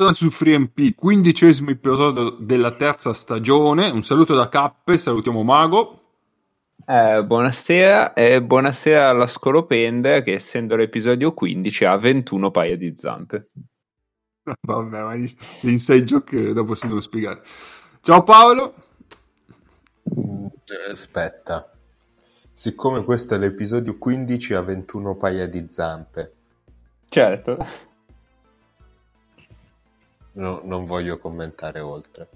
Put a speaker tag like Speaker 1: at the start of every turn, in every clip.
Speaker 1: Bentornati su FreeMP, quindicesimo episodio della terza stagione. Un saluto da Cappe, salutiamo Mago.
Speaker 2: Eh, buonasera e buonasera alla Scolopende che essendo l'episodio 15 ha 21 paia di zampe.
Speaker 1: Vabbè, ma gli inside joke dopo si devono spiegare. Ciao Paolo.
Speaker 3: Eh, aspetta. Siccome questo è l'episodio 15 ha 21 paia di zampe.
Speaker 2: Certo.
Speaker 3: No, non voglio commentare oltre.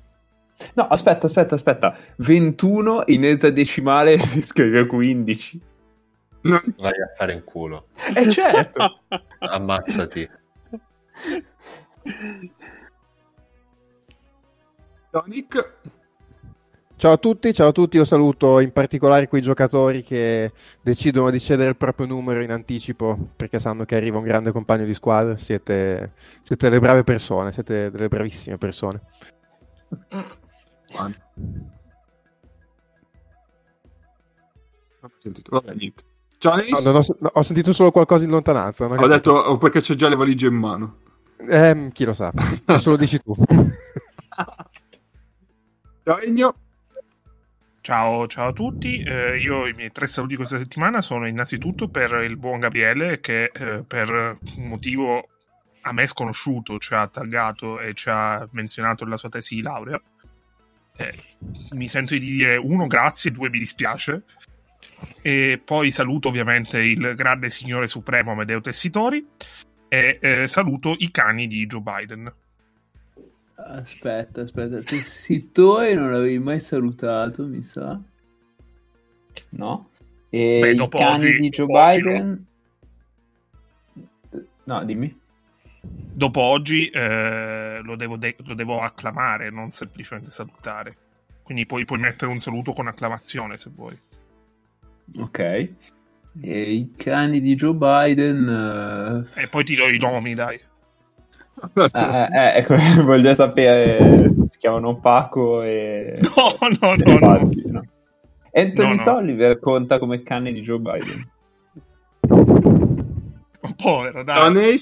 Speaker 2: No, aspetta, aspetta, aspetta. 21 in esadecimale si scrive 15.
Speaker 3: Vai a fare in culo.
Speaker 2: Eh certo.
Speaker 3: Ammazzati.
Speaker 1: Ciao Nick.
Speaker 4: Ciao a tutti, ciao a tutti, io saluto in particolare quei giocatori che decidono di cedere il proprio numero in anticipo perché sanno che arriva un grande compagno di squadra, siete, siete delle brave persone, siete delle bravissime persone.
Speaker 1: Vabbè, niente. Ciao Ace.
Speaker 4: No, ho, no, ho, sentito solo qualcosa in lontananza.
Speaker 1: Ho detto oh, perché c'è già le valigie in mano.
Speaker 4: Eh, chi lo sa, lo dici tu.
Speaker 1: Ciao Egno.
Speaker 5: Ciao, ciao, a tutti, eh, io i miei tre saluti questa settimana sono innanzitutto per il buon Gabriele che eh, per un motivo a me sconosciuto ci ha taggato e ci ha menzionato la sua tesi di laurea. Eh, mi sento di dire uno grazie, due mi dispiace. E poi saluto ovviamente il grande signore supremo Amedeo Tessitori e eh, saluto i cani di Joe Biden.
Speaker 6: Aspetta, aspetta, Tessitore non l'avevi mai salutato, mi sa. No? E Beh, i cani oggi, di Joe Biden... No. no, dimmi.
Speaker 5: Dopo oggi eh, lo, devo de- lo, devo acclamare, non semplicemente salutare. Quindi poi puoi mettere un saluto con acclamazione se vuoi.
Speaker 6: Ok. E i cani di Joe Biden...
Speaker 5: Uh... E poi ti do i nomi, dai.
Speaker 6: Eh, eh, eh, ecco, voglio sapere se si chiamano Paco e...
Speaker 5: No, no, no, Patti, no.
Speaker 6: Anthony no, Tolliver conta come cane di Joe Biden.
Speaker 5: Povero, dai.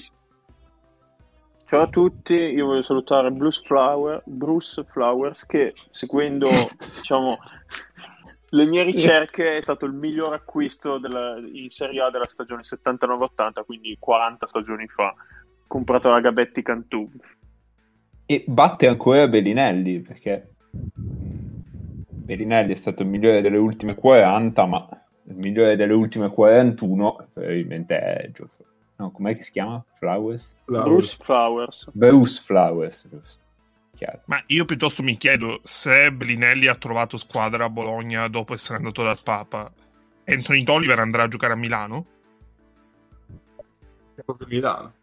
Speaker 7: Ciao a tutti, io voglio salutare Bruce, Flower, Bruce Flowers che seguendo diciamo, le mie ricerche è stato il miglior acquisto della, in Serie A della stagione 79-80, quindi 40 stagioni fa comprato la Gabetti Cantù.
Speaker 6: E batte ancora Bellinelli, perché Bellinelli è stato il migliore delle ultime 40, ma il migliore delle ultime 41 probabilmente è Geoffrey. No, com'è che si chiama? Flowers?
Speaker 7: Flowers. Bruce Flowers.
Speaker 6: Bruce Flowers, giusto.
Speaker 5: Ma io piuttosto mi chiedo se Bellinelli ha trovato squadra a Bologna dopo essere andato dal Papa. Anthony Tolliver andrà a giocare a Milano?
Speaker 1: Proprio Milano.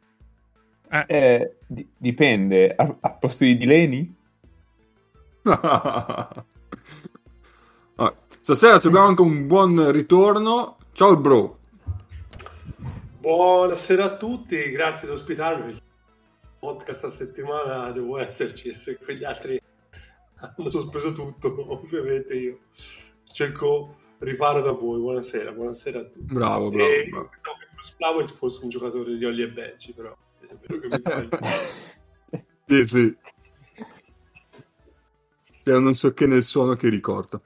Speaker 6: Eh. Eh, di- dipende, a-, a posto di Dileni?
Speaker 1: Stasera abbiamo anche un buon ritorno. Ciao bro.
Speaker 8: Buonasera a tutti, grazie di ospitarmi. Podcast a settimana devo esserci, se quegli altri hanno sospeso tutto, ovviamente io cerco riparo da voi. Buonasera, buonasera a tutti.
Speaker 1: Bravo, bravo. E bravo.
Speaker 8: che Bruce Flowers fosse un giocatore di Olli e Benci, però che mi stai
Speaker 1: Sì, sì. C'è non so che nel suono che ricorda.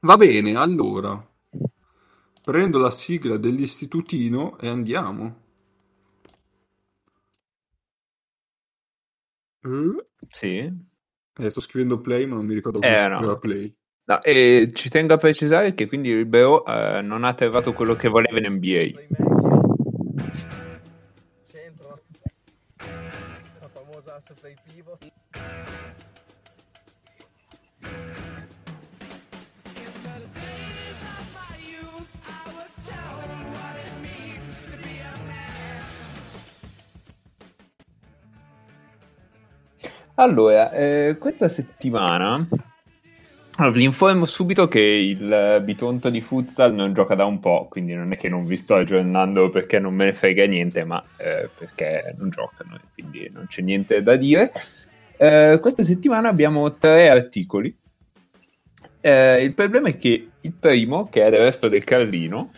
Speaker 1: Va bene, allora. Prendo la sigla dell'istitutino e andiamo.
Speaker 6: Uh. Sì.
Speaker 1: Eh, sto scrivendo play, ma non mi ricordo come
Speaker 6: eh,
Speaker 1: si scriveva
Speaker 6: no.
Speaker 1: play.
Speaker 6: No, e ci tengo a precisare che quindi il Beo eh, non ha trovato quello che voleva in NBA. To play pivot. Allora, eh, questa settimana allora, vi informo subito che il Bitonto di futsal non gioca da un po', quindi non è che non vi sto aggiornando perché non me ne frega niente, ma eh, perché non giocano, quindi non c'è niente da dire. Eh, questa settimana abbiamo tre articoli. Eh, il problema è che il primo, che è il resto del Carlino,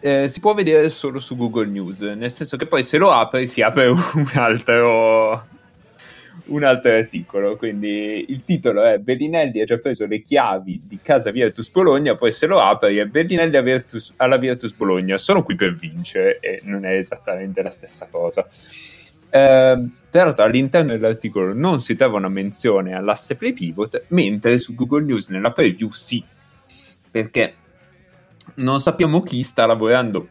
Speaker 6: eh, si può vedere solo su Google News, nel senso che poi se lo apri si apre un altro un altro articolo. Quindi il titolo è Bellinelli ha già preso le chiavi di casa Virtus Bologna, poi se lo apre è Bellinelli Virtus, alla Virtus Bologna. Sono qui per vincere e non è esattamente la stessa cosa. Eh, tra l'altro all'interno dell'articolo non si trova una menzione all'asse play pivot, mentre su Google News nella preview sì, perché non sappiamo chi sta lavorando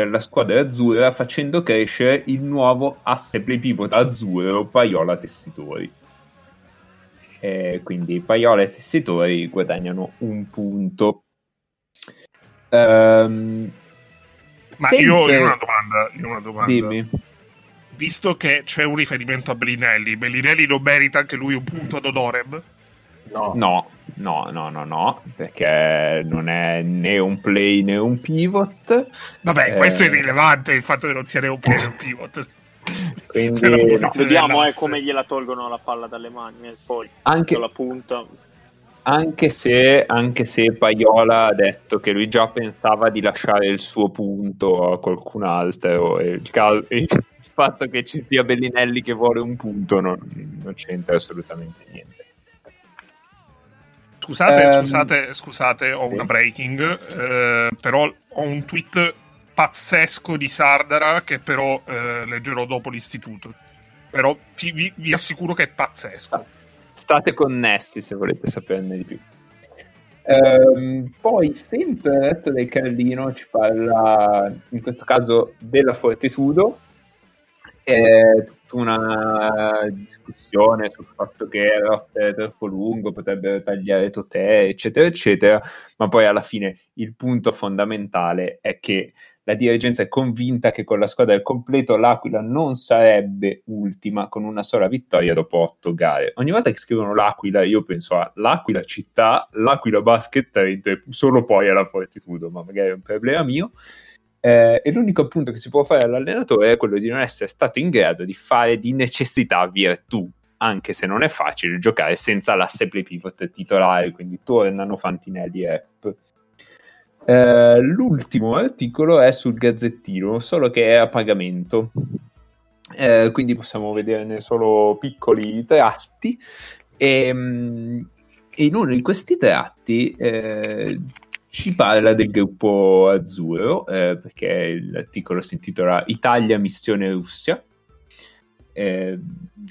Speaker 6: per la squadra azzurra facendo crescere il nuovo asse play pivot azzurro Paiola Tessitori. E quindi Paiola e Tessitori guadagnano un punto. Um,
Speaker 5: Ma sempre... io, io, ho una domanda, io ho una domanda.
Speaker 6: Dimmi.
Speaker 5: Visto che c'è un riferimento a Bellinelli, Bellinelli lo merita anche lui un punto ad Odorem?
Speaker 6: No. no, no, no, no, no, perché non è né un play né un pivot.
Speaker 5: Vabbè, eh... questo è irrilevante il fatto che non sia né un play né un pivot.
Speaker 7: Quindi no. vediamo eh, come gliela tolgono la palla dalle mani e poi
Speaker 6: anche
Speaker 7: la punta.
Speaker 6: Anche se, anche se Paiola ha detto che lui già pensava di lasciare il suo punto a qualcun altro, e il, cal- il fatto che ci sia Bellinelli che vuole un punto non, non c'entra assolutamente niente.
Speaker 5: Scusate, um, scusate, scusate, ho una breaking, eh, però ho un tweet pazzesco di Sardara che però eh, leggerò dopo l'istituto. Però vi, vi, assicuro che è pazzesco.
Speaker 6: State connessi se volete saperne di più. Um, poi sempre il resto del Carlino ci parla in questo caso della Fortitudo è tutta una discussione sul fatto che è troppo lungo, potrebbero tagliare Totè, eccetera, eccetera, ma poi alla fine il punto fondamentale è che la dirigenza è convinta che con la squadra al completo l'Aquila non sarebbe ultima con una sola vittoria dopo otto gare. Ogni volta che scrivono l'Aquila io penso a l'Aquila città, l'Aquila basket e solo poi alla Fortitudo, ma magari è un problema mio. Eh, e l'unico appunto che si può fare all'allenatore è quello di non essere stato in grado di fare di necessità virtù, anche se non è facile giocare senza l'asse play pivot titolare, quindi tornano Fantinelli e Rap. Eh, l'ultimo articolo è sul Gazzettino, solo che è a pagamento. Eh, quindi possiamo vederne solo piccoli tratti. E, ehm, e in uno di questi tratti eh, ci parla del gruppo azzurro, eh, perché l'articolo si intitola Italia, missione Russia. Eh,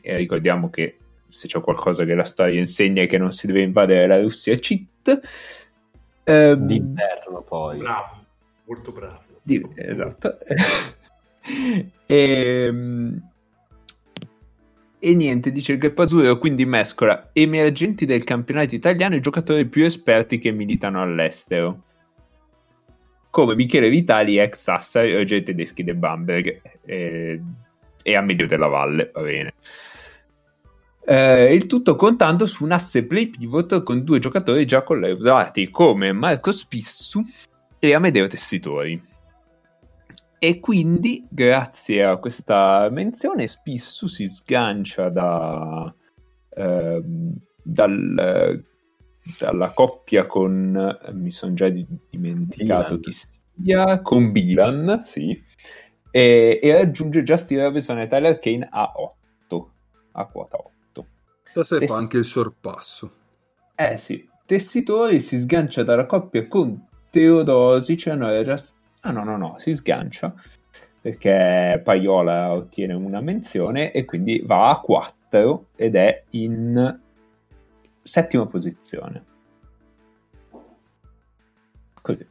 Speaker 6: e ricordiamo che se c'è qualcosa che la storia insegna è che non si deve invadere la Russia cheat.
Speaker 3: Eh, D'inverno poi.
Speaker 8: Bravo, molto bravo.
Speaker 6: Di, esatto. e, ehm, e niente, dice il Greppo Azzurro quindi mescola emergenti del campionato italiano e giocatori più esperti che militano all'estero. Come Michele Vitali, ex Sassari, oggi tedeschi del Bamberg eh, e a medio della valle, va bene. Eh, il tutto contando su un asse play pivot con due giocatori già collaborati come Marco Spissu e Amedeo Tessitori. E quindi, grazie a questa menzione, Spissu si sgancia da, eh, dal, dalla coppia con, mi sono già dimenticato Bilan. chi sia, con Bilan, sì, e, e raggiunge Justin Robinson e Tyler Kane a 8, a quota 8.
Speaker 1: Stasera Tess- fa anche il sorpasso.
Speaker 6: Eh sì, Tessitori si sgancia dalla coppia con Teodosic e Noia Just Ah no, no, no, si sgancia perché Paiola ottiene una menzione e quindi va a 4 ed è in settima posizione. Così.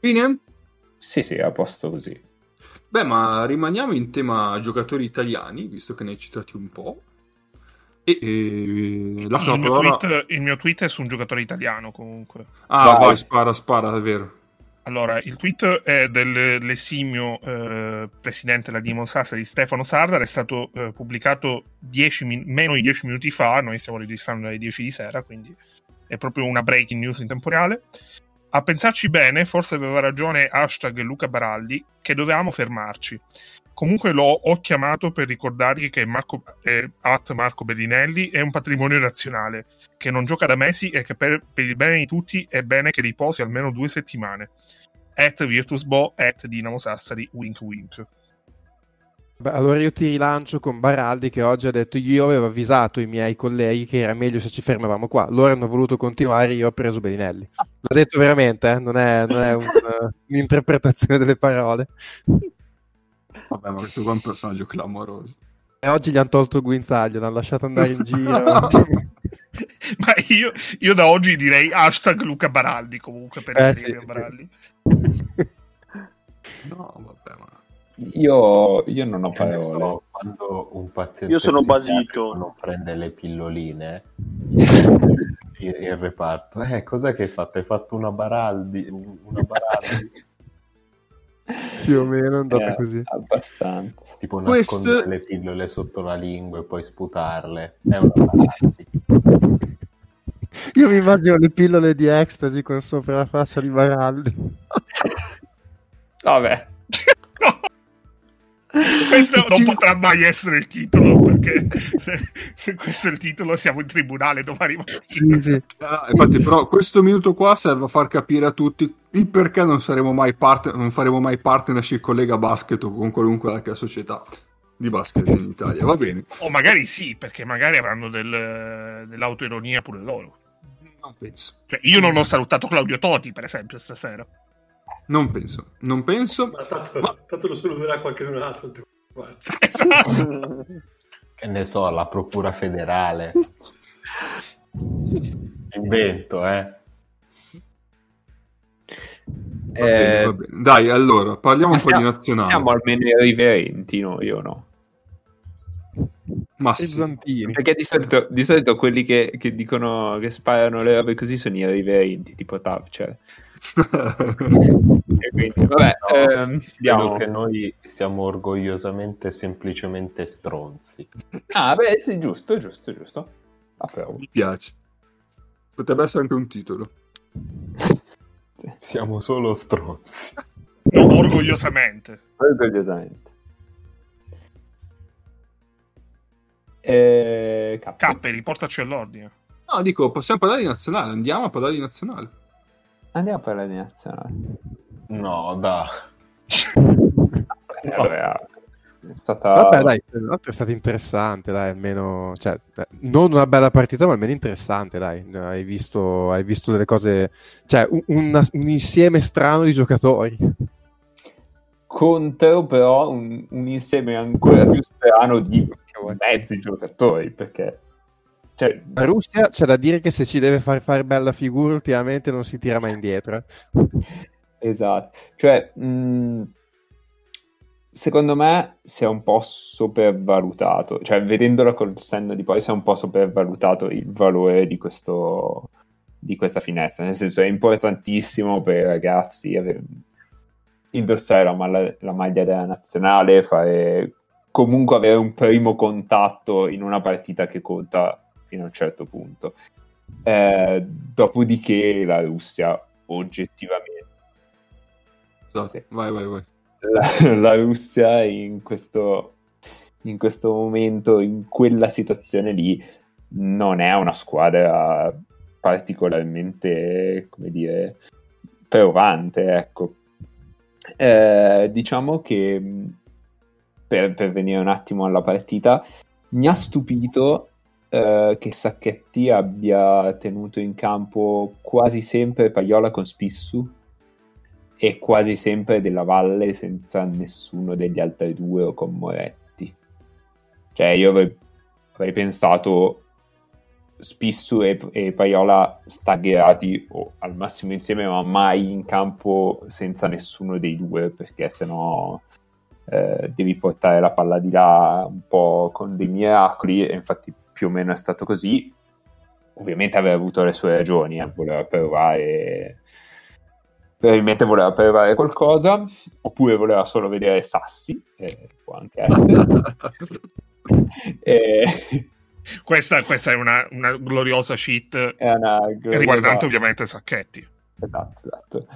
Speaker 1: Fine?
Speaker 6: Sì, sì, a posto così.
Speaker 1: Beh, ma rimaniamo in tema giocatori italiani, visto che ne hai citati un po'. E, e
Speaker 5: il,
Speaker 1: la
Speaker 5: parola... tweet, il mio tweet è su un giocatore italiano comunque.
Speaker 1: Ah, vai, vai spara, spara, è vero.
Speaker 5: Allora, il tweet è dell'esimio eh, presidente della Demon Sassa di Stefano Sardar, è stato eh, pubblicato min- meno di 10 minuti fa, noi stiamo registrando alle 10 di sera, quindi è proprio una breaking news in tempo reale. A pensarci bene, forse aveva ragione hashtag Luca Baraldi, che dovevamo fermarci. Comunque l'ho ho chiamato per ricordargli che Marco, eh, at Marco Bellinelli è un patrimonio nazionale, che non gioca da mesi e che per, per il bene di tutti è bene che riposi almeno due settimane at Virtus Bo, at Dinamo Sassari, wink wink.
Speaker 4: Beh, allora io ti rilancio con Baraldi che oggi ha detto io avevo avvisato i miei colleghi che era meglio se ci fermavamo qua. Loro hanno voluto continuare, io ho preso Bedinelli. L'ha detto veramente, eh? non è, non è un, un'interpretazione delle parole.
Speaker 1: Vabbè, ma questo qua è un personaggio clamoroso.
Speaker 4: E oggi gli hanno tolto il guinzaglio, l'hanno lasciato andare in giro.
Speaker 5: Ma io, io da oggi direi hashtag Luca Baraldi comunque per
Speaker 4: Eh, sì,
Speaker 5: Baraldi.
Speaker 1: No, vabbè, ma...
Speaker 6: Io, io non ho parole.
Speaker 3: so, quando un paziente
Speaker 7: Io sono basito.
Speaker 3: non prende le pilloline il, il reparto eh cos'è che hai fatto? hai fatto una Baraldi una Baraldi
Speaker 4: Più o meno è andata
Speaker 6: Eh,
Speaker 4: così.
Speaker 6: Abbastanza.
Speaker 3: tipo
Speaker 1: Questo-
Speaker 3: nascondere le pillole sotto la lingua e poi sputarle è una Baraldi
Speaker 4: Io mi immagino le pillole di ecstasy con sopra la faccia di Baraldi.
Speaker 6: Vabbè.
Speaker 5: Questo non potrà mai essere il titolo perché se, se questo è il titolo siamo in tribunale domani mattina.
Speaker 4: Sì, sì.
Speaker 1: Ah, infatti, però, questo minuto qua serve a far capire a tutti il perché non saremo mai parte, non faremo mai partnership con Lega Basket o con qualunque altra società di basket in Italia. Va bene.
Speaker 5: O magari sì, perché magari avranno del- dell'autoironia pure loro.
Speaker 1: Non penso.
Speaker 5: Cioè, io non ho salutato Claudio Toti, per esempio, stasera.
Speaker 1: Non penso. Non penso.
Speaker 8: Ma tanto,
Speaker 1: Ma-
Speaker 8: tanto lo saluterà qualche altro.
Speaker 5: Esatto.
Speaker 3: che ne so la procura federale invento eh
Speaker 1: Va bene,
Speaker 6: Eh,
Speaker 1: va bene. Dai, allora, parliamo
Speaker 6: ma
Speaker 1: un po' di
Speaker 6: siamo,
Speaker 1: nazionale.
Speaker 6: siamo almeno irriverenti, no? Io no.
Speaker 1: Ma.
Speaker 6: Perché di solito, di solito quelli che, che dicono che sparano le robe così sono irriverenti, tipo Tav, cioè. E quindi, vabbè,
Speaker 3: No,
Speaker 6: ehm, andiamo.
Speaker 3: che noi siamo orgogliosamente semplicemente stronzi
Speaker 6: Ah, beh, sì, giusto, giusto, giusto. Approvo.
Speaker 1: Mi piace. Potrebbe essere anche un titolo.
Speaker 3: siamo solo stronzi
Speaker 5: Non orgogliosamente.
Speaker 6: Orgogliosamente. Eh.
Speaker 5: Capperi, portaci all'ordine.
Speaker 1: No, dico, possiamo parlare di nazionale. Andiamo a parlare di nazionale.
Speaker 6: Andiamo a parlare di nazionale.
Speaker 3: no da
Speaker 6: vabbè, è stata...
Speaker 4: Vabbè, dai, è stato interessante, dai, almeno, cioè, eh, non una bella partita, ma almeno interessante, dai. Hai visto, hai visto delle cose, cioè, un, una- un insieme strano di giocatori.
Speaker 6: contro però un, un insieme ancora più strano di mezzi giocatori perché cioè,
Speaker 4: La Russia c'è da dire che se ci deve far fare bella figura ultimamente non si tira mai indietro. eh.
Speaker 6: esatto cioè mh, secondo me si è un po' sopravvalutato cioè vedendola col senno di poi si è un po' sopravvalutato il valore di questo di questa finestra nel senso è importantissimo per i ragazzi avere- indossare la, malla- la maglia della nazionale fare comunque avere un primo contatto in una partita che conta fino a un certo punto. Eh, dopodiché la Russia oggettivamente
Speaker 1: Esatto.
Speaker 6: Sì.
Speaker 1: Vai, vai, vai.
Speaker 6: la, la Russia in questo, in questo momento, in quella situazione lì, non è una squadra particolarmente, come dire, provante, ecco. Eh, diciamo che per, per venire un attimo alla partita, mi ha stupito eh, che Sacchetti abbia tenuto in campo quasi sempre Paiola con Spissu e quasi sempre della Valle senza nessuno degli altri due o con Moretti. Cioè io avrei, avrei pensato Spissu e, e Paiola staggerati o al massimo insieme ma mai in campo senza nessuno dei due perché sennò eh, devi portare la palla di là un po' con dei miracoli e infatti più o meno è stato così ovviamente aveva avuto le sue ragioni eh, voleva provare probabilmente voleva provare qualcosa oppure voleva solo vedere Sassi eh, può anche essere Eh,
Speaker 5: Questa, questa è una, una gloriosa cheat
Speaker 6: una gloriosa-
Speaker 5: riguardante ovviamente Sacchetti.
Speaker 6: Esatto, esatto.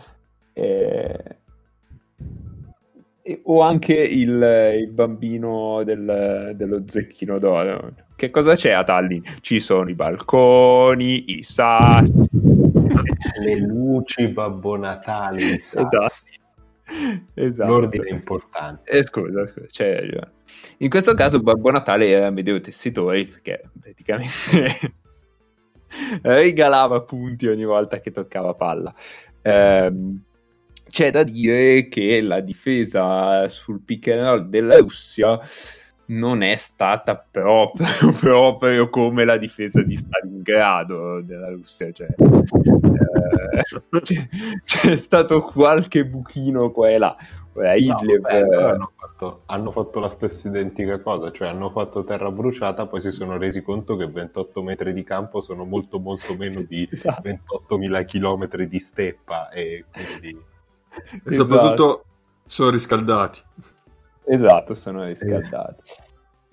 Speaker 6: Eh, e- o anche il, il bambino del- dello zecchino d'oro. Che cosa c'è a Tallinn? Ci sono i balconi, i sassi.
Speaker 3: le luci Babbo Natale i sassi.
Speaker 6: Esatto. esatto.
Speaker 3: L'ordine è importante.
Speaker 6: Eh, scusa, scusa, c'è ragione. In questo caso Babbo Natale era Amedeo Tessitori perché praticamente regalava punti ogni volta che toccava palla. Ehm, c'è da dire che la difesa sul pick and roll della Russia non è stata proprio, proprio come la difesa di Stalingrado della Russia. Cioè, eh, c'è, c'è, stato qualche buchino qua e là. Ora,
Speaker 3: Hitler, no, beh, hanno, fatto, hanno, fatto, la stessa identica cosa, cioè hanno fatto terra bruciata, poi si sono resi conto che 28 metri di campo sono molto molto meno di esatto. 28.000 chilometri di steppa e quindi...
Speaker 1: E soprattutto sono riscaldati.
Speaker 6: Esatto, sono riscaldati.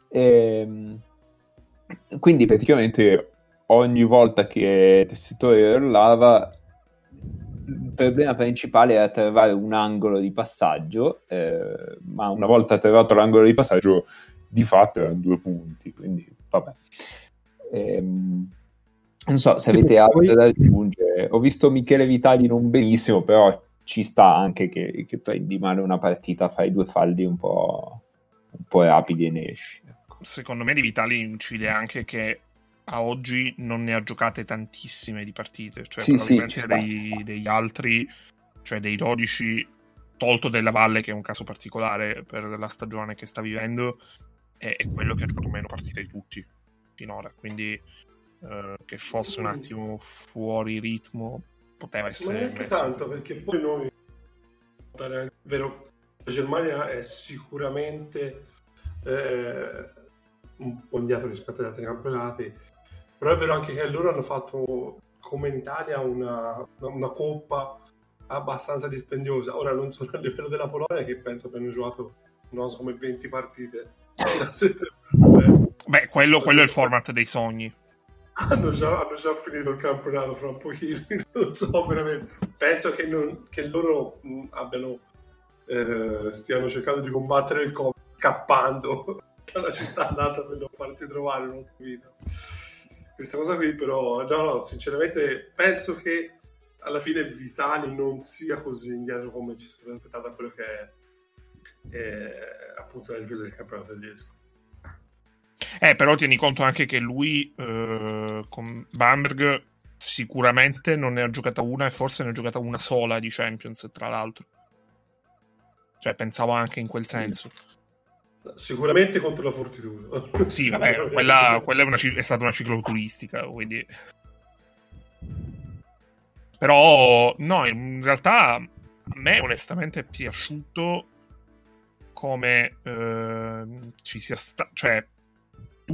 Speaker 6: E, ehm, quindi praticamente ogni volta che Tessitore urlava il problema principale era trovare un angolo di passaggio, eh, ma una volta trovato l'angolo di passaggio di fatto erano due punti, quindi vabbè. Ehm, non so se avete altro da aggiungere. Ho visto Michele Vitali non benissimo, però ci sta anche che, che prendi male una partita, fai due falli un po', un po' rapidi e ne esci. Ecco.
Speaker 5: Secondo me di Vitali incide anche che a oggi non ne ha giocate tantissime di partite, cioè sì, probabilmente sì, dei, degli altri, cioè dei 12, tolto della Valle che è un caso particolare per la stagione che sta vivendo, è, è quello che ha giocato meno partite di tutti finora, quindi eh, che fosse un attimo fuori ritmo poteva essere...
Speaker 8: Ma neanche tanto, perché poi noi... Vero, la Germania è sicuramente eh, un po' indietro rispetto agli altri campionati, però è vero anche che loro hanno fatto, come in Italia, una, una coppa abbastanza dispendiosa. Ora non sono a livello della Polonia, che penso abbiano giocato, non so, come 20 partite.
Speaker 5: Beh, quello, quello è il format dei sogni
Speaker 8: hanno già, hanno già, finito il campionato fra un pochino, non so veramente. Penso che, non, che loro mh, abbiano, eh, stiano cercando di combattere il Covid scappando dalla città nata per non farsi trovare un'altra vita. Questa cosa qui però, no, no, sinceramente penso che alla fine Vitali non sia così indietro come ci si aspettare da quello che è, è appunto la ripresa del campionato tedesco.
Speaker 5: Eh, però tieni conto anche che lui eh, con Bamberg sicuramente non ne ha giocata una e forse ne ha giocata una sola di Champions, tra l'altro. Cioè, pensavo anche in quel senso.
Speaker 8: Sicuramente contro la Fortitudo.
Speaker 5: Sì, vabbè, quella, quella è, una, è, stata una cicloturistica, quindi... Però, no, in realtà a me onestamente è piaciuto come eh, ci sia stato... Cioè,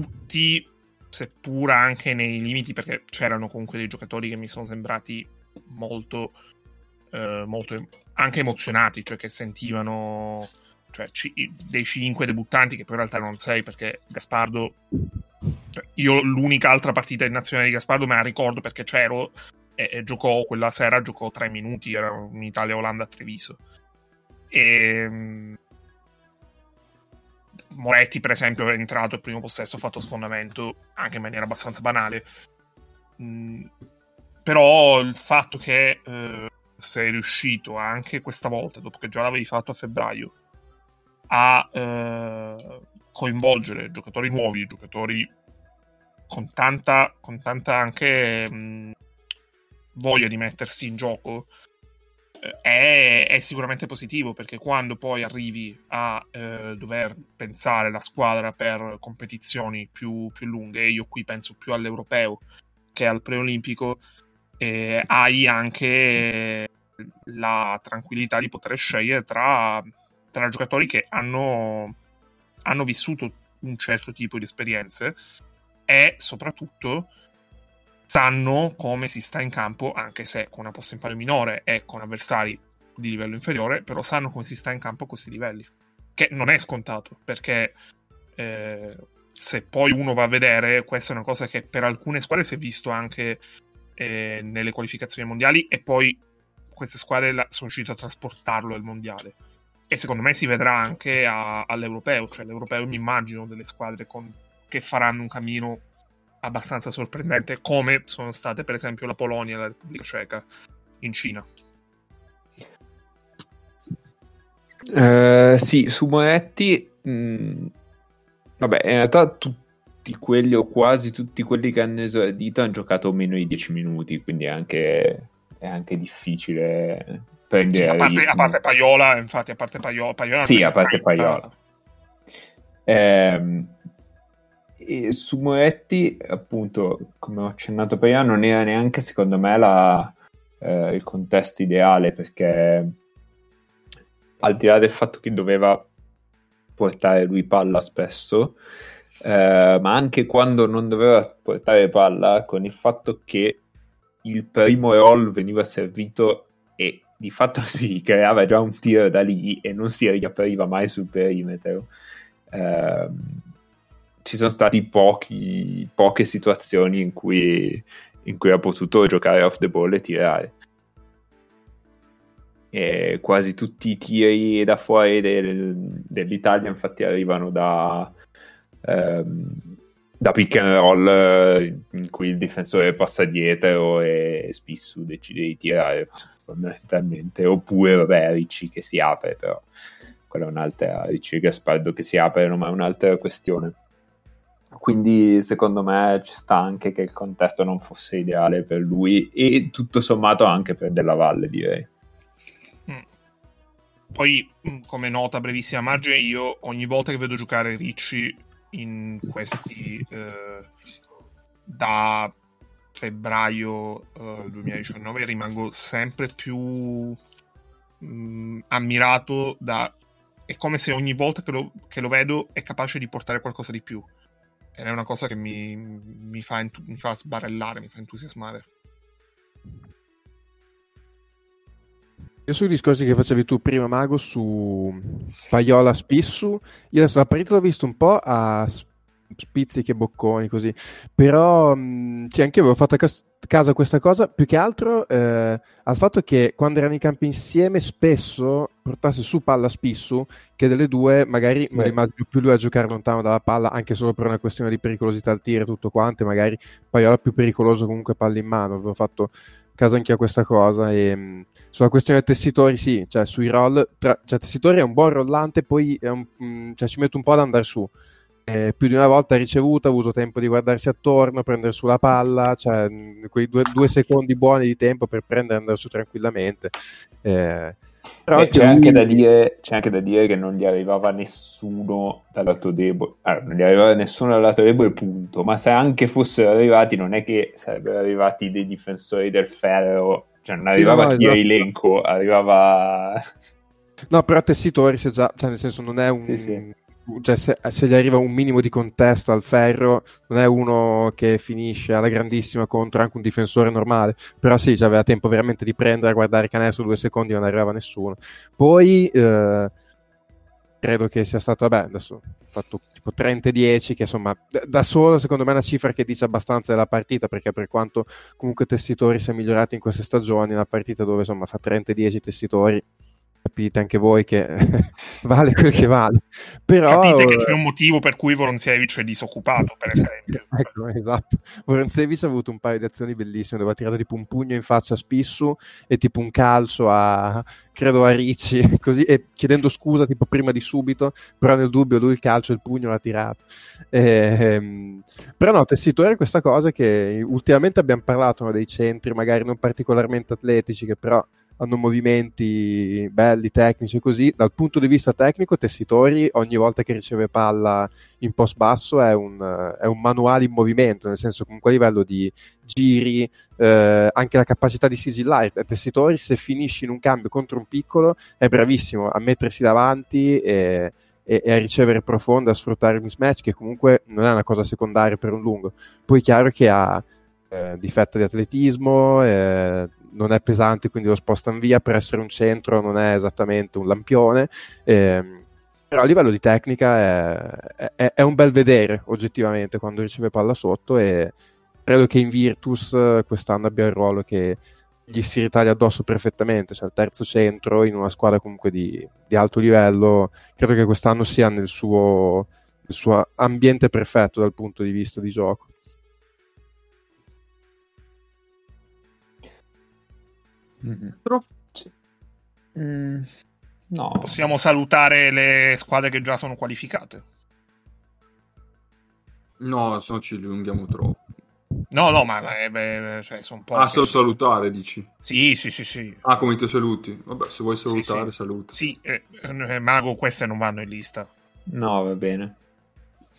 Speaker 5: tutti, seppur anche nei limiti, perché c'erano comunque dei giocatori che mi sono sembrati molto, eh, molto anche emozionati, cioè che sentivano cioè, c- dei cinque debuttanti, che poi in realtà non sei, perché Gaspardo, cioè, io l'unica altra partita in nazionale di Gaspardo me la ricordo perché c'ero e, e giocò quella sera, giocò tre minuti, era un Italia-Olanda a Treviso. E ehm, Moretti, per esempio, è entrato il primo possesso, ha fatto sfondamento anche in maniera abbastanza banale. Mm, però il fatto che eh, sei riuscito anche questa volta, dopo che già l'avevi fatto a febbraio, a eh, coinvolgere giocatori nuovi, giocatori con tanta, con tanta anche mh, mm, voglia di mettersi in gioco, è, è, sicuramente positivo perché quando poi arrivi a eh, dover pensare la squadra per competizioni più, più, lunghe, io qui penso più all'europeo che al preolimpico, eh, hai anche la tranquillità di poter scegliere tra, tra giocatori che hanno, hanno vissuto un certo tipo di esperienze e soprattutto sanno come si sta in campo, anche se con una posta in palio minore e con avversari di livello inferiore, però sanno come si sta in campo a questi livelli. Che non è scontato, perché eh, se poi uno va a vedere, questa è una cosa che per alcune squadre si è visto anche eh, nelle qualificazioni mondiali e poi queste squadre la, sono riuscite a trasportarlo al mondiale. E secondo me si vedrà anche a, all'europeo, cioè l'europeo mi immagino delle squadre con, che faranno un cammino abbastanza sorprendente, come sono state per esempio la Polonia e la Repubblica Ceca in Cina.
Speaker 6: Uh, sì, su Moretti, mh, mm, vabbè, in realtà tutti quelli o quasi tutti quelli che hanno esordito hanno giocato meno di 10 minuti, quindi è anche, è anche difficile prendere... Sì,
Speaker 5: a, parte, a, parte, Paiola, infatti, a parte Paiola... Paiola
Speaker 6: sì, a parte Paiola. Eh, e su Moretti, appunto, come ho accennato prima, non era neanche secondo me la, eh, il contesto ideale perché al di là del fatto che doveva portare lui palla spesso, eh, ma anche quando non doveva portare palla, con il fatto che il primo roll veniva servito e di fatto si creava già un tiro da lì e non si riapriva mai sul perimetro. Eh, ci sono pochi, poche situazioni in cui, in cui ha potuto giocare off the ball e tirare. E quasi tutti i tiri da fuori del, dell'Italia infatti arrivano da, ehm, da pick and roll in cui il difensore passa dietro e Spissu decide di tirare fondamentalmente oppure vabbè Ricci che si apre però quella è un'altra Ricci e Gaspardo che si aprono ma è un'altra questione quindi secondo me ci sta anche che il contesto non fosse ideale per lui e tutto sommato anche per Della Valle direi.
Speaker 5: Mm. Poi mm, come nota brevissima margine io ogni volta che vedo giocare Ricci in questi eh, da febbraio eh, 2019 rimango sempre più mh, mm, ammirato da è come se ogni volta che lo, che lo vedo è capace di portare qualcosa di più è una cosa che mi, mi, fa, entu- mi fa sbarellare, mi fa entusiasmare.
Speaker 4: Io sui discorsi che facevi tu prima, Mago, su Paiola Spissu, io adesso la partita l'ho visto un po' a spizzichi e bocconi così, però mh, cioè, anche io avevo fatto cas- caso a questa cosa, più che altro eh, al fatto che quando erano in campo insieme spesso portasse su palla Spissu, che delle due magari sì. immagino più lui a giocare lontano dalla palla, anche solo per una questione di pericolosità al tiro e tutto quanto, magari Paiola più pericoloso comunque palla in mano, avevo fatto caso anche a questa cosa e mh, sulla questione dei tessitori sì, cioè sui roll, tra, cioè tessitori è un buon rollante, poi un, mh, cioè, ci mette un po' ad andare su, eh, più di una volta ha ricevuto, ha avuto tempo di guardarsi attorno, prendere su la palla, cioè quei due, due secondi buoni di tempo per prendere e andare su tranquillamente. Eh,
Speaker 6: però c'è, lui... anche dire, c'è, anche da dire, che non gli arrivava nessuno dal lato debole, allora, non gli arrivava nessuno dal lato debole, punto. Ma se anche fossero arrivati, non è che sarebbero arrivati dei difensori del ferro, cioè non arrivava no, chi esatto. elenco, arrivava.
Speaker 4: No, però Tessitori, se già, cioè nel senso, non è un. Sì, sì cioè se, se, gli arriva un minimo di contesto al ferro, non è uno che finisce alla grandissima contro anche un difensore normale, però sì, aveva tempo veramente di prendere, a guardare canestro due secondi, non arrivava nessuno. Poi eh, credo che sia stato, vabbè, adesso fatto tipo 30-10, che insomma da solo secondo me è una cifra che dice abbastanza della partita, perché per quanto comunque Tessitori sia migliorato in queste stagioni, una partita dove insomma fa 30-10 Tessitori capite anche voi che vale quel che vale. Però,
Speaker 5: capite che c'è un motivo per cui Voronzevich è disoccupato, per esempio.
Speaker 4: ecco, esatto. Voronzevich ha avuto un paio di azioni bellissime, dove ha tirato tipo un pugno in faccia a Spissu e tipo un calcio a, credo a Ricci, così, e chiedendo scusa tipo prima di subito, però nel dubbio lui il calcio e il pugno l'ha tirato. Ehm, però no, Tessitore questa cosa che ultimamente abbiamo parlato no, dei centri, magari non particolarmente atletici, che però hanno movimenti belli, tecnici così. Dal punto di vista tecnico, Tessitori ogni volta che riceve palla in post basso è un, è un manuale in movimento, nel senso comunque a livello di giri, eh, anche la capacità di sigillare. Tessitori se finisci in un cambio contro un piccolo è bravissimo a mettersi davanti e, e, e a ricevere profonda, a sfruttare il mismatch, che comunque non è una cosa secondaria per un lungo. Poi è chiaro che ha eh, difetto di atletismo, eh, non è pesante, quindi lo spostano via per essere un centro, non è esattamente un lampione. Eh, però a livello di tecnica è, è, è, un bel vedere oggettivamente quando riceve palla sotto e credo che in Virtus quest'anno abbia il ruolo che gli si ritaglia addosso perfettamente, cioè il terzo centro in una squadra comunque di, di alto livello, credo che quest'anno sia nel suo, nel suo ambiente perfetto dal punto di vista di gioco.
Speaker 6: Mm-hmm. Sì. Mm, No.
Speaker 5: Possiamo salutare le squadre che già sono qualificate.
Speaker 1: No, se no ci allunghiamo troppo.
Speaker 5: No, no, ma eh, beh, cioè, sono poche.
Speaker 1: Ah, solo salutare, dici?
Speaker 5: Sì, sì, sì, sì.
Speaker 1: Ah, come ti saluti? Vabbè, se vuoi salutare,
Speaker 5: Sì, sì.
Speaker 1: saluta.
Speaker 5: Sì, eh, eh, Mago, queste non vanno in lista.
Speaker 6: No, va bene.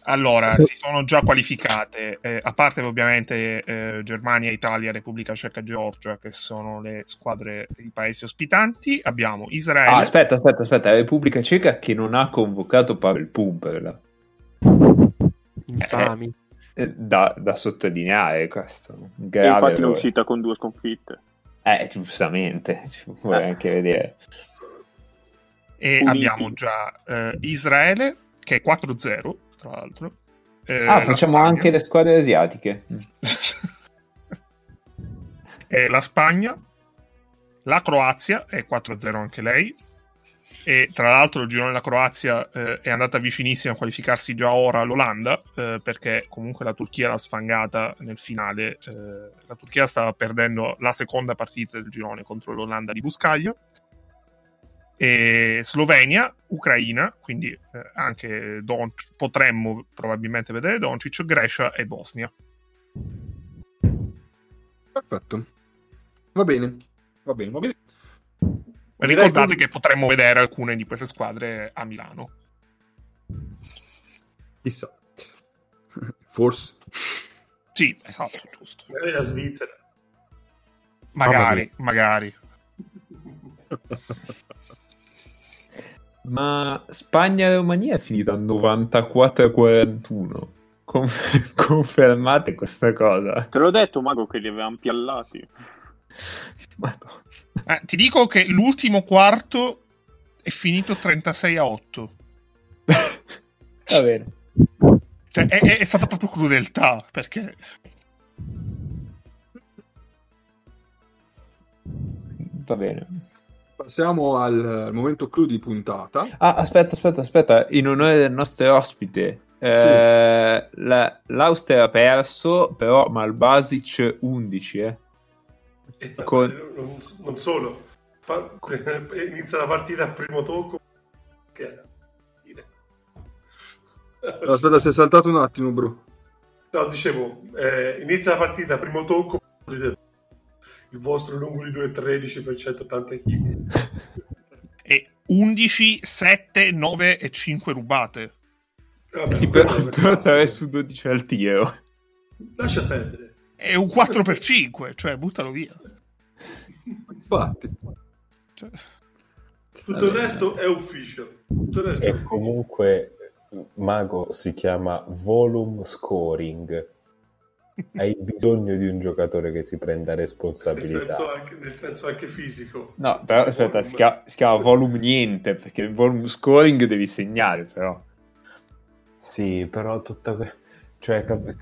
Speaker 5: Allora, si sono già qualificate, eh, a parte ovviamente eh, Germania, Italia, Repubblica Ceca, Georgia, che sono le squadre dei paesi ospitanti. Abbiamo Israele.
Speaker 6: Ah, aspetta, aspetta, aspetta. La Repubblica Ceca che non ha convocato Pavel Pumperla.
Speaker 4: Infami.
Speaker 6: Eh, Da, da sottolineare questo. Grave
Speaker 7: infatti è
Speaker 6: errore.
Speaker 7: uscita con due sconfitte.
Speaker 6: Eh, giustamente. Ci vorrei anche vedere.
Speaker 5: E
Speaker 7: Uniti.
Speaker 5: abbiamo già eh, Israele, che è 4-0, tra l'altro. Eh,
Speaker 6: Ah,
Speaker 5: la
Speaker 6: facciamo
Speaker 5: Spagna.
Speaker 6: anche le squadre asiatiche.
Speaker 5: e la Spagna, la Croazia è 4-0 anche lei. E tra l'altro il girone della Croazia eh, è andata vicinissima a qualificarsi già ora all'Olanda, eh, perché comunque la Turchia l'ha sfangata nel finale. eh, la Turchia stava perdendo la seconda partita del girone contro l'Olanda di Buscaglio. E Slovenia, Ucraina, quindi eh, anche Donc- potremmo probabilmente vedere Doncic, Grecia e Bosnia.
Speaker 1: Perfetto. Va bene. Va bene, va bene.
Speaker 5: Ricordate che potremmo vedere alcune di queste squadre a Milano.
Speaker 1: Chissà. Forse.
Speaker 5: Sì, esatto, giusto.
Speaker 8: Magari la Svizzera.
Speaker 5: Magari, magari.
Speaker 6: Ma Spagna e Romania è finita 94-41. Con- confermate questa cosa?
Speaker 7: Te l'ho detto, Mago, che li avevamo piallati.
Speaker 5: Eh, ti dico che l'ultimo quarto è finito 36 a 8.
Speaker 6: Va bene.
Speaker 5: Cioè, è, è- è stata proprio crudeltà, perché...
Speaker 6: Va bene.
Speaker 1: Passiamo al, al momento clou di puntata.
Speaker 6: Ah, aspetta, aspetta, aspetta. In onore del nostro ospite, eh, la- l'Austria ha perso, però Malbasic 11, eh.
Speaker 8: E,
Speaker 6: Con-
Speaker 8: Eh, non, non solo. Pa- inizia la partita al primo tocco. Che era?
Speaker 1: Aspetta, si è saltato un attimo, bro.
Speaker 8: No, dicevo, eh, inizia la partita al primo tocco. Il vostro lungo di 2,13 per 180 kg.
Speaker 5: E 11, 7, 9 e 5 rubate.
Speaker 8: Vabbè,
Speaker 6: Sì, però,
Speaker 8: per
Speaker 6: però
Speaker 8: classico.
Speaker 6: 3 su 12 al tiro.
Speaker 8: Lascia perdere.
Speaker 5: È un 4 per 5, cioè buttalo via.
Speaker 1: Infatti.
Speaker 5: Cioè,
Speaker 8: Tutto il resto è ufficial. Tutto il resto è
Speaker 3: E
Speaker 8: ufficial.
Speaker 3: comunque Mago si chiama volume scoring. Hai bisogno di un giocatore che si prenda
Speaker 8: Nel
Speaker 3: responsabilità.
Speaker 8: senso, anche, nel senso anche fisico.
Speaker 6: No, però aspetta, si chiama, si chiama volume niente, perché il volume scoring devi segnare, però.
Speaker 3: Sì, però tutta cioè cap-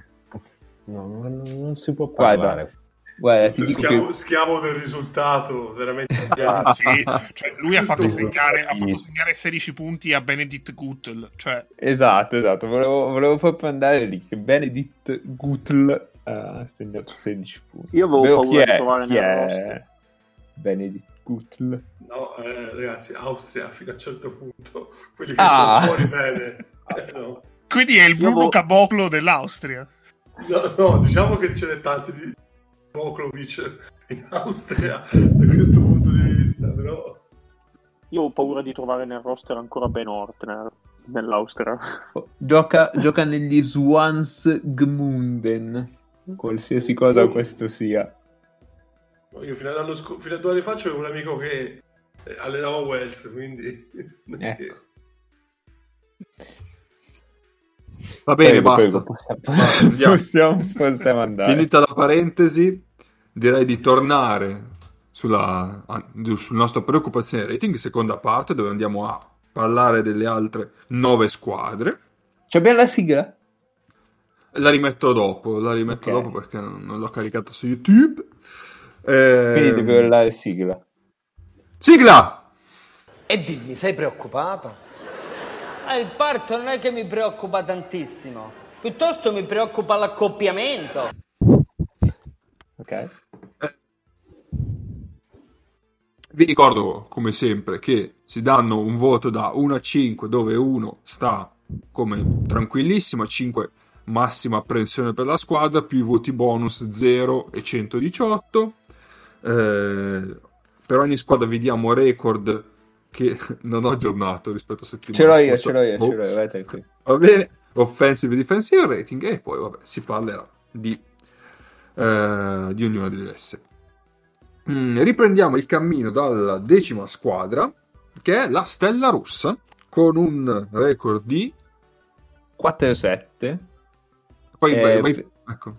Speaker 3: no, non, non si può
Speaker 6: Guarda,
Speaker 3: parlare.
Speaker 6: Guarda, ti dico
Speaker 8: Schiavo,
Speaker 6: che...
Speaker 8: schiavo del risultato, veramente.
Speaker 5: Ah, sì, cioè, lui ha fatto, segnare, ha fatto segnare 16 punti a Benedict Guttel. Cioè,
Speaker 6: Esatto, esatto, volevo, volevo proprio andare lì, che Benedict Gutl eh, ha segnato 16 punti.
Speaker 7: Io avevo
Speaker 6: Vero,
Speaker 7: paura di trovare
Speaker 6: chi
Speaker 7: nel
Speaker 6: è. Benedict Gutl?
Speaker 8: No, eh, ragazzi, Austria fino a un certo punto, quelli che
Speaker 6: Ah.
Speaker 8: sono fuori bene. Eh, no.
Speaker 5: quindi è il Bruno
Speaker 7: Io-
Speaker 5: Caboclo dell'Austria.
Speaker 8: No, no, diciamo che ce n'è tanti di Voklovic in Austria da questo punto di vista, però
Speaker 7: Io ho paura di trovare nel roster ancora Ben Ortner nell'Austria.
Speaker 6: Gioca, gioca negli Swans Gmunden, qualsiasi cosa questo sia.
Speaker 8: io fino, all'anno sc- fino a due anni fa c'avevo un amico che eh, allenava Wells, quindi...
Speaker 6: Ecco.
Speaker 1: Va bene,
Speaker 6: Prego,
Speaker 1: basta.
Speaker 6: prego, possiamo, possiamo andare.
Speaker 1: Finita la parentesi, direi di tornare sulla, sul nostro preoccupazione rating, seconda parte, dove andiamo a parlare delle altre nove squadre.
Speaker 6: Ci abbiamo la sigla?
Speaker 1: La rimetto dopo, la rimetto
Speaker 6: Ok.
Speaker 1: dopo perché non l'ho caricata su YouTube. Eh,
Speaker 6: Quindi devo urlare sigla.
Speaker 1: Sigla!
Speaker 9: E dimmi, sei preoccupato? Eh, il parto non è che mi preoccupa tantissimo, piuttosto mi preoccupa l'accoppiamento.
Speaker 6: Ok.
Speaker 1: Vi ricordo, come sempre, che si danno un voto da 1 a 5, dove 1 sta come tranquillissima, 5 massima apprensione per la squadra, più i voti bonus 0 e 118. Eh, per ogni squadra vi diamo record che non ho aggiornato rispetto a settimana
Speaker 6: Ce l'ho io,
Speaker 1: scorsa.
Speaker 6: ce l'ho io, ce l'ho io, vai.
Speaker 1: Va bene, offensive e defensive rating e poi vabbè, si parlerà di, eh, di ognuno delle esse. Mm, riprendiamo il cammino dalla decima squadra, che è la Stella Rossa, con un record di...
Speaker 6: 4-7
Speaker 1: Poi
Speaker 6: Eh,
Speaker 1: vai- vai-
Speaker 6: per-
Speaker 1: ecco.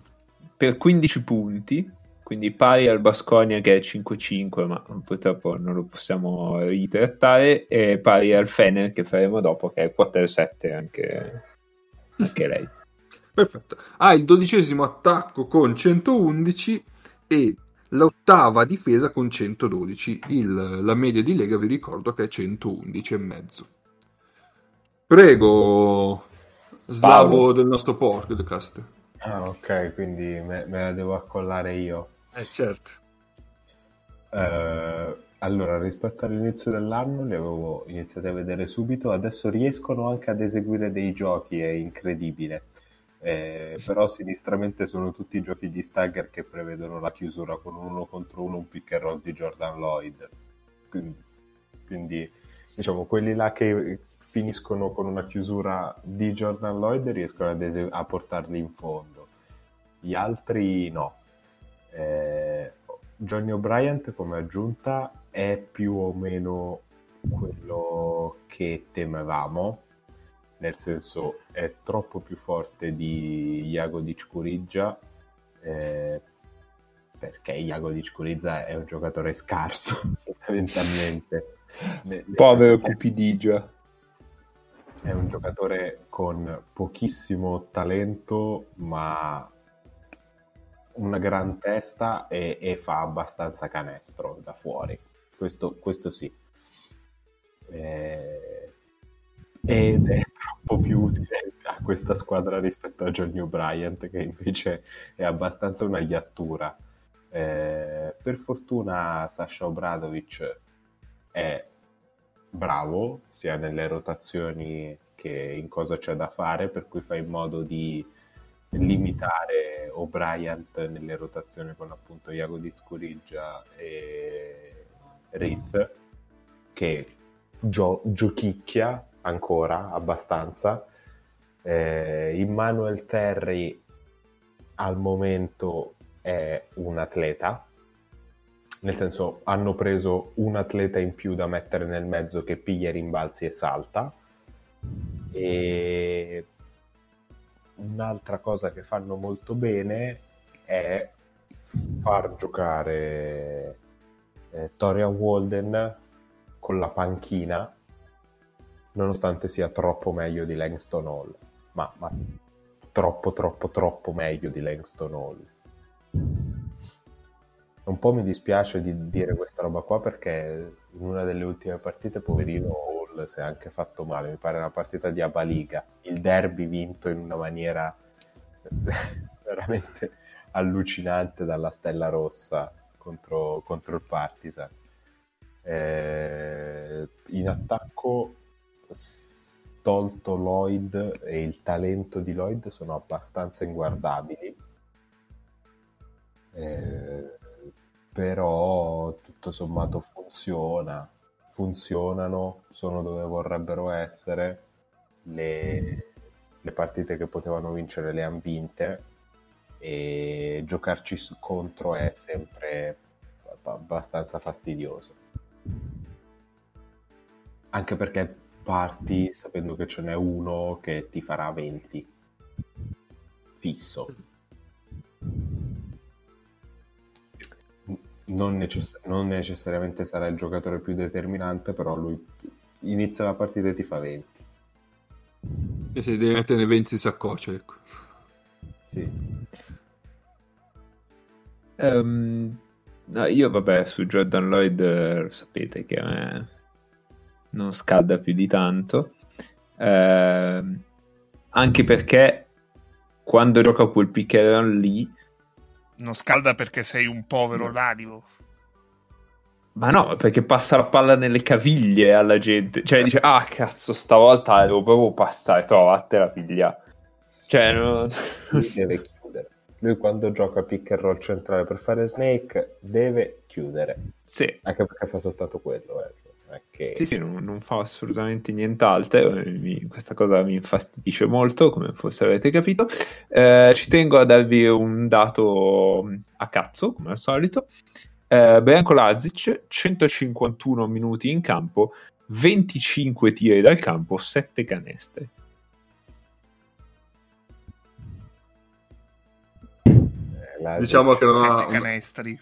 Speaker 6: per 15 punti, quindi pari al Basconia che è 5-5, ma purtroppo non lo possiamo ritrattare, e pari al Fener che faremo dopo che è 4-7 anche, anche lei.
Speaker 1: Perfetto. Ha il dodicesimo attacco con 111 e l'ottava difesa con 112. Il- la media di Lega vi ricordo che è 111 e mezzo. Prego, Slavo
Speaker 6: Paolo.
Speaker 1: del nostro podcast.
Speaker 3: Ah, ok, quindi me, me la devo accollare io.
Speaker 1: Eh certo.
Speaker 3: Eh, allora, rispetto all'inizio dell'anno li avevo iniziati a vedere subito, adesso riescono anche ad eseguire dei giochi, è incredibile. Eh, però sinistramente sono tutti giochi di Stagger che prevedono la chiusura con un uno contro uno, un pick and roll di Jordan Lloyd. Quindi, quindi, diciamo, quelli là che finiscono con una chiusura di Jordan Lloyd riescono ad ese- a portarli in fondo. Gli altri no. Eh, Johnny O'Brien come aggiunta è più o meno quello che temevamo, nel senso è troppo più forte di Iago di Ccurizza, eh, perché Iago di Ccurizza è un giocatore scarso fondamentalmente.
Speaker 6: Povero Cupidigia.
Speaker 3: è un giocatore con pochissimo talento, ma una gran testa e, e fa abbastanza canestro da fuori. Questo, questo sì. Eh, ed è troppo più utile a questa squadra rispetto a Johnny O'Brien, che invece è abbastanza una iattura. Eh, per fortuna Sasha Obradovic è bravo sia nelle rotazioni che in cosa c'è da fare, per cui fa in modo di limitare O'Brien nelle rotazioni con appunto Iago Di Scuriggia e Riz, che gio- giochicchia ancora abbastanza. Eh, Immanuel Terry al momento è un atleta, nel senso hanno preso un atleta in più da mettere nel mezzo che piglia rimbalzi e salta. E un'altra cosa che fanno molto bene è far giocare eh, Torian Walden con la panchina, nonostante sia troppo meglio di Langston Hall, ma, ma troppo, troppo, troppo meglio di Langston Hall. Un po' mi dispiace di dire questa roba qua perché in una delle ultime partite, poverino Hall si è anche fatto male. Mi pare una partita di Abaliga, il derby vinto in una maniera veramente allucinante dalla Stella Rossa contro, contro il Partizan. Eh, in attacco, tolto Lloyd e il talento di Lloyd, sono abbastanza inguardabili. Eh, però tutto sommato funziona, funzionano, sono dove vorrebbero essere, le, le partite che potevano vincere le hanno vinte e giocarci contro è sempre ab- abbastanza fastidioso. Anche perché parti sapendo che ce n'è uno che ti farà 20 fisso. non, necess- non necessariamente sarà il giocatore più determinante, però lui inizia la partita e ti fa 20.
Speaker 1: E se devi mettere 20 in saccoccia, ecco.
Speaker 3: Sì.
Speaker 6: Ehm, no, io vabbè, su Jordan Lloyd eh, sapete che a me non scalda più di tanto. Ehm, anche perché quando gioca quel pick and roll lì,
Speaker 5: Non scalda perché sei un povero d'animo.
Speaker 6: Ma no, perché passa la palla nelle caviglie alla gente. Cioè dice, ah cazzo, stavolta devo proprio passare, trovate la piglia. Cioè, no...
Speaker 3: Lui deve chiudere. Lui quando gioca pick and roll centrale per fare Snake deve chiudere.
Speaker 6: Sì.
Speaker 3: Anche perché fa soltanto quello. Eh. Che...
Speaker 6: Sì, sì, non, non, fa assolutamente nient'altro. Mi, questa cosa mi infastidisce molto, come forse avete capito. Eh, ci tengo a darvi un dato a cazzo, come al solito. Eh, Branko Lazic, 151 minuti in campo, 25 tiri dal campo, 7 canestri.
Speaker 1: Eh, diciamo che non ha...
Speaker 5: canestri.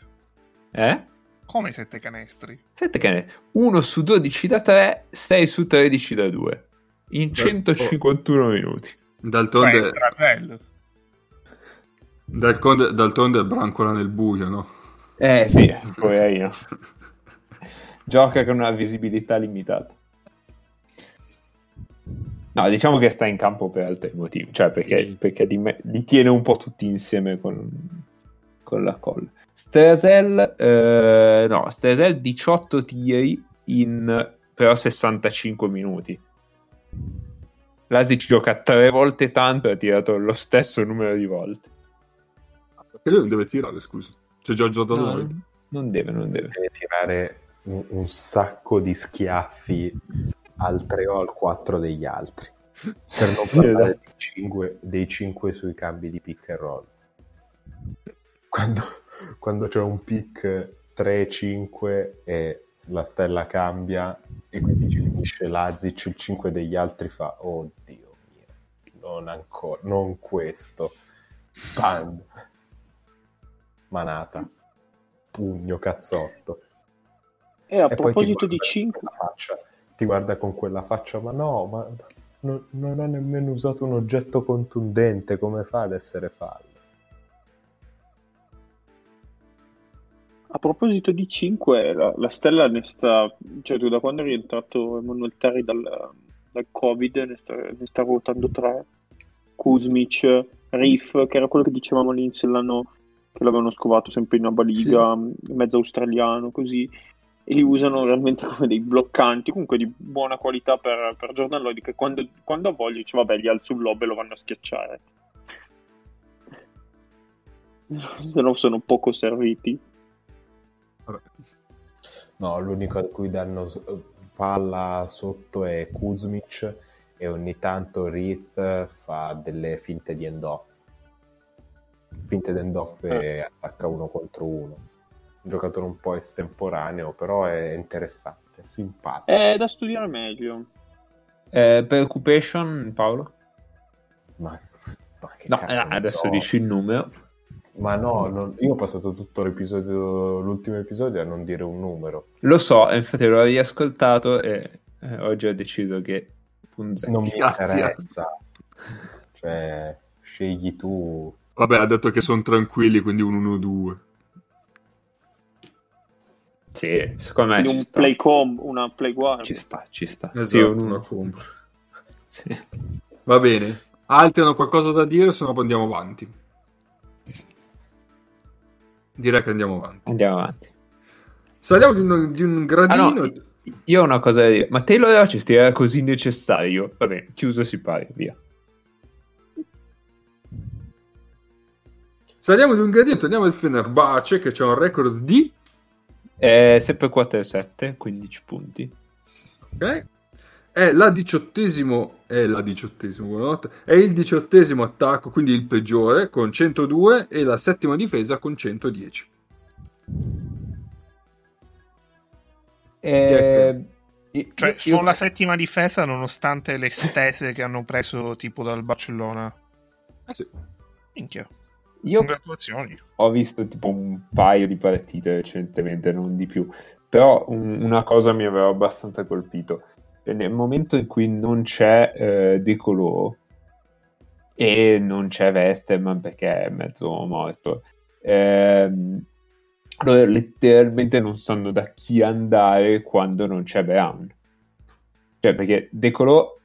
Speaker 6: Eh?
Speaker 5: Come 7 canestri?
Speaker 6: 7 canestri. 1 su 12 da 3, 6 su 13 da 2. In 151 oh. minuti.
Speaker 1: D'altronde...
Speaker 5: Cioè, Strazel.
Speaker 1: D'altronde, d'altronde brancola nel buio, no?
Speaker 6: Eh sì, poverino. Gioca con una visibilità limitata. No, diciamo che sta in campo per altri motivi, cioè perché, perché li, me- li, tiene un po' tutti insieme con, con la colla. Stresel, eh, no, Stresel 18 tiri in però 65 minuti. L'Asic gioca tre volte tanto e ha tirato lo stesso numero di volte.
Speaker 1: Perché lui non deve tirare, scusa. C'è già giocato
Speaker 6: no, noi. Non deve, non deve.
Speaker 3: Deve tirare un, un sacco di schiaffi al 3 o al 4 degli altri. Per non parlare esatto. dei, 5, dei 5 sui cambi di pick and roll. Quando, quando c'è un pick 3-5 e la stella cambia e quindi ci finisce Lazic, il 5 degli altri fa oddio mio, non ancora, non questo. Bam. Manata. Pugno cazzotto.
Speaker 7: E a e proposito di 5
Speaker 3: ti guarda con quella faccia, ma no, ma non, non ha nemmeno usato un oggetto contundente, come fa ad essere fallo?
Speaker 7: A proposito di 5, la, la, Stella ne sta, cioè tu da quando è rientrato Emanuele Terry dal, dal Covid ne sta, ne sta ruotando tre, Kuzmic, Riff, che era quello che dicevamo all'inizio dell'anno che l'avevano scovato sempre in una baliga, sì. mezzo australiano, così, e li usano realmente come dei bloccanti, comunque di buona qualità per, per Jordan Lloyd, che quando, quando ha voglia dice vabbè gli alzo un lob e lo vanno a schiacciare. Se no sono poco serviti.
Speaker 3: No, l'unico a cui danno palla sotto è Kuzmic e ogni tanto Reed fa delle finte di end-off. Finte di end-off e ah. attacca uno contro uno un giocatore un po' estemporaneo, però è interessante, è simpatico.
Speaker 7: È da studiare meglio.
Speaker 6: Eh, per Occupation, Paolo?
Speaker 3: Ma,
Speaker 6: ma no, eh, adesso so. dici il numero.
Speaker 3: Ma no, non... io ho passato tutto l'episodio, l'ultimo episodio a non dire un numero.
Speaker 6: Lo so, infatti l'ho riascoltato e eh, oggi ho deciso che
Speaker 3: Punzetti. non mi interessa. cioè, scegli tu.
Speaker 1: Vabbè, ha detto che sono tranquilli, quindi un 1-2.
Speaker 6: Sì, secondo me.
Speaker 7: un play comb, una play guard.
Speaker 6: Ci sta, ci sta.
Speaker 1: Esatto, sì, un... una comb. sì. Va bene. Altri hanno qualcosa da dire, se no andiamo avanti. Direi che andiamo avanti.
Speaker 6: Andiamo avanti.
Speaker 1: Saliamo di un, di un gradino. Ah, no,
Speaker 6: io ho una cosa da dire. Ma Taylor Rochester era così necessario? Va bene, chiuso si pare, via.
Speaker 1: Saliamo di un gradino, andiamo al Fenerbahce che c'è un record di
Speaker 6: è sempre 4 e 7, 15 punti.
Speaker 1: Ok. È la diciottesimo, è la diciottesimo, buonanotte, è il diciottesimo attacco, quindi il peggiore, con 102 e la settima difesa con 110.
Speaker 5: Eh, io, cioè, io, sono io... la settima difesa nonostante le stese che hanno preso tipo dal Barcellona.
Speaker 1: Eh sì.
Speaker 5: Minchia.
Speaker 6: Io Congratulazioni. ho visto tipo un paio di partite recentemente, non di più, però un, una cosa mi aveva abbastanza colpito. Nel momento in cui non c'è eh, De Colò e non c'è Westerman perché è mezzo morto, ehm, letteralmente non sanno da chi andare quando non c'è Brown. Cioè, perché De Colò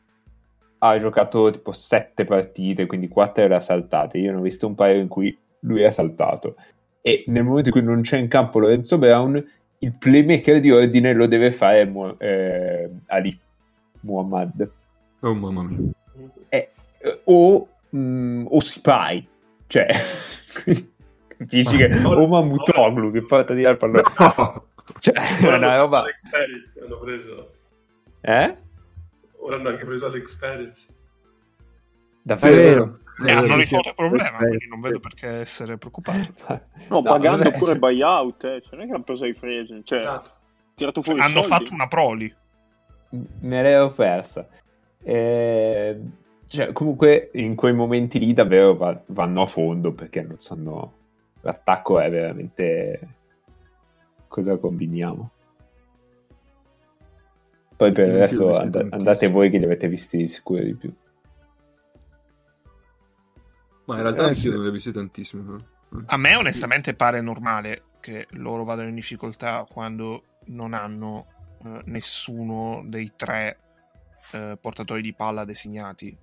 Speaker 6: ha giocato tipo sette partite, quindi quattro era saltate. Io ne ho visto un paio in cui lui è saltato. E nel momento in cui non c'è in campo Lorenzo Brown, il playmaker di ordine lo deve fare eh, Ali Muhammad
Speaker 1: Oh mamma mia.
Speaker 6: Eh, eh, o, mm, o Spy cioè capisci che o Mamutoglu che porta di al pallone
Speaker 1: No!
Speaker 6: cioè è
Speaker 8: Ora
Speaker 6: una
Speaker 8: hanno
Speaker 6: roba
Speaker 8: hanno preso.
Speaker 6: eh?
Speaker 8: Ora hanno anche preso Alex Perez.
Speaker 6: davvero
Speaker 4: È vero.
Speaker 5: E
Speaker 4: Eh,
Speaker 5: hanno risolto il problema,
Speaker 4: Eh,
Speaker 5: quindi non vedo perché essere preoccupato.
Speaker 7: No,
Speaker 6: No,
Speaker 7: pagando pure buyout, eh. cioè non è che hanno preso i agent, cioè
Speaker 8: Esatto.
Speaker 7: tirato fuori
Speaker 5: Hanno
Speaker 7: soldi.
Speaker 5: fatto una proli.
Speaker 6: Me l'ero persa. Eh, cioè, comunque in quei momenti lì davvero va- vanno a fondo perché non sanno. L'attacco è veramente. Cosa combiniamo? Poi per il resto and- andate voi che li avete visti sicuro di più.
Speaker 1: Ma in realtà
Speaker 4: Eh, sì.
Speaker 1: non ne ho visti tantissimi. però.
Speaker 5: A me onestamente pare normale che loro vadano in difficoltà quando non hanno eh, nessuno dei tre eh, portatori di palla designati.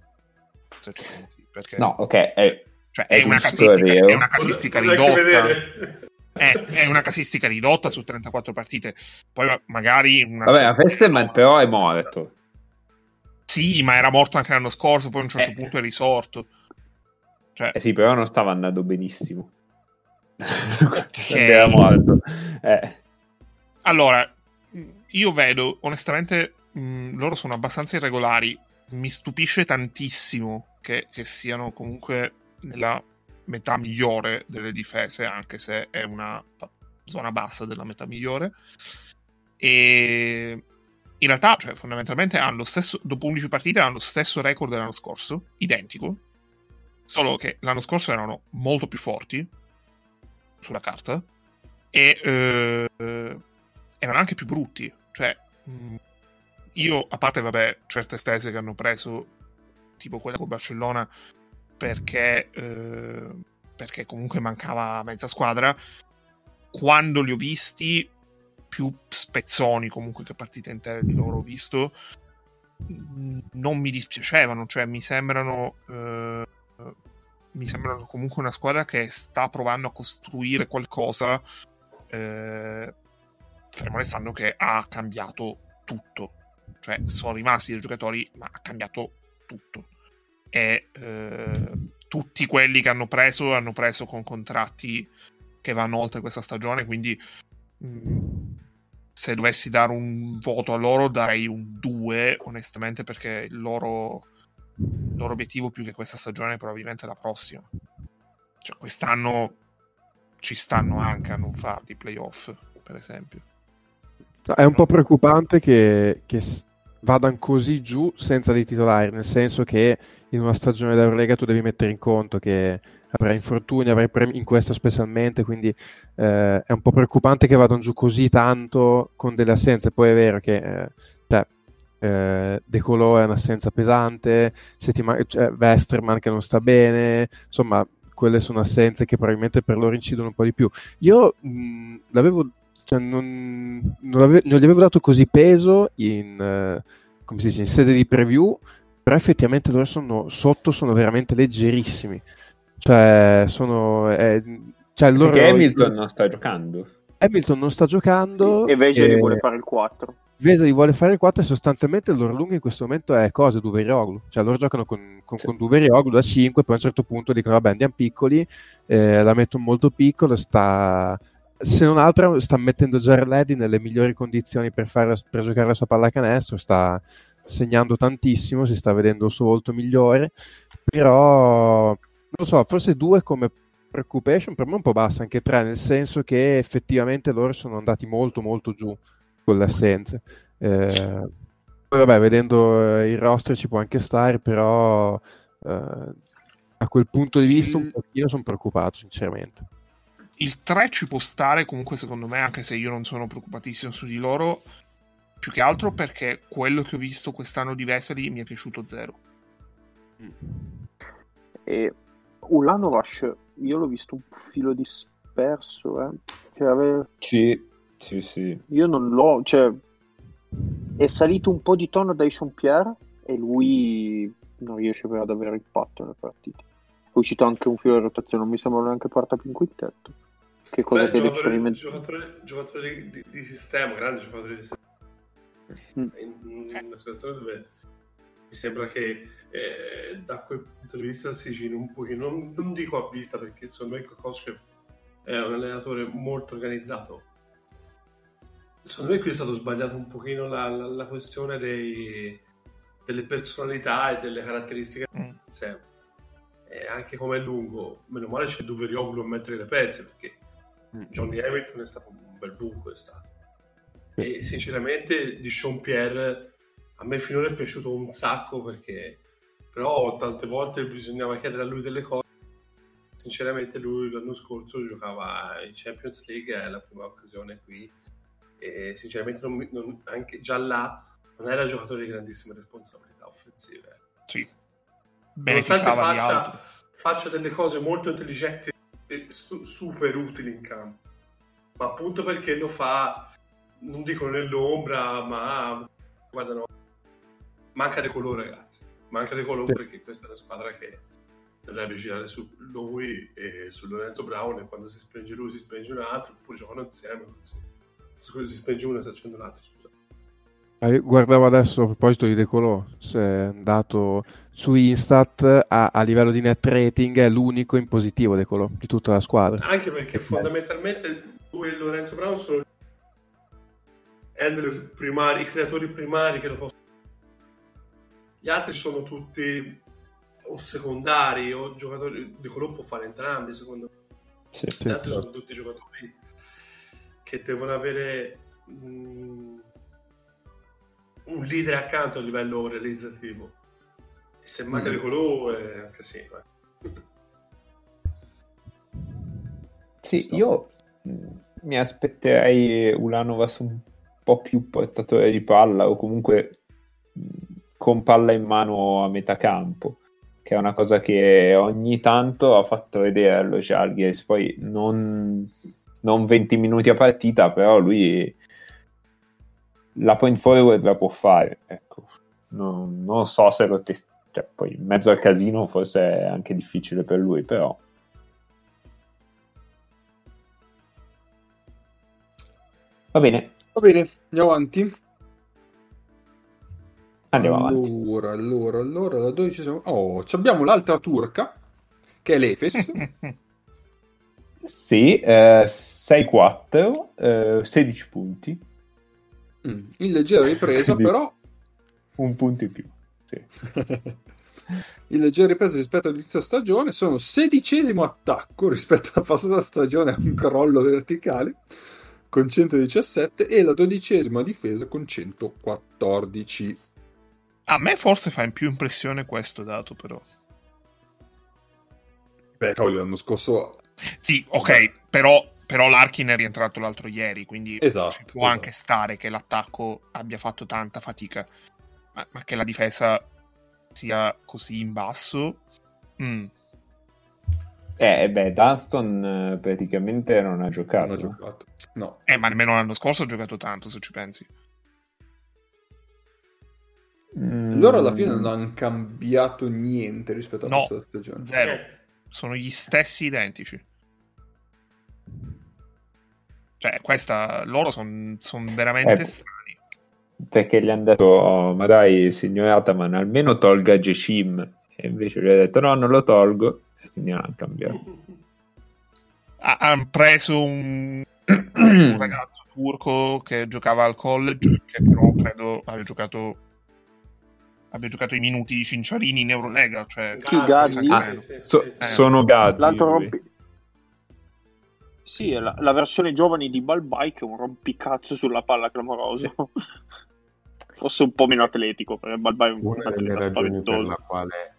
Speaker 5: Se ci pensi, perché
Speaker 6: No, ok, è,
Speaker 5: cioè,
Speaker 6: è
Speaker 5: è, una
Speaker 6: è
Speaker 5: una casistica ridotta. È, è una casistica ridotta su 34 partite. Poi ma- magari una
Speaker 6: vabbè, ma Festerman però è morto.
Speaker 5: Sì, ma era morto anche l'anno scorso, poi a un certo
Speaker 6: Eh.
Speaker 5: punto è risorto. Cioè,
Speaker 6: Eh sì, però non stava andando benissimo.
Speaker 5: Ok.
Speaker 6: Quando era morto. Eh.
Speaker 5: Allora, io vedo, onestamente, mh, loro sono abbastanza irregolari. Mi stupisce tantissimo che, che siano comunque nella metà migliore delle difese, anche se è una zona bassa della metà migliore. E in realtà, cioè, fondamentalmente, hanno lo stesso, dopo 11 partite, hanno lo stesso record dell'anno scorso, identico. Solo che l'anno scorso erano molto più forti sulla carta e eh, erano anche più brutti. Cioè, mh, io, a parte, vabbè, certe stese che hanno preso, tipo quella con Barcellona, perché, eh, perché comunque mancava mezza squadra, quando li ho visti, più spezzoni comunque che partite intere di loro ho visto, mh, non mi dispiacevano, cioè mi sembrano... eh, mi sembrano comunque una squadra che sta provando a costruire qualcosa eh, fermo restando che ha cambiato tutto cioè sono rimasti dei giocatori ma ha cambiato tutto e eh, tutti quelli che hanno preso hanno preso con contratti che vanno oltre questa stagione quindi mh, se dovessi dare un voto a loro darei un 2 onestamente perché il loro il loro obiettivo più che questa stagione è probabilmente la prossima. Cioè, quest'anno ci stanno anche a non farli i playoff, per esempio.
Speaker 4: È un po' preoccupante che, che vadano così giù senza dei titolari, nel senso che in una stagione d'Eurolega tu devi mettere in conto che avrai infortuni, avrai premi in questa specialmente, quindi eh, è un po' preoccupante che vadano giù così tanto con delle assenze. Poi è vero che eh, cioè, eh, De Colo è un'assenza pesante, settima- cioè, Westerman che non sta bene, insomma, quelle sono assenze che probabilmente per loro incidono un po' di più. Io mh, l'avevo, cioè, non, non, ave- non gli avevo dato così peso in, eh, come si dice, in sede di preview, però effettivamente loro sono sotto, sono veramente leggerissimi. Cioè, sono. eh, cioè, loro,
Speaker 6: Perché Hamilton non sta giocando.
Speaker 4: Hamilton non sta giocando.
Speaker 7: E Veseli
Speaker 4: e-
Speaker 7: vuole fare il 4.
Speaker 4: Veseli vuole fare il 4 e sostanzialmente il loro lungo in questo momento è cosa? Duverioglu. Cioè loro giocano con, con,
Speaker 6: Sì.
Speaker 4: con Duverioglu da 5, poi a un certo punto dicono vabbè andiamo piccoli, eh, la mettono molto piccolo, sta... Se non altro sta mettendo Gerledi nelle migliori condizioni per, fare, per giocare la sua pallacanestro, sta segnando tantissimo, si sta vedendo il suo volto migliore, però non so, forse due come preoccupation per me è un po' bassa, anche tre, nel senso che effettivamente loro sono andati molto molto giù con le assenze. Eh, poi vabbè, vedendo eh, il roster ci può anche stare, però eh, a quel punto di vista un pochino sono preoccupato, sinceramente.
Speaker 5: Il 3 ci può stare comunque secondo me, anche se io non sono preoccupatissimo su di loro, più che altro perché quello che ho visto quest'anno di Vesely mi è piaciuto zero.
Speaker 7: E Ulanovac, io l'ho visto un filo disperso, eh. Cioè, ave-
Speaker 6: Sì, sì, sì.
Speaker 7: io non l'ho, cioè, è salito un po' di tono da Ishon Pierre e lui non riesce più ad avere impatto nelle partite. È uscito anche un filo di rotazione, non mi sembra neanche porta più in quintetto. Che cosa
Speaker 8: Beh,
Speaker 7: che
Speaker 8: giocatore, giocatore, giocatore di, di sistema, grande giocatore di sistema.
Speaker 7: Mm.
Speaker 8: In, in una situazione dove mi sembra che eh, da quel punto di vista si giri un pochino, non, non dico a vista perché secondo me Kokoschev è un allenatore molto organizzato. Secondo me qui è stato sbagliato un pochino la, la, la questione dei, delle personalità e delle caratteristiche
Speaker 5: Mm.
Speaker 8: insieme. E anche come è lungo, meno male c'è Duverioglu a mettere le pezze perché Johnny Hamilton è stato un bel buco è stato. E sinceramente di Sean Pierre a me finora è piaciuto un sacco perché però tante volte bisognava chiedere a lui delle cose. Sinceramente lui l'anno scorso giocava in Champions League, è la prima occasione qui e sinceramente non non- anche già là non era giocatore di grandissime responsabilità offensive.
Speaker 5: Sì.
Speaker 8: Nonostante faccia, faccia delle cose molto intelligenti super utili in campo, ma appunto perché lo fa, non dico nell'ombra, ma guardano, manca di colore ragazzi, manca di colore
Speaker 4: Sì.
Speaker 8: perché questa è una squadra che dovrebbe girare su lui e su Lorenzo Brown e quando si spenge lui si spenge un altro, oppure giocano insieme. Scusa, si spenge uno e si accende un altro,
Speaker 4: Guardavo adesso a proposito di De Colò, se è andato su Instat a, a livello di net rating è l'unico in positivo De Colò di tutta la squadra.
Speaker 8: Anche perché fondamentalmente lui e Lorenzo Brown sono handler primari, i creatori primari che lo possono. Gli altri sono tutti o secondari o giocatori di quello può fare entrambi, secondo me.
Speaker 6: Sì.
Speaker 8: Gli altri sono tutti giocatori che devono avere mm, un leader accanto a livello realizzativo. E se manca
Speaker 6: Mm.
Speaker 8: di quello è un casino.
Speaker 6: Sì,
Speaker 4: Sto.
Speaker 6: io mh, mi aspetterei Ulanovas un po' più portatore di palla o comunque mh, con palla in mano a metà campo, che è una cosa che ogni tanto ha fatto vedere allo Žalgiris, poi non, non 20 minuti a partita, però lui la point forward la può fare, ecco. Non, non so se lo test- cioè, poi in mezzo al casino forse è anche difficile per lui, però va bene,
Speaker 1: Va bene, andiamo avanti.
Speaker 6: andiamo avanti.
Speaker 1: Allora, allora, allora, da 12 siamo... Oh, ci abbiamo l'altra turca, che è l'Efes.
Speaker 6: Sì, eh, 6-4, eh, 16 punti,
Speaker 1: Mm, in leggera ripresa,
Speaker 6: Quindi-
Speaker 1: però...
Speaker 6: un punto in più. Sì.
Speaker 1: in leggera ripresa rispetto all'inizio stagione, sono sedicesimo attacco rispetto alla passata stagione, un crollo verticale con 117 e la dodicesima difesa con 114.
Speaker 5: A me forse fa in più impressione questo dato, però.
Speaker 1: Beh, cavolo, l'anno scorso...
Speaker 5: Sì, ok, però, però l'Arkin è rientrato l'altro ieri, quindi
Speaker 1: Esatto,
Speaker 5: ci può
Speaker 1: esatto.
Speaker 5: anche stare che l'attacco abbia fatto tanta fatica, ma, ma che la difesa sia così in basso. mm,
Speaker 6: Eh, beh, Dunston eh, praticamente non ha giocato.
Speaker 1: Non ha giocato. No.
Speaker 5: Eh, ma nemmeno l'anno scorso ha giocato tanto, se ci pensi.
Speaker 6: Mm,
Speaker 1: Loro alla fine non hanno cambiato niente rispetto alla
Speaker 5: No,
Speaker 1: stagione.
Speaker 5: Zero. Sono gli stessi identici. Cioè, questa, loro sono veramente
Speaker 6: Eh,
Speaker 5: strani.
Speaker 6: Perché gli hanno detto, oh, ma dai, signor Ataman, almeno tolga Geshim. E invece gli ha detto, no, non lo tolgo. E quindi non hanno cambiato.
Speaker 5: Ha- Hanno preso un, un ragazzo turco che giocava al college, che però credo abbia giocato abbia giocato i minuti di Cinciarini in Eurolega. Cioè,
Speaker 8: Gazzi? sì,
Speaker 6: Ah,
Speaker 8: sì, sì,
Speaker 6: So-
Speaker 8: sì.
Speaker 6: sono Gazzi.
Speaker 7: L'altro rompi... Sì, è la, la versione giovane di Balbai che è un rompicazzo sulla palla clamoroso. Fosse un po' meno atletico, perché Balbai è un
Speaker 3: Una delle ragioni per la quale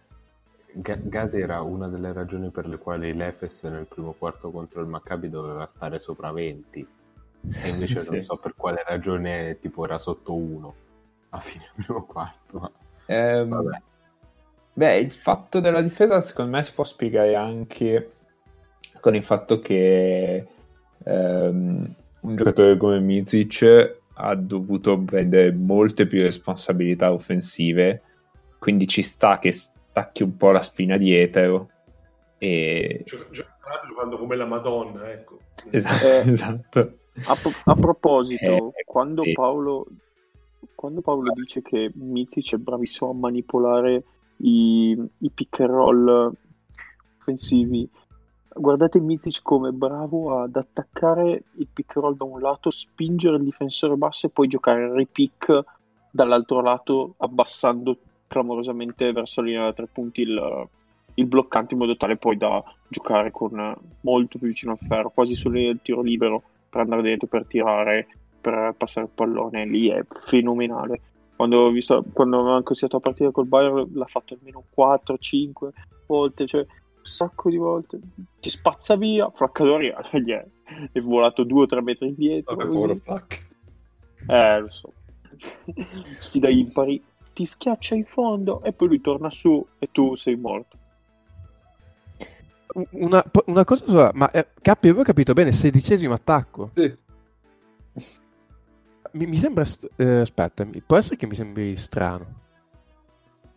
Speaker 3: Ga- Gazi era una delle ragioni per le quali l'Efes nel primo quarto contro il Maccabi doveva stare sopra 20 e invece
Speaker 6: Sì.
Speaker 3: non so per quale ragione tipo era sotto 1 a fine primo quarto. Ma
Speaker 6: Ehm,
Speaker 3: vabbè.
Speaker 6: Beh, il fatto della difesa secondo me si può spiegare anche con il fatto che ehm, un giocatore come Mizic ha dovuto prendere molte più responsabilità offensive, quindi ci sta che stacchi un po' la spina dietro e
Speaker 8: Gio- giocando come la Madonna, ecco.
Speaker 6: Esatto.
Speaker 7: Eh,
Speaker 6: esatto.
Speaker 7: A, pro- a proposito,
Speaker 6: Eh,
Speaker 7: quando
Speaker 6: sì.
Speaker 7: Paolo, quando Paolo dice che Mizic è bravissimo a manipolare i, i pick and roll offensivi, guardate Mizic come bravo ad attaccare il pick roll da un lato, spingere il difensore basso e poi giocare il repick dall'altro lato, abbassando clamorosamente verso la linea da tre punti il, il bloccante in modo tale poi da giocare con molto più vicino al ferro, quasi del tiro libero per andare dentro, per tirare, per passare il pallone, lì è fenomenale. Quando, ho visto, quando avevamo consigliato la partita col Bayern l'ha fatto almeno 4-5 volte, cioè un sacco di volte. Ci spazza via, Flaccadori gli è, è volato 2-3 metri indietro.
Speaker 1: Vabbè,
Speaker 7: così.
Speaker 1: povero Flack.
Speaker 7: Eh, lo so. Sfida impari, ti schiaccia in fondo e poi lui torna su e tu sei morto.
Speaker 4: Una, una cosa sola, ma eh, K, avevo capito bene, sedicesimo attacco.
Speaker 1: Sì.
Speaker 4: Mi, mi sembra... st- eh, aspetta, può essere che mi sembri strano.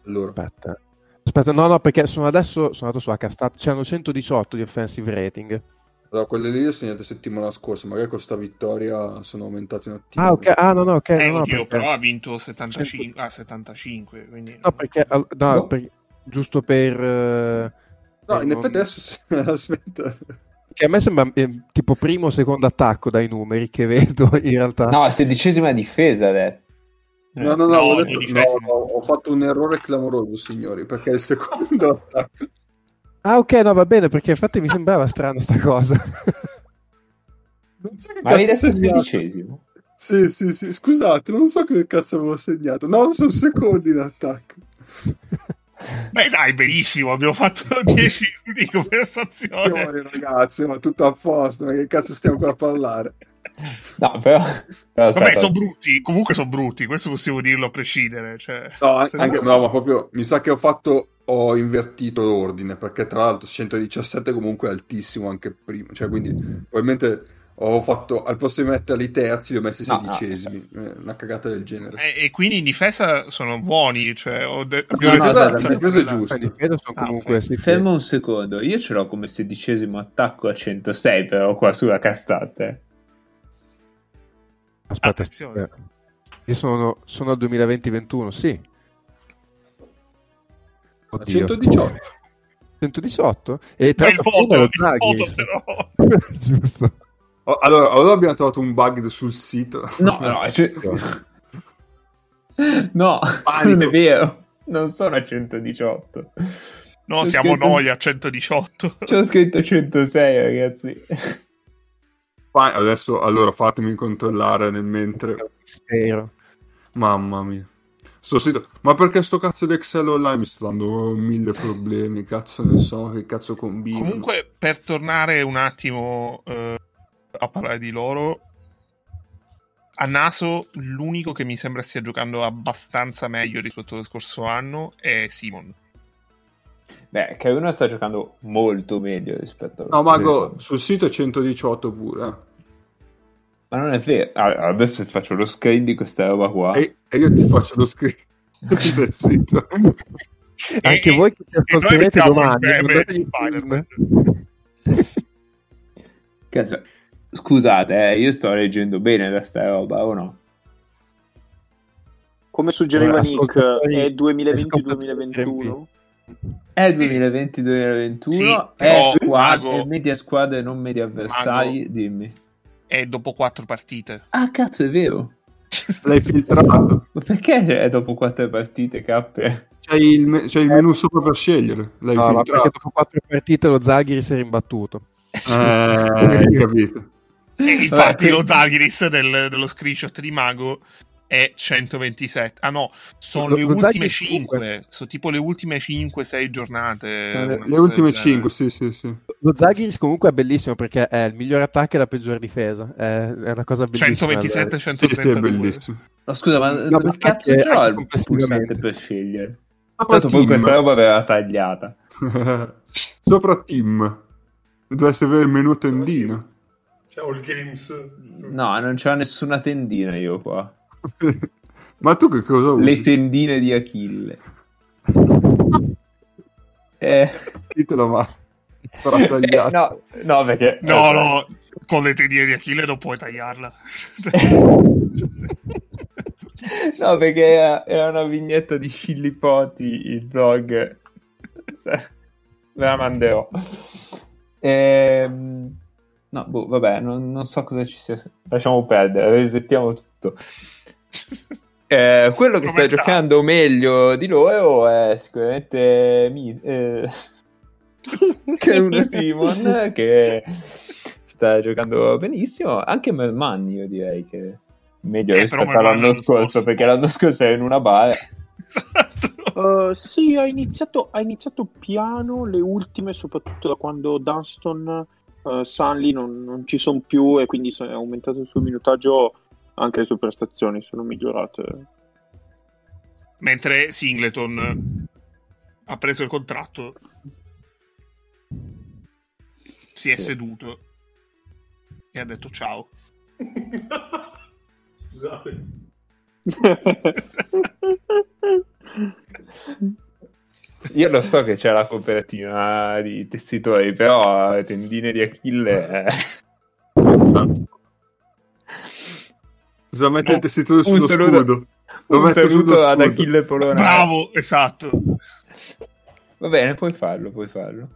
Speaker 1: Allora,
Speaker 4: Aspetta. Aspetta, no, no, perché sono adesso sono andato su Hstat, c'hanno 118 di offensive rating.
Speaker 1: allora, quelle lì le ho segnate settimana scorsa, magari con sta vittoria sono aumentati un attimo.
Speaker 4: Ah, ok, ah, no, no, ok,
Speaker 5: Eh,
Speaker 4: no, no,
Speaker 5: oddio,
Speaker 4: perché-
Speaker 5: però ha vinto 75, ah, 75 quindi...
Speaker 4: no, perché, no,
Speaker 6: No.
Speaker 4: per- giusto per... eh,
Speaker 1: No,
Speaker 4: eh,
Speaker 1: in
Speaker 4: non-
Speaker 1: effetti adesso aspetta.
Speaker 4: Che a me sembra eh, tipo primo o secondo attacco dai numeri che vedo in realtà.
Speaker 6: No, sedicesima difesa adesso.
Speaker 1: No, no, no,
Speaker 5: No,
Speaker 1: ho, detto- no, ho- fatto un errore clamoroso, signori, perché il secondo attacco
Speaker 4: Ah, ok, no, va bene, perché infatti mi sembrava strana sta cosa.
Speaker 1: non so che
Speaker 6: Ma
Speaker 1: cazzo
Speaker 6: detto
Speaker 1: segnato.
Speaker 6: sedicesimo?
Speaker 1: Sì, sì, sì, scusate, non so che cazzo avevo segnato. No, sono secondi in attacco.
Speaker 5: Beh dai, benissimo, abbiamo fatto 10 di conversazione.
Speaker 1: Signori, ragazzi, ma tutto a posto, ma che cazzo stiamo qua a parlare?
Speaker 6: No, però... però
Speaker 5: Vabbè, sono brutti, comunque sono brutti, questo possiamo dirlo a prescindere. Cioè,
Speaker 1: No, anche,
Speaker 5: no-
Speaker 1: no, ma proprio mi sa che ho fatto, ho invertito l'ordine, perché tra l'altro 117 comunque è altissimo anche prima, cioè quindi probabilmente ho fatto, al posto di metterli terzi li ho messi
Speaker 6: No, no.
Speaker 1: sedicesimi, Eh, una cagata del genere.
Speaker 5: E, e quindi in difesa sono buoni, cioè, ho de-
Speaker 1: No,
Speaker 6: no, aspetta,
Speaker 1: in difesa è giusto.
Speaker 4: Difesa sono
Speaker 5: Ah,
Speaker 4: comunque... sì.
Speaker 6: Fermo un secondo, io ce l'ho come sedicesimo attacco a 106 però qua sulla castate.
Speaker 4: Aspetta,
Speaker 5: Attenzione.
Speaker 4: eh, io sono, sono al 2020-21, sì. Oddio.
Speaker 1: 118.
Speaker 4: 118? E tra
Speaker 5: il
Speaker 4: l'altro Zaghi.
Speaker 5: voto però.
Speaker 4: Giusto.
Speaker 1: Oh, allora, allora abbiamo trovato un bug sul sito.
Speaker 6: No, no, cioè... no,
Speaker 1: Panico.
Speaker 6: non è vero, non sono a 118.
Speaker 5: No,
Speaker 6: C'è
Speaker 5: siamo
Speaker 6: scritto-
Speaker 5: noi a 118.
Speaker 6: C'ho scritto 106 ragazzi.
Speaker 1: Fai- Adesso, allora, fatemi controllare nel mentre...
Speaker 4: Mistero.
Speaker 1: Mamma mia. Sto sito... Ma perché sto cazzo di Excel online mi sta dando mille problemi, cazzo ne so, che cazzo combino.
Speaker 5: Comunque, per tornare un attimo eh, a parlare di loro, a naso l'unico che mi sembra stia giocando abbastanza meglio rispetto allo scorso anno è Simon.
Speaker 6: Beh, che uno sta giocando molto meglio rispetto a
Speaker 1: No, Mago, sul sito è 118 pure. eh.
Speaker 6: Ma non è vero. Ah, adesso faccio lo screen di questa roba qua.
Speaker 1: E, e io ti faccio lo screen del sito.
Speaker 4: Anche
Speaker 5: E-
Speaker 4: voi che ci ascolterete domani.
Speaker 6: Cazzo, scusate, eh, io sto leggendo bene da sta roba o no?
Speaker 7: Come suggeriva
Speaker 4: Allora,
Speaker 7: Nick, è
Speaker 4: ascoltatori
Speaker 7: 2020-2021.
Speaker 6: È il 2020-2021,
Speaker 5: Sì,
Speaker 6: è,
Speaker 5: però,
Speaker 6: squad-
Speaker 5: Mago-
Speaker 6: media squadre e non media avversari, dimmi.
Speaker 5: È dopo quattro partite.
Speaker 6: Ah, cazzo, è vero.
Speaker 1: L'hai filtrato.
Speaker 6: Ma perché è dopo quattro partite, cappe?
Speaker 1: C'hai il, me- c'hai il menu sopra per scegliere. L'hai
Speaker 4: No, ma perché
Speaker 1: filtrato.
Speaker 4: dopo quattro partite lo Zaghi si è rimbattuto.
Speaker 1: Eh, hai capito.
Speaker 5: E infatti
Speaker 6: Vabbè,
Speaker 5: lo Zaghiris del- dello screenshot di Mago è 127. Ah no, sono
Speaker 4: Lo-
Speaker 5: le
Speaker 4: lo
Speaker 5: ultime
Speaker 4: Zaghi comunque-
Speaker 5: 5. Sono tipo le ultime 5-6 giornate.
Speaker 4: Le-
Speaker 5: una
Speaker 1: Le ultime
Speaker 5: del genere.
Speaker 1: 5, sì, sì, sì.
Speaker 4: Lo Zaghiris comunque è bellissimo perché è il miglior attacco e la peggior difesa. È, è una cosa bellissima.
Speaker 5: 127,
Speaker 1: Sì, sì, è
Speaker 5: 132.
Speaker 1: bellissimo.
Speaker 6: No, scusa, ma
Speaker 4: No, ma
Speaker 6: cazzo
Speaker 4: anche-
Speaker 6: ce l'ho
Speaker 4: anche
Speaker 6: il pulsante per scegliere?
Speaker 1: Sopra
Speaker 6: Tanto poi questa roba verrà tagliata.
Speaker 1: Sopra team. Dovresti avere il menu tendina.
Speaker 8: C'è All Games.
Speaker 6: No, non c'ho nessuna tendina io qua.
Speaker 1: Ma tu che cosa usi?
Speaker 6: Le tendine di Achille. Eh,
Speaker 1: Ditelo ma. sarà tagliata.
Speaker 6: Eh, no, no, perché...
Speaker 5: No, no, con le tendine di Achille non puoi tagliarla.
Speaker 6: no, perché era una vignetta di Scillipoti, il blog. Ve la manderò. Ehm... No, boh, vabbè, non, non, so cosa ci sia. Lasciamo perdere, resettiamo tutto. Eh, quello che sta giocando meglio di loro è sicuramente Mi, eh, che è uno Simon che sta giocando benissimo. Anche Melman, io direi che meglio eh, rispetto all'anno scorso, perché l'anno scorso era in una bara.
Speaker 7: Uh, sì, ha iniziato, ha iniziato piano le ultime, soprattutto da quando Dunston uh, Sunly non, non ci sono più e quindi è aumentato il suo minutaggio anche le sue prestazioni sono migliorate.
Speaker 5: Mentre Singleton ha preso il contratto, si è sì. seduto e ha detto ciao.
Speaker 8: Scusate.
Speaker 6: Io lo so che c'è la copertina di tessitori, però tendine di Achille.
Speaker 1: Bisogna mettere il tessitore sullo
Speaker 6: saluto,
Speaker 1: scudo.
Speaker 6: Lo un saluto ad Achille Polonare.
Speaker 5: Bravo, esatto.
Speaker 6: Va bene, puoi farlo, puoi farlo.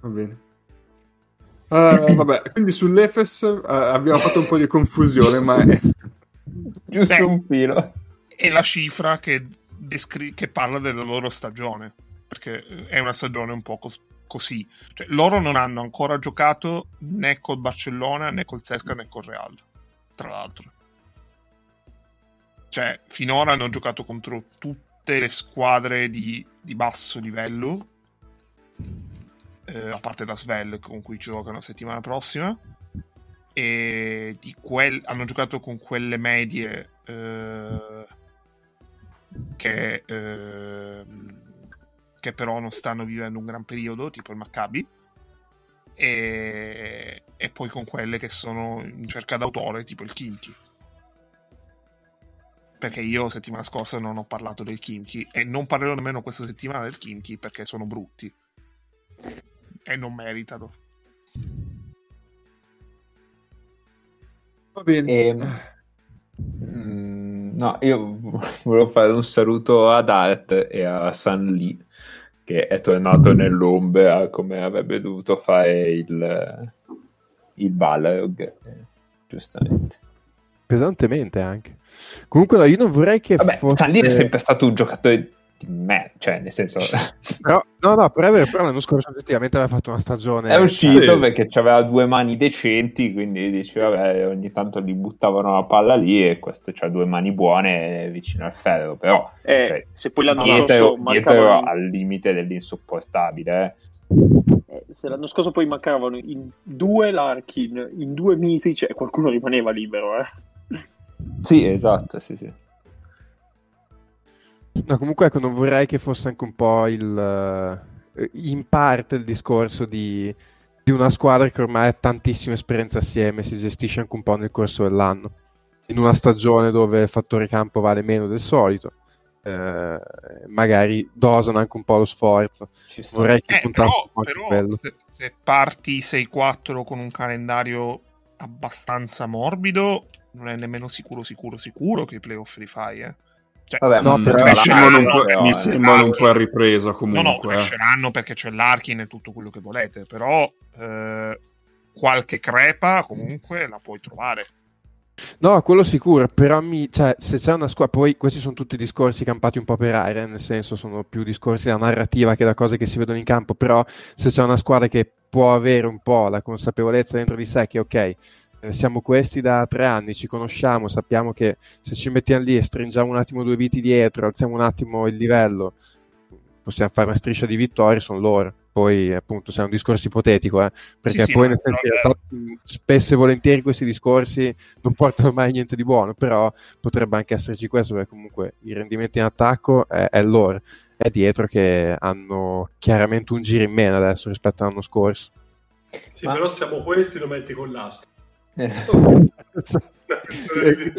Speaker 1: Va bene. Uh, vabbè, quindi sull'Efes uh, abbiamo fatto un po' di confusione, ma è...
Speaker 6: Giusto Beh, un filo.
Speaker 5: È la cifra che descri- che parla della loro stagione, perché è una stagione un po' cos- così. Cioè, loro non hanno ancora giocato né col Barcellona, né col Sesca, né col Real, tra l'altro. Cioè, finora hanno giocato contro tutte le squadre di, di basso livello, eh, a parte la Svel con cui giocano la settimana prossima, e quel- hanno giocato con quelle medie... Eh, che, eh, che però non stanno vivendo un gran periodo, tipo il Maccabi, e, e poi con quelle che sono in cerca d'autore, tipo il Kimchi. Perché io settimana scorsa non ho parlato del Kimchi e non parlerò nemmeno questa settimana del Kimchi perché sono brutti e non meritano.
Speaker 1: Va bene.
Speaker 6: E, ehm, mm, No, io volevo fare un saluto ad Art e a San Lee, che è tornato nell'ombra come avrebbe dovuto fare il, il Balrog, eh, giustamente.
Speaker 4: Pesantemente anche. Comunque no, io non vorrei che
Speaker 6: Vabbè,
Speaker 4: fosse...
Speaker 6: San Lee è sempre stato un giocatore me, cioè nel senso...
Speaker 4: però, no, no, però, però l'anno scorso effettivamente aveva fatto una stagione...
Speaker 6: È uscito sì. perché aveva due mani decenti, quindi dici, vabbè, ogni tanto gli buttavano la palla lì e questo ha due mani buone vicino al ferro, però...
Speaker 7: Eh, cioè, se poi l'anno
Speaker 6: dietro,
Speaker 7: scorso
Speaker 6: dietro mancavano... al limite dell'insopportabile,
Speaker 7: eh. se l'anno scorso poi mancavano in due Larkin, in due mesi, cioè qualcuno rimaneva libero, eh.
Speaker 6: Sì, esatto, sì, sì.
Speaker 4: No, comunque ecco, non vorrei che fosse anche un po' il... Uh, in parte il discorso di, di, una squadra che ormai ha tantissima esperienza assieme, si gestisce anche un po' nel corso dell'anno. In una stagione dove il fattore campo vale meno del solito, eh, magari dosano anche un po' lo sforzo. Vorrei che
Speaker 5: eh, però, un po' però se, se parti 6-4 con un calendario abbastanza morbido, non è nemmeno sicuro, sicuro, sicuro che i playoff li fai, eh.
Speaker 1: Cioè, Vabbè, no, però mi sembrano un po', mi sembrano un po' a ripresa comunque. No, no,
Speaker 5: cresceranno eh. perché c'è l'Arkin e tutto quello che volete, però eh, qualche crepa comunque la puoi trovare.
Speaker 4: No, quello sicuro, però mi, cioè, se c'è una squadra, poi questi sono tutti discorsi campati un po' per aria, nel senso sono più discorsi da narrativa che da cose che si vedono in campo, però se c'è una squadra che può avere un po' la consapevolezza dentro di sé che ok, eh, siamo questi da tre anni, ci conosciamo, sappiamo che se ci mettiamo lì e stringiamo un attimo due viti dietro, alziamo un attimo il livello, possiamo fare una striscia di vittorie, sono loro. Poi, appunto, se è un discorso ipotetico, eh, perché sì, poi, sì, nel senso, in realtà, spesso e volentieri questi discorsi non portano mai niente di buono, però potrebbe anche esserci questo, perché comunque i rendimenti in attacco è, è loro. È dietro che hanno chiaramente un giro in meno adesso rispetto all'anno scorso.
Speaker 8: Sì, Ma... però siamo questi, lo metti con l'astro.
Speaker 4: Il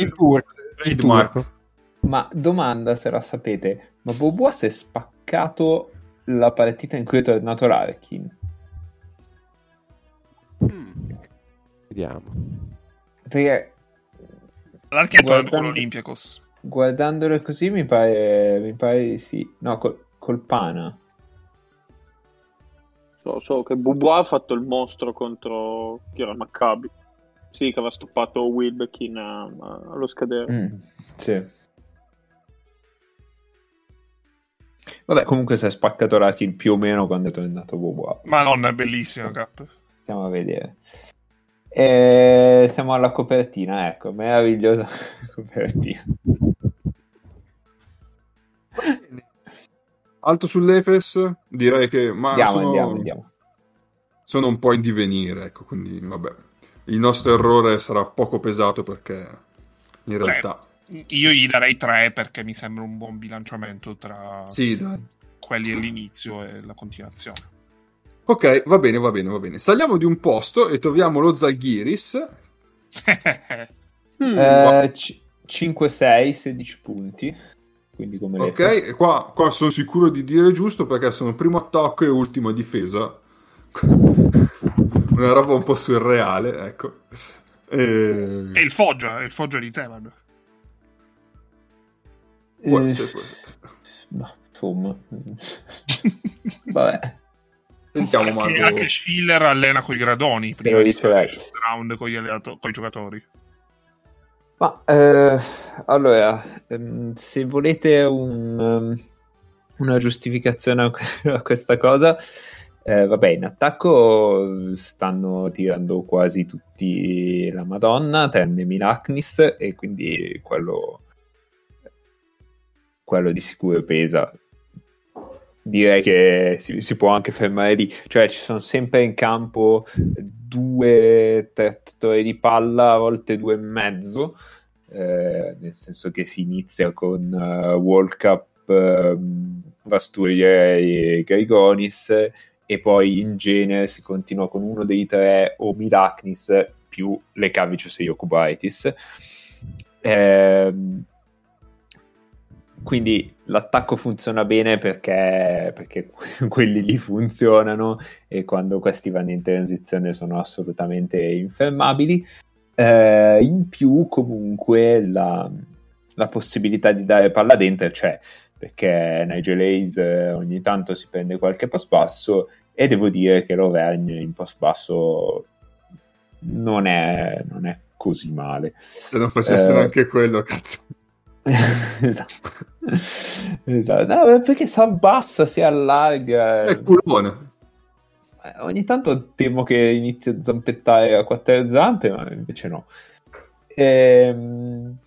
Speaker 4: turco. Il turco.
Speaker 6: Ma domanda se la sapete, ma Bobua si è spaccato la partita in cui è tornato l'Arkin?
Speaker 4: Mm. Vediamo.
Speaker 6: Perché
Speaker 5: L'architetto
Speaker 6: Guardando-
Speaker 5: con l'Olympiakos.
Speaker 6: guardandolo così mi pare, mi pare di sì. No, col, col Pana.
Speaker 7: So, so che Bubois ha fatto il mostro contro chi era Maccabi. Sì, che aveva stoppato Wilbekin a- a- allo scadere.
Speaker 6: Mm, sì. Vabbè, comunque si è spaccato Rakic più o meno quando è tornato Bobois.
Speaker 5: Madonna, è bellissima, Cap.
Speaker 6: Stiamo a vedere. E siamo alla copertina, ecco, meravigliosa copertina.
Speaker 1: Alto sull'Efes, direi che ma
Speaker 6: Andiamo,
Speaker 1: sono,
Speaker 6: andiamo, andiamo.
Speaker 1: sono un po' in divenire, ecco, quindi vabbè. Il nostro errore sarà poco pesato perché in
Speaker 5: Cioè,
Speaker 1: realtà
Speaker 5: Io gli darei 3 perché mi sembra un buon bilanciamento tra
Speaker 1: sì, dai.
Speaker 5: quelli all'inizio e la continuazione.
Speaker 1: Ok, va bene, va bene, va bene. Saliamo di un posto e troviamo lo Zalgiris.
Speaker 7: Mm.
Speaker 6: Eh, c- 5, 6, 16 punti. Quindi come
Speaker 1: Ok, e qua, qua sono sicuro di dire giusto perché sono primo attacco e ultima difesa. Una roba un po' surreale, ecco. E...
Speaker 5: E il Foggia, è il Foggia di Teman.
Speaker 1: Può
Speaker 6: Eh,
Speaker 1: essere, può essere.
Speaker 6: ma, insomma. Vabbè.
Speaker 1: Sentiamo,
Speaker 5: Anche,
Speaker 1: Marco.
Speaker 5: anche Schiller allena con i gradoni
Speaker 6: Se
Speaker 5: prima di
Speaker 6: lei.
Speaker 5: round con i giocatori.
Speaker 6: Ma eh, allora, ehm, se volete un, ehm, una giustificazione a questa cosa, eh, vabbè, in attacco stanno tirando quasi tutti la Madonna, tranne Milaknis, e quindi quello, quello di sicuro pesa. Direi che si, si può anche fermare lì, cioè ci sono sempre in campo due trattori di palla, a volte due e mezzo, eh, nel senso che si inizia con uh, World Cup, ehm, Vasturia e Grigonis e poi in genere si continua con uno dei tre o Milaknis più Lekavicius e Jokubaitis. Ehm, quindi l'attacco funziona bene perché, perché quelli lì funzionano e quando questi vanno in transizione sono assolutamente infermabili. Eh, in più, comunque, la, la possibilità di dare palla dentro c'è perché Nigel Hayes eh, ogni tanto si prende qualche post basso e devo dire che l'Auvergne in post basso non è, non è così male.
Speaker 1: Se non facesse
Speaker 6: Eh,
Speaker 1: neanche quello, cazzo.
Speaker 6: esatto. esatto. No, perché si abbassa, si allarga.
Speaker 1: È culone.
Speaker 6: Eh, Ogni tanto temo che inizi a zampettare a quattro zampe, ma invece no. Ehm,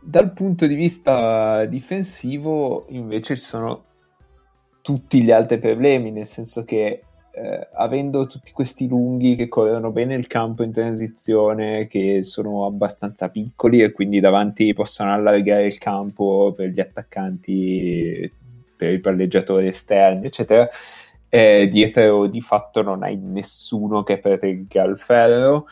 Speaker 6: Dal punto di vista difensivo, invece, ci sono tutti gli altri problemi, nel senso che eh, avendo tutti questi lunghi che corrono bene il campo in transizione, che sono abbastanza piccoli e quindi davanti possono allargare il campo per gli attaccanti, per i palleggiatori esterni, eccetera, eh, dietro di fatto non hai nessuno che protegga il ferro,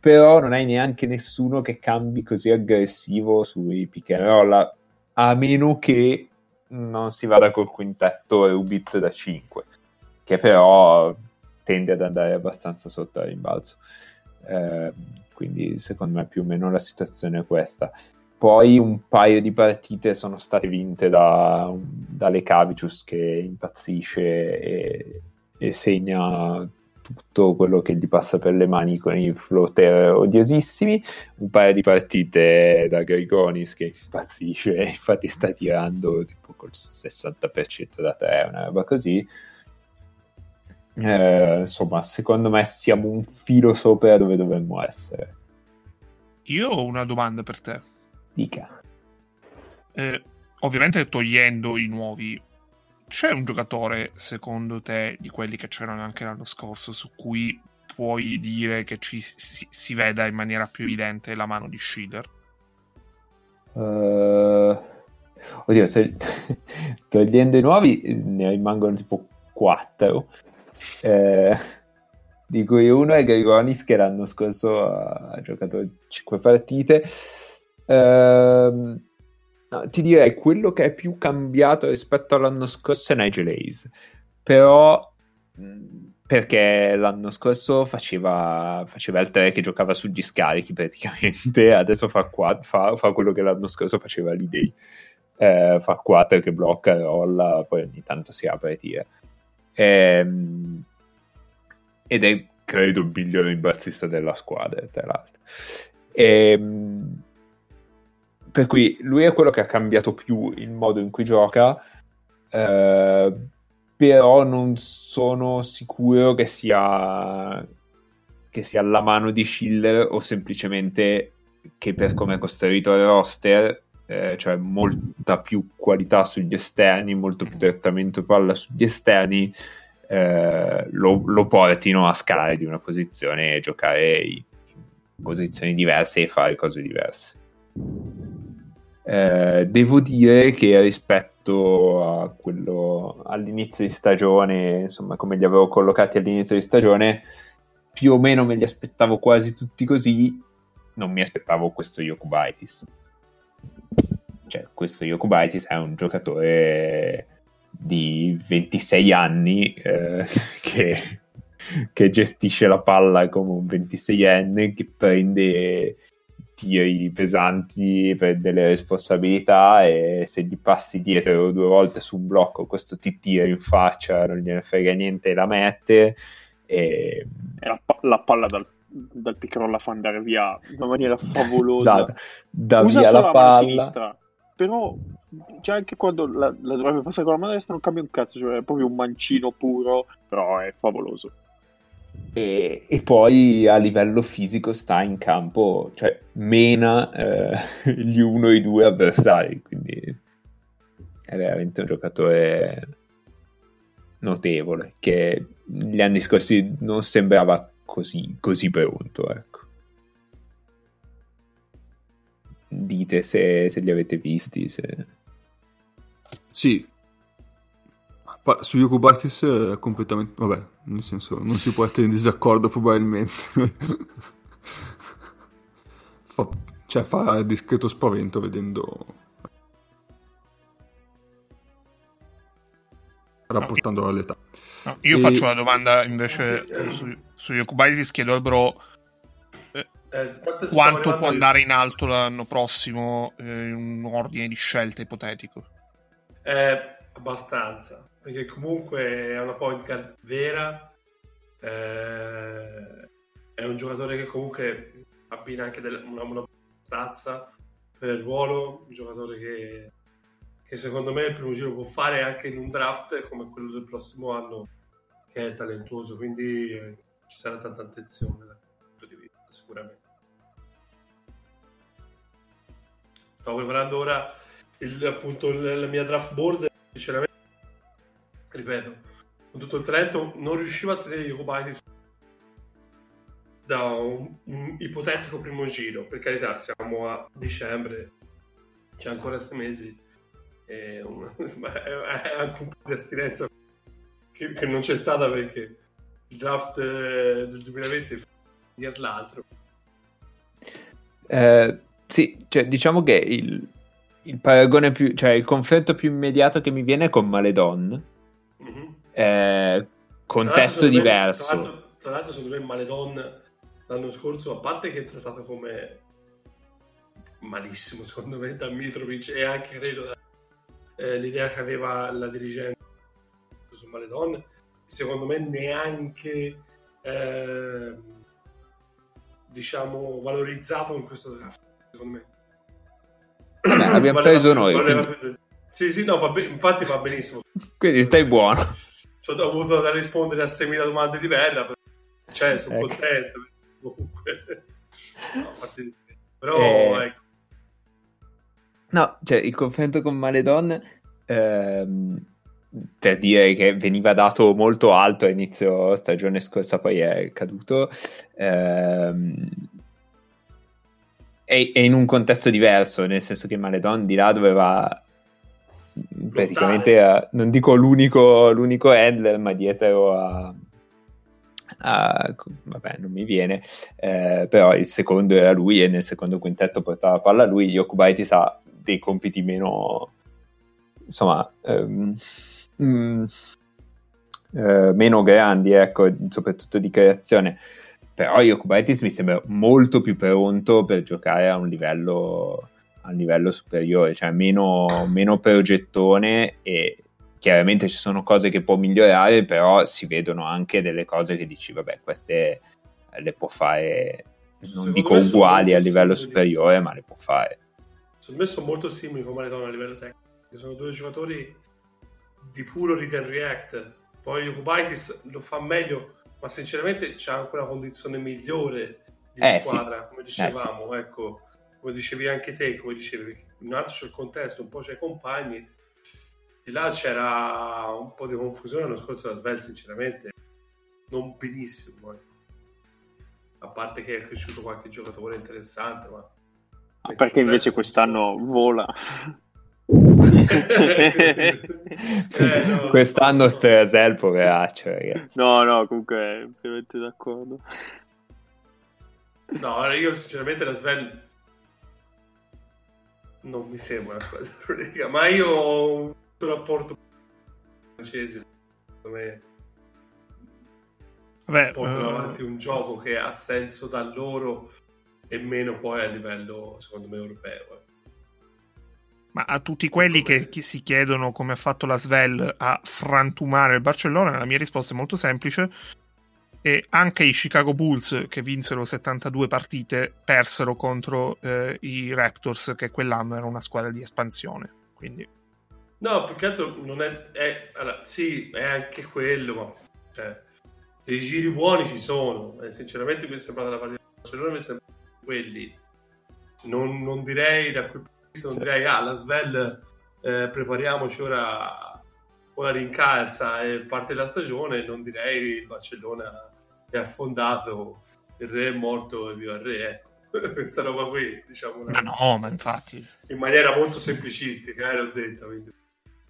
Speaker 6: però non hai neanche nessuno che cambi così aggressivo sui pick and roll, a- meno che non si vada col quintetto Rubit da 5, che però tende ad andare abbastanza sotto al rimbalzo. Eh, quindi secondo me più o meno la situazione è questa. Poi un paio di partite sono state vinte da, da Lekavicius che impazzisce e, e segna tutto quello che gli passa per le mani con i floater odiosissimi. Un paio di partite da Grigonis che impazzisce infatti sta tirando tipo col 60% da 3, una roba così. Eh, insomma, secondo me siamo un filo sopra dove dovremmo essere.
Speaker 5: Io ho una domanda per te.
Speaker 6: Dica.
Speaker 5: Eh, ovviamente togliendo i nuovi, c'è un giocatore secondo te di quelli che c'erano anche l'anno scorso su cui puoi dire che ci si, si veda in maniera più evidente la mano di Schiller?
Speaker 6: Eh, oddio, se- togliendo i nuovi eh, ne rimangono tipo 4. di cui uno è Grigonis che l'anno scorso ha, giocato 5 partite. Ehm, no, ti direi quello che è più cambiato rispetto all'anno scorso è Nigel Hayes, però perché l'anno scorso faceva, faceva il 3 che giocava sugli scarichi praticamente, adesso fa, qua, fa, fa quello che l'anno scorso faceva l'idea. Eh, fa 4 che blocca, rolla, poi ogni tanto si apre e tira. Ehm, ed è credo il migliore imbazzista della squadra, tra l'altro. Ehm, per cui lui è quello che ha cambiato più il modo in cui gioca. Eh, però non sono sicuro che sia che sia alla mano di Schiller o semplicemente che per come è costruito il roster eh, cioè molta più qualità sugli esterni molto più trattamento palla sugli esterni eh, lo, lo, portino a scalare di una posizione e giocare in posizioni diverse e fare cose diverse eh, devo dire che rispetto a quello all'inizio di stagione, insomma, come li avevo collocati all'inizio di stagione, più o meno me li aspettavo quasi tutti così. Non mi aspettavo questo Yokubaitis. Cioè, questo Yokubaitis è un giocatore di 26 anni eh, che, che gestisce la palla come un 26enne che prende tiri pesanti per delle responsabilità e se gli passi dietro due volte su un blocco questo ti tira in faccia non gliene frega niente e la mette e...
Speaker 7: e la, la, palla dal, dal pick la fa andare via in una maniera favolosa
Speaker 6: esatto. da Usa via la palla sinistra,
Speaker 7: però cioè anche quando la, la dovrebbe passare con la mano destra non cambia un cazzo cioè è proprio un mancino puro però è favoloso
Speaker 6: e, e, poi a livello fisico sta in campo, cioè mena eh, gli uno e i due avversari, quindi è veramente un giocatore notevole che gli anni scorsi non sembrava così, così pronto. Ecco. Dite se, se li avete visti. Se...
Speaker 1: Sì, su Yokubatis è completamente... Vabbè, nel senso, non si può essere in disaccordo probabilmente. fa, cioè, fa discreto spavento vedendo... rapportando all'età.
Speaker 5: No, io e... faccio una domanda invece su, su Yokubatis, chiedo al bro... Eh, eh, quanto può andare in alto l'anno prossimo eh, in un ordine di scelte ipotetico?
Speaker 8: Eh, abbastanza perché comunque è una point guard vera, eh, è un giocatore che comunque abbina anche del, una, una stazza per il ruolo, un giocatore che, che, secondo me il primo giro può fare anche in un draft come quello del prossimo anno, che è talentuoso, quindi eh, ci sarà tanta attenzione dal punto di vista, sicuramente. Stavo preparando ora il, appunto la mia draft board, sinceramente ripeto, con tutto il talento, non riusciva a tenere Jokubaitis da un, un, ipotetico primo giro. Per carità, siamo a dicembre, c'è ancora sei mesi, è, un, è anche un po' di astinenza che, che, non c'è stata perché il draft eh, del 2020 è finito l'altro.
Speaker 6: Eh, sì, cioè, diciamo che il, il paragone più, cioè il confronto più immediato che mi viene è con Maledon. Eh, contesto tra diverso.
Speaker 8: Me, tra, l'altro, tra l'altro, secondo me, Maledon l'anno scorso, a parte che è trattato come malissimo, secondo me, da Mitrovic e anche credo eh, l'idea che aveva la dirigente su Maledon, secondo me neanche eh, diciamo valorizzato in questo draft, secondo me.
Speaker 6: Vabbè, abbiamo valeva, preso noi. Valeva,
Speaker 8: quindi... Sì, sì, no, be- infatti va benissimo.
Speaker 6: Quindi stai buono.
Speaker 8: Ho avuto da rispondere a 6.000 domande di Verra, cioè sono ecco. contento. Comunque, no, però eh... ecco.
Speaker 6: No, cioè il confronto con Maledon ehm, per dire che veniva dato molto alto a inizio stagione scorsa, poi è caduto. Ehm, è, è in un contesto diverso, nel senso che Maledon di là doveva praticamente a, non dico l'unico, l'unico handler, ma dietro a, a, vabbè, non mi viene, eh, però il secondo era lui e nel secondo quintetto portava la palla lui. Yokubaitis ha dei compiti meno, insomma, um, um, eh, meno grandi, ecco, soprattutto di creazione. Però Jokubaitis mi sembra molto più pronto per giocare a un livello, a livello superiore, cioè meno, meno progettone e chiaramente ci sono cose che può migliorare, però si vedono anche delle cose che dici, vabbè, queste le può fare, non Secondo dico uguali a livello simili. superiore, ma le può fare.
Speaker 8: Secondo me sono molto simili come Maradona a livello tecnico, sono due giocatori di puro read and react, poi Jokubaitis lo fa meglio, ma sinceramente c'è anche una condizione migliore di eh, squadra, sì. come dicevamo, eh, sì. ecco, come dicevi anche te, come dicevi, un altro c'è il contesto, un po' c'è i compagni, di là c'era un po' di confusione l'anno scorso da Svel, sinceramente, non benissimo, eh. a parte che è cresciuto qualche giocatore interessante, ma...
Speaker 10: Ah, perché invece quest'anno vola.
Speaker 6: eh, no, Quest'anno no, Strasel, poveraccio, ragazzi.
Speaker 10: No, no, comunque, ovviamente d'accordo.
Speaker 8: No, io sinceramente la Sven non mi sembra una squadra ma io ho un rapporto francese, secondo me Vabbè, portano uh... avanti un gioco che ha senso da loro e meno poi a livello, secondo me, europeo. Eh.
Speaker 5: Ma a tutti quelli che, che, si chiedono come ha fatto la Svel a frantumare il Barcellona, la mia risposta è molto semplice. E anche i Chicago Bulls, che vinsero 72 partite, persero contro eh, i Raptors, che quell'anno era una squadra di espansione. Quindi...
Speaker 8: No, più che altro non è... è allora, sì, è anche quello, ma... Cioè, dei giri buoni ci sono. Eh, sinceramente mi è sembrata la partita di Barcellona, mi è sembrata quelli. Non, non direi da quel non certo. direi, ah, la Svel, eh, prepariamoci ora, ora rincalza e parte la stagione, non direi il Barcellona è affondato, il re è morto e viva il re, ecco. Questa roba qui, diciamo.
Speaker 5: Ma no, ma infatti.
Speaker 8: In maniera molto semplicistica, eh, l'ho detto. Quindi...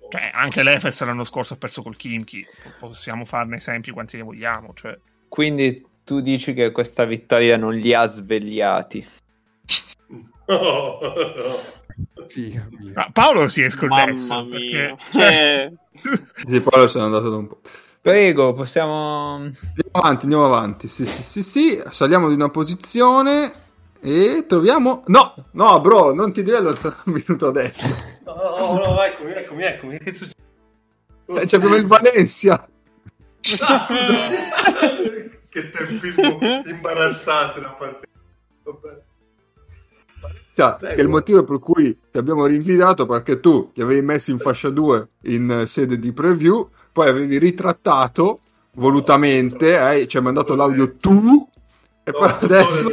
Speaker 5: Cioè, anche l'Efes l'anno scorso ha perso col Kimchi, possiamo farne esempi quanti ne vogliamo. Cioè.
Speaker 6: Quindi tu dici che questa vittoria non li ha svegliati?
Speaker 8: No, no.
Speaker 5: Sì, Paolo si è sconnesso perché... Cioè...
Speaker 1: sì, Paolo se n'è andato da un po'.
Speaker 6: Prego, possiamo...
Speaker 1: Andiamo avanti, andiamo avanti. Sì, sì, sì, sì, saliamo di una posizione e troviamo... No, no, bro, non ti direi il minuto adesso.
Speaker 8: No, no, no, eccomi, eccomi, eccomi. Che succede?
Speaker 1: Eh, c'è come il Valencia.
Speaker 8: Ah, scusa. che tempismo imbarazzato da parte. Vabbè.
Speaker 1: Sì, che è il motivo per cui ti abbiamo rinviato perché tu ti avevi messo in fascia 2 in sede di preview, poi avevi ritrattato volutamente, eh, ci hai mandato l'audio tu e no, poi adesso...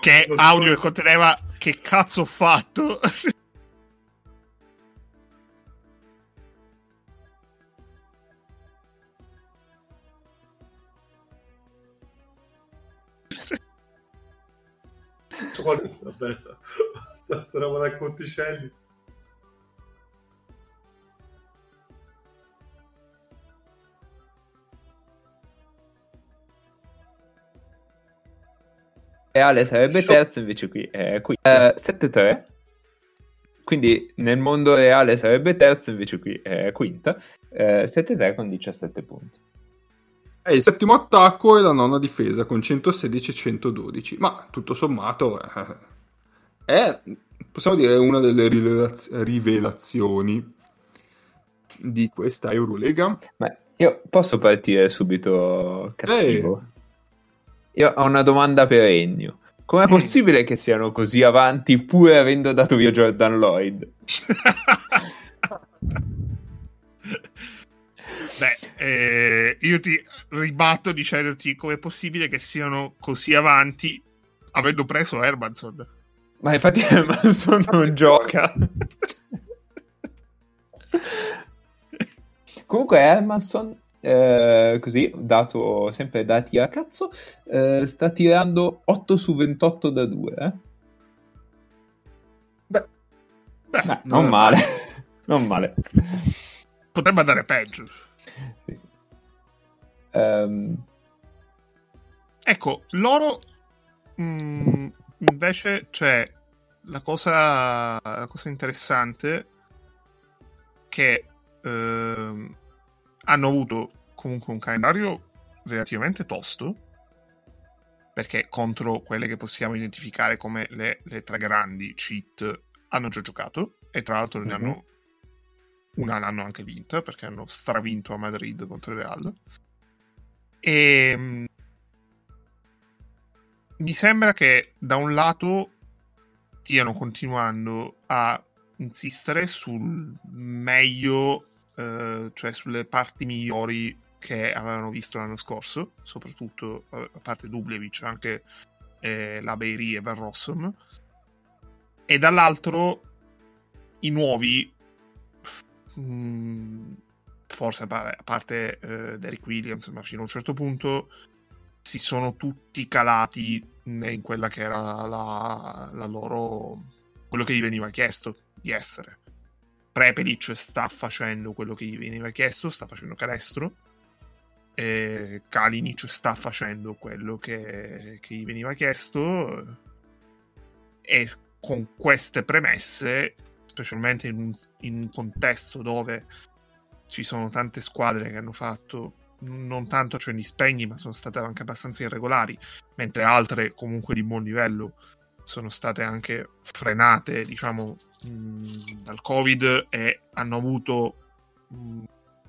Speaker 5: Che audio conteneva che cazzo ho fatto?
Speaker 8: Vabbè, sta, sta roba
Speaker 6: Reale sarebbe terzo, invece qui è qui. Eh, 7-3. Quindi nel mondo reale sarebbe terzo, invece qui è quinta. Eh, 7-3 con 17 punti.
Speaker 1: È il settimo attacco e la nona difesa con 116 e 112. Ma tutto sommato eh, è, possiamo dire, una delle rivelaz- rivelazioni di questa Eurolega.
Speaker 6: Beh, io posso partire subito cattivo. Ehi. Io ho una domanda per Ennio. Com'è possibile che siano così avanti pur avendo dato via Jordan Lloyd?
Speaker 5: Beh, eh, io ti ribatto dicendoti com'è possibile che siano così avanti avendo preso Hermanson.
Speaker 6: Ma infatti Hermanson non gioca. Comunque Hermanson, eh, così, dato sempre dati a cazzo, eh, sta tirando 8 su 28 da 2. Eh?
Speaker 5: Beh,
Speaker 6: Beh, non, non male. non male.
Speaker 5: Potrebbe andare peggio. Sì, sì.
Speaker 6: Um...
Speaker 5: Ecco, loro mh, mm, invece c'è la cosa, la cosa interessante che eh, hanno avuto comunque un calendario relativamente tosto, perché contro quelle che possiamo identificare come le, le tre grandi cheat hanno già giocato e tra l'altro ne mm-hmm. hanno una l'hanno anche vinta perché hanno stravinto a Madrid contro il Real e ehm, mi sembra che da un lato stiano continuando a insistere sul meglio, eh, cioè sulle parti migliori che avevano visto l'anno scorso, soprattutto a parte Dublevic, anche eh, la Beiri e Van Rossum, e dall'altro i nuovi, mh, mm, forse a parte eh, Derek Williams, ma fino a un certo punto si sono tutti calati in quella che era la, la loro quello che gli veniva chiesto di essere. Prepelic sta facendo quello che gli veniva chiesto, sta facendo canestro. E Kalinic sta facendo quello che, che gli veniva chiesto. E con queste premesse, specialmente in un, in un contesto dove ci sono tante squadre che hanno fatto non tanto cioè gli spegni, ma sono state anche abbastanza irregolari, mentre altre comunque di buon livello sono state anche frenate, diciamo, mh, dal Covid e hanno avuto mh,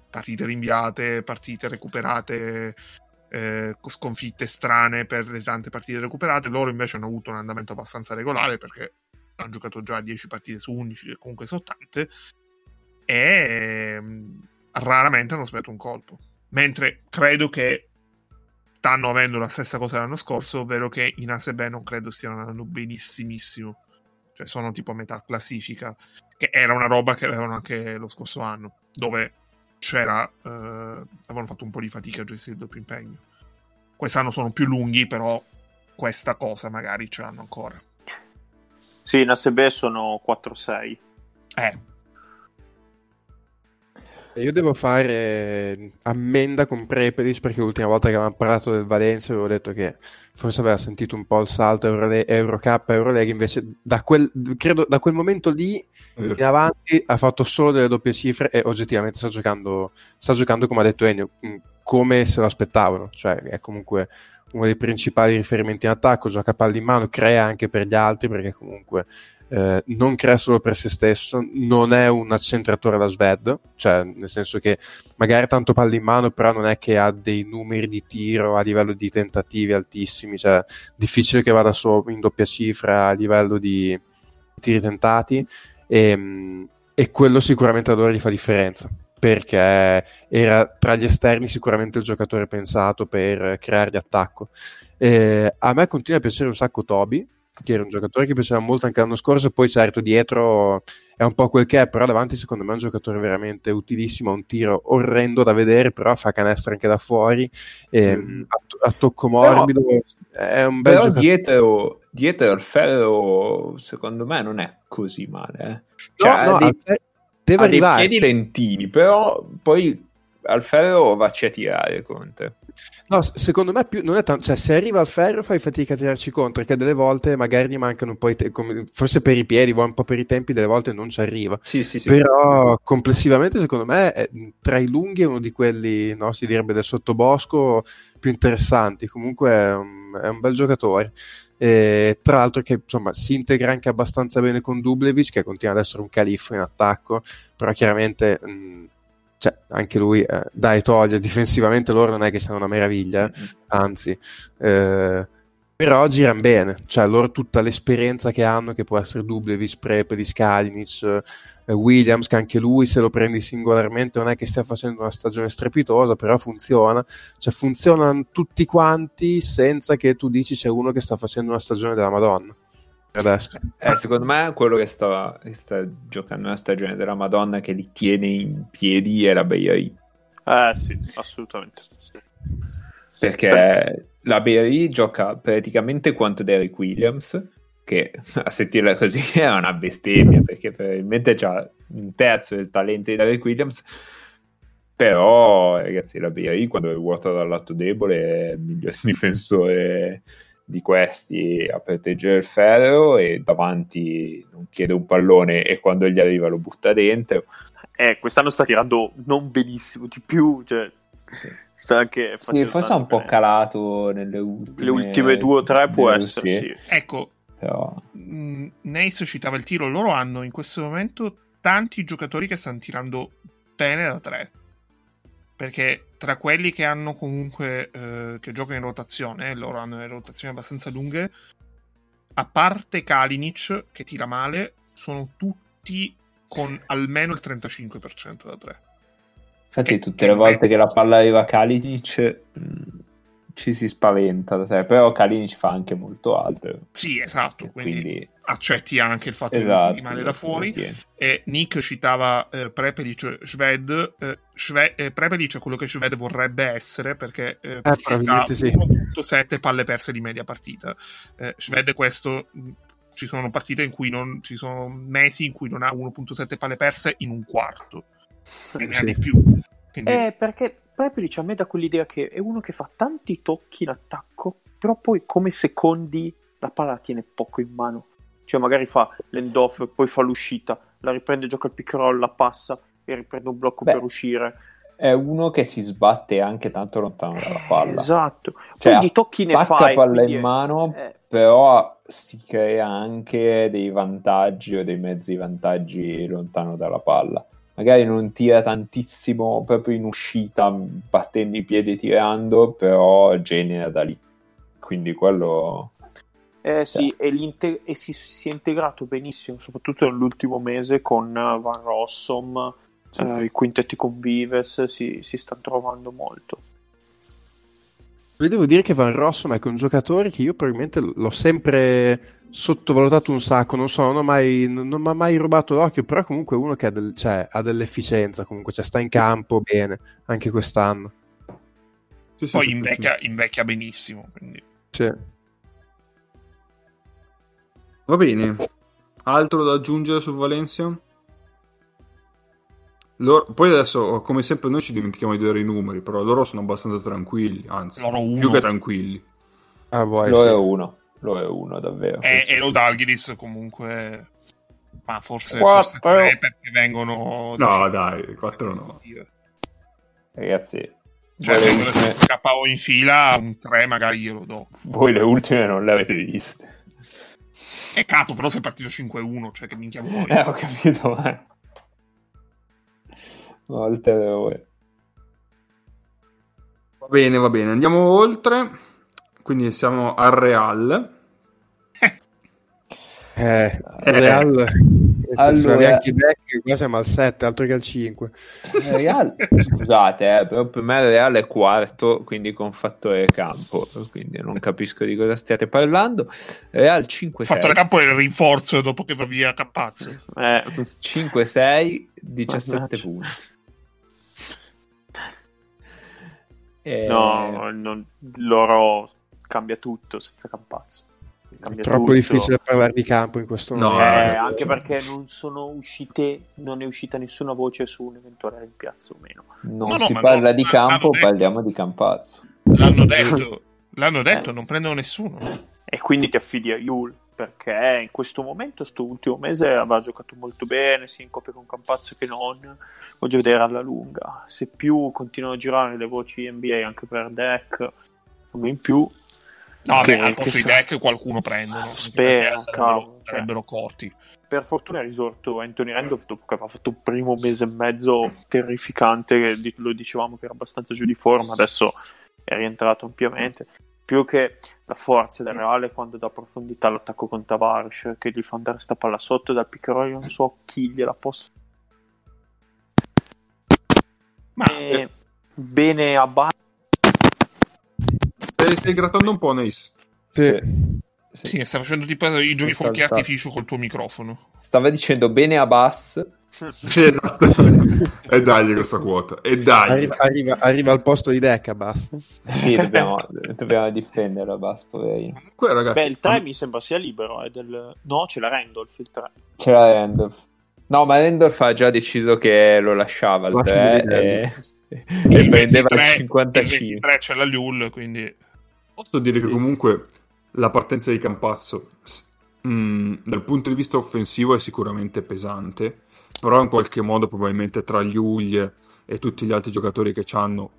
Speaker 5: partite rinviate, partite recuperate, eh, sconfitte strane per le tante partite recuperate. Loro invece hanno avuto un andamento abbastanza regolare perché hanno giocato già 10 partite su 11, che comunque sono tante, e mh, raramente hanno sbagliato un colpo. Mentre credo che stanno avendo la stessa cosa dell'anno scorso, ovvero che in ASB non credo stiano andando benissimissimo. Cioè sono tipo a metà classifica, che era una roba che avevano anche lo scorso anno, dove c'era, eh, avevano fatto un po' di fatica a gestire il doppio impegno. Quest'anno sono più lunghi, però questa cosa magari ce l'hanno ancora.
Speaker 7: Sì, in ASB sono 4-6.
Speaker 5: Eh,
Speaker 4: io devo fare ammenda con Prepelic perché l'ultima volta che avevamo parlato del Valencia avevo detto che forse aveva sentito un po' il salto Eurole- Eurocup, Eurolega, invece da quel, credo, da quel momento lì eh. in avanti ha fatto solo delle doppie cifre e oggettivamente sta giocando, sta giocando come ha detto Ennio, mm, come se lo aspettavano, cioè è comunque uno dei principali riferimenti in attacco, gioca palli in mano, crea anche per gli altri perché comunque eh, non crea solo per se stesso, non è un accentratore da Sved, cioè nel senso che magari tanto palla in mano, però non è che ha dei numeri di tiro a livello di tentativi altissimi, cioè difficile che vada solo in doppia cifra a livello di tiri tentati e, ehm, e quello sicuramente ad ora gli fa differenza perché era tra gli esterni sicuramente il giocatore pensato per creare di attacco. Eh, a me continua a piacere un sacco Toby, che era un giocatore che piaceva molto anche l'anno scorso, poi certo dietro è un po' quel che è, però davanti secondo me è un giocatore veramente utilissimo, ha un tiro orrendo da vedere, però fa canestro anche da fuori, e, mm. a, a, tocco morbido, però, è un bel
Speaker 6: però
Speaker 4: giocatore.
Speaker 6: Dietro, dietro ferro secondo me non è così male. Eh. Cioè, no, no, dei, deve arrivare. piedi lentini, però poi al ferro vacci a tirare Conte.
Speaker 4: No, secondo me più, non è tanto, cioè se arriva al ferro fai fatica a tirarci contro, perché delle volte magari gli mancano un po' i te- come, forse per i piedi, un po' per i tempi, delle volte non ci arriva.
Speaker 6: Sì, sì, sì.
Speaker 4: Però complessivamente secondo me è, tra i lunghi è uno di quelli, no, si direbbe del sottobosco, più interessanti, comunque è un, è un bel giocatore. E, tra l'altro che insomma si integra anche abbastanza bene con Dublevic che continua ad essere un califfo in attacco però chiaramente mh, cioè, anche lui eh, dai toglie. Difensivamente loro non è che siano una meraviglia mm-hmm. anzi eh, però girano bene. Cioè loro tutta l'esperienza che hanno che può essere Dublevic, Prepelic, Kalinic eh, Williams che anche lui se lo prendi singolarmente non è che stia facendo una stagione strepitosa però funziona. Cioè funzionano tutti quanti senza che tu dici c'è uno che sta facendo una stagione della Madonna adesso.
Speaker 6: Eh, secondo me quello che sta, che sta, giocando una stagione della Madonna che li tiene in piedi è la BRI.
Speaker 7: Eh sì, assolutamente.
Speaker 6: Perché la BRI gioca praticamente quanto Derek Williams, che a sentirla così è una bestemmia, perché probabilmente ha un terzo del talento di Derek Williams. Però, ragazzi, la BRI quando è vuota dal lato debole è il miglior difensore di questi a proteggere il ferro e davanti non chiede un pallone e quando gli arriva lo butta dentro.
Speaker 7: Eh, quest'anno sta tirando non benissimo, di più, cioè,
Speaker 6: Sì.
Speaker 7: Sta anche
Speaker 6: Sì, forse è un po'
Speaker 7: bene.
Speaker 6: calato nelle ultime,
Speaker 7: Le ultime due o tre può essere, sì.
Speaker 5: Ecco,
Speaker 6: però
Speaker 5: mh, Nace citava il tiro, loro hanno in questo momento tanti giocatori che stanno tirando bene da tre. Perché tra quelli che hanno comunque eh, che giocano in rotazione, loro hanno le rotazioni abbastanza lunghe, a parte Kalinic che tira male, sono tutti con almeno il 35% da tre.
Speaker 6: Infatti
Speaker 5: Che-
Speaker 6: tutte le volte
Speaker 5: beh.
Speaker 6: che la palla arriva a Kalinic mh, ci si spaventa, da sé, però Kalinic fa anche molto altro.
Speaker 5: Sì, esatto, quindi,
Speaker 6: Quindi
Speaker 5: accetti anche il fatto
Speaker 6: esatto,
Speaker 5: di rimane da fuori. E Nick citava eh, Prepelic Shved. Eh, Shve- eh, Prepelic è quello che Shved vorrebbe essere perché eh,
Speaker 4: Eh, sì.
Speaker 5: 1.7 palle perse di media partita. Eh, Shved questo mh, ci sono partite in cui non ci sono mesi in cui non ha 1.7 palle perse in un quarto e ne ha
Speaker 4: Sì.
Speaker 5: di più. Quindi,
Speaker 7: Eh, perché Prepelic a me dà quell'idea che è uno che fa tanti tocchi in attacco, però poi come secondi la palla la tiene poco in mano. Cioè magari fa l'end-off, poi fa l'uscita, la riprende, gioca il pick roll, la passa e riprende un blocco
Speaker 6: Beh,
Speaker 7: per uscire.
Speaker 6: È uno che si sbatte anche tanto lontano dalla palla.
Speaker 7: Esatto.
Speaker 6: Cioè,
Speaker 7: poi di tocchi ne
Speaker 6: Spacca
Speaker 7: fai.
Speaker 6: palla
Speaker 7: quindi
Speaker 6: in
Speaker 7: è-
Speaker 6: mano,
Speaker 7: eh,
Speaker 6: però si crea anche dei vantaggi o dei mezzi vantaggi lontano dalla palla. Magari non tira tantissimo proprio in uscita, battendo i piedi e tirando, però genera da lì. Quindi quello...
Speaker 7: Eh sì, e, l'inte- e si, si è integrato benissimo, soprattutto nell'ultimo mese con eh, Van Rossum, eh, i quintetti con Vives si, si stanno trovando molto.
Speaker 4: Devo dire che Van Rossum è un giocatore che io probabilmente l'ho sempre sottovalutato un sacco, non so, non ho mai, non, mi ha mai rubato l'occhio, però comunque è uno che ha, del- cioè, ha dell'efficienza, comunque cioè, sta in campo bene, anche quest'anno.
Speaker 1: Sì, sì,
Speaker 5: poi
Speaker 1: sì,
Speaker 5: invecchia, invecchia benissimo. Quindi.
Speaker 4: Sì.
Speaker 1: Va bene. Altro da aggiungere su Valencia? Loro- Poi adesso, come sempre, noi ci dimentichiamo di dare i numeri, però loro sono abbastanza tranquilli, anzi,
Speaker 5: Loro
Speaker 1: più
Speaker 5: uno.
Speaker 1: che tranquilli.
Speaker 4: Ah, vuoi,
Speaker 6: lo
Speaker 4: sì.
Speaker 6: è uno, lo è uno davvero.
Speaker 5: E, e lo Dalgiris comunque. Ma forse, forse tre perché vengono.
Speaker 1: No, dai, quattro no.
Speaker 6: Ragazzi,
Speaker 5: Cioè, vengono
Speaker 6: ultime,
Speaker 5: KO in fila, un 3 magari glielo do.
Speaker 6: voi le ultime non le avete viste.
Speaker 5: E cazzo, però sei partito 5-1, cioè che minchia vuoi.
Speaker 6: Eh, ho capito, ma... Molte voi.
Speaker 1: Va bene, va bene, andiamo oltre. Quindi siamo al Real.
Speaker 4: Eh,
Speaker 1: Eh.
Speaker 4: Real,
Speaker 6: Allora-
Speaker 4: allora... neanche i deck, qua siamo al 7, altro che al 5.
Speaker 6: Il Real, scusate, eh, però per me il Real è quarto, quindi con fattore campo, quindi non capisco di cosa stiate parlando. Real 5-6,
Speaker 5: Fattore campo è il rinforzo dopo che va via Cappazzo.
Speaker 7: Eh,
Speaker 6: 5-6, 17
Speaker 7: Mannaggia.
Speaker 6: punti. Eh,
Speaker 7: no, non- loro cambia tutto senza Campazzo. Cambia
Speaker 4: Troppo
Speaker 7: tutto.
Speaker 4: difficile parlare di campo in questo
Speaker 1: No,
Speaker 4: momento.
Speaker 7: Eh,
Speaker 1: eh,
Speaker 7: anche perché non sono uscite, non è uscita nessuna voce su un eventuale rimpiazzo o meno.
Speaker 6: non
Speaker 5: No, no,
Speaker 6: si
Speaker 5: ma
Speaker 6: parla
Speaker 5: no,
Speaker 6: di campo, parliamo di campazzo.
Speaker 5: L'hanno detto, l'hanno detto,
Speaker 7: Eh.
Speaker 5: non prendono nessuno.
Speaker 7: E quindi ti affidi a Yul perché in questo momento, sto ultimo mese, aveva giocato molto bene, sia in coppia con Campazzo che non. Voglio vedere alla lunga. Se più continuano a girare le voci NBA anche per deck, come in più.
Speaker 5: No,
Speaker 7: che-
Speaker 5: beh, al posto di deck qualcuno prendono.
Speaker 7: Spero,
Speaker 5: sarebbero,
Speaker 7: cioè.
Speaker 5: sarebbero corti.
Speaker 7: Per fortuna è risorto Anthony Randolph dopo che aveva fatto un primo mese e mezzo terrificante, lo dicevamo che era abbastanza giù di forma, adesso è rientrato ampiamente. Più che la forza del Reale quando dà profondità all'attacco con Tavares, che gli fa andare sta palla sotto dal io non so chi gliela possa.
Speaker 5: Ma
Speaker 7: E bene a base.
Speaker 1: Stai, stai grattando un po', Nace.
Speaker 4: Sì.
Speaker 5: sì, sta facendo tipo i giochi
Speaker 6: Sì,
Speaker 5: fuochi artificio col tuo microfono.
Speaker 6: Stava dicendo bene a Bass,
Speaker 1: Sì, esatto. e dagli questa quota. E dagli.
Speaker 4: Arriva, arriva- arriva al posto di Decca, basta.
Speaker 6: sì, dobbiamo, dobbiamo difenderlo a Bass, poverino.
Speaker 1: Comunque, ragazzi,
Speaker 7: Beh, il 3 mi sembra sia libero. È del... No, c'è la Randolph il 3.
Speaker 6: C'era Randolph. No, ma Randolph ha già deciso che lo lasciava il
Speaker 4: Lascia
Speaker 6: 3
Speaker 4: vedere.
Speaker 6: e, e prendeva il 55.
Speaker 5: 23 c'è la Lul, quindi...
Speaker 1: Posso dire che comunque la partenza di Campazzo s- mh, dal punto di vista offensivo è sicuramente pesante, però in qualche modo probabilmente tra gli Uglie e tutti gli altri giocatori che hanno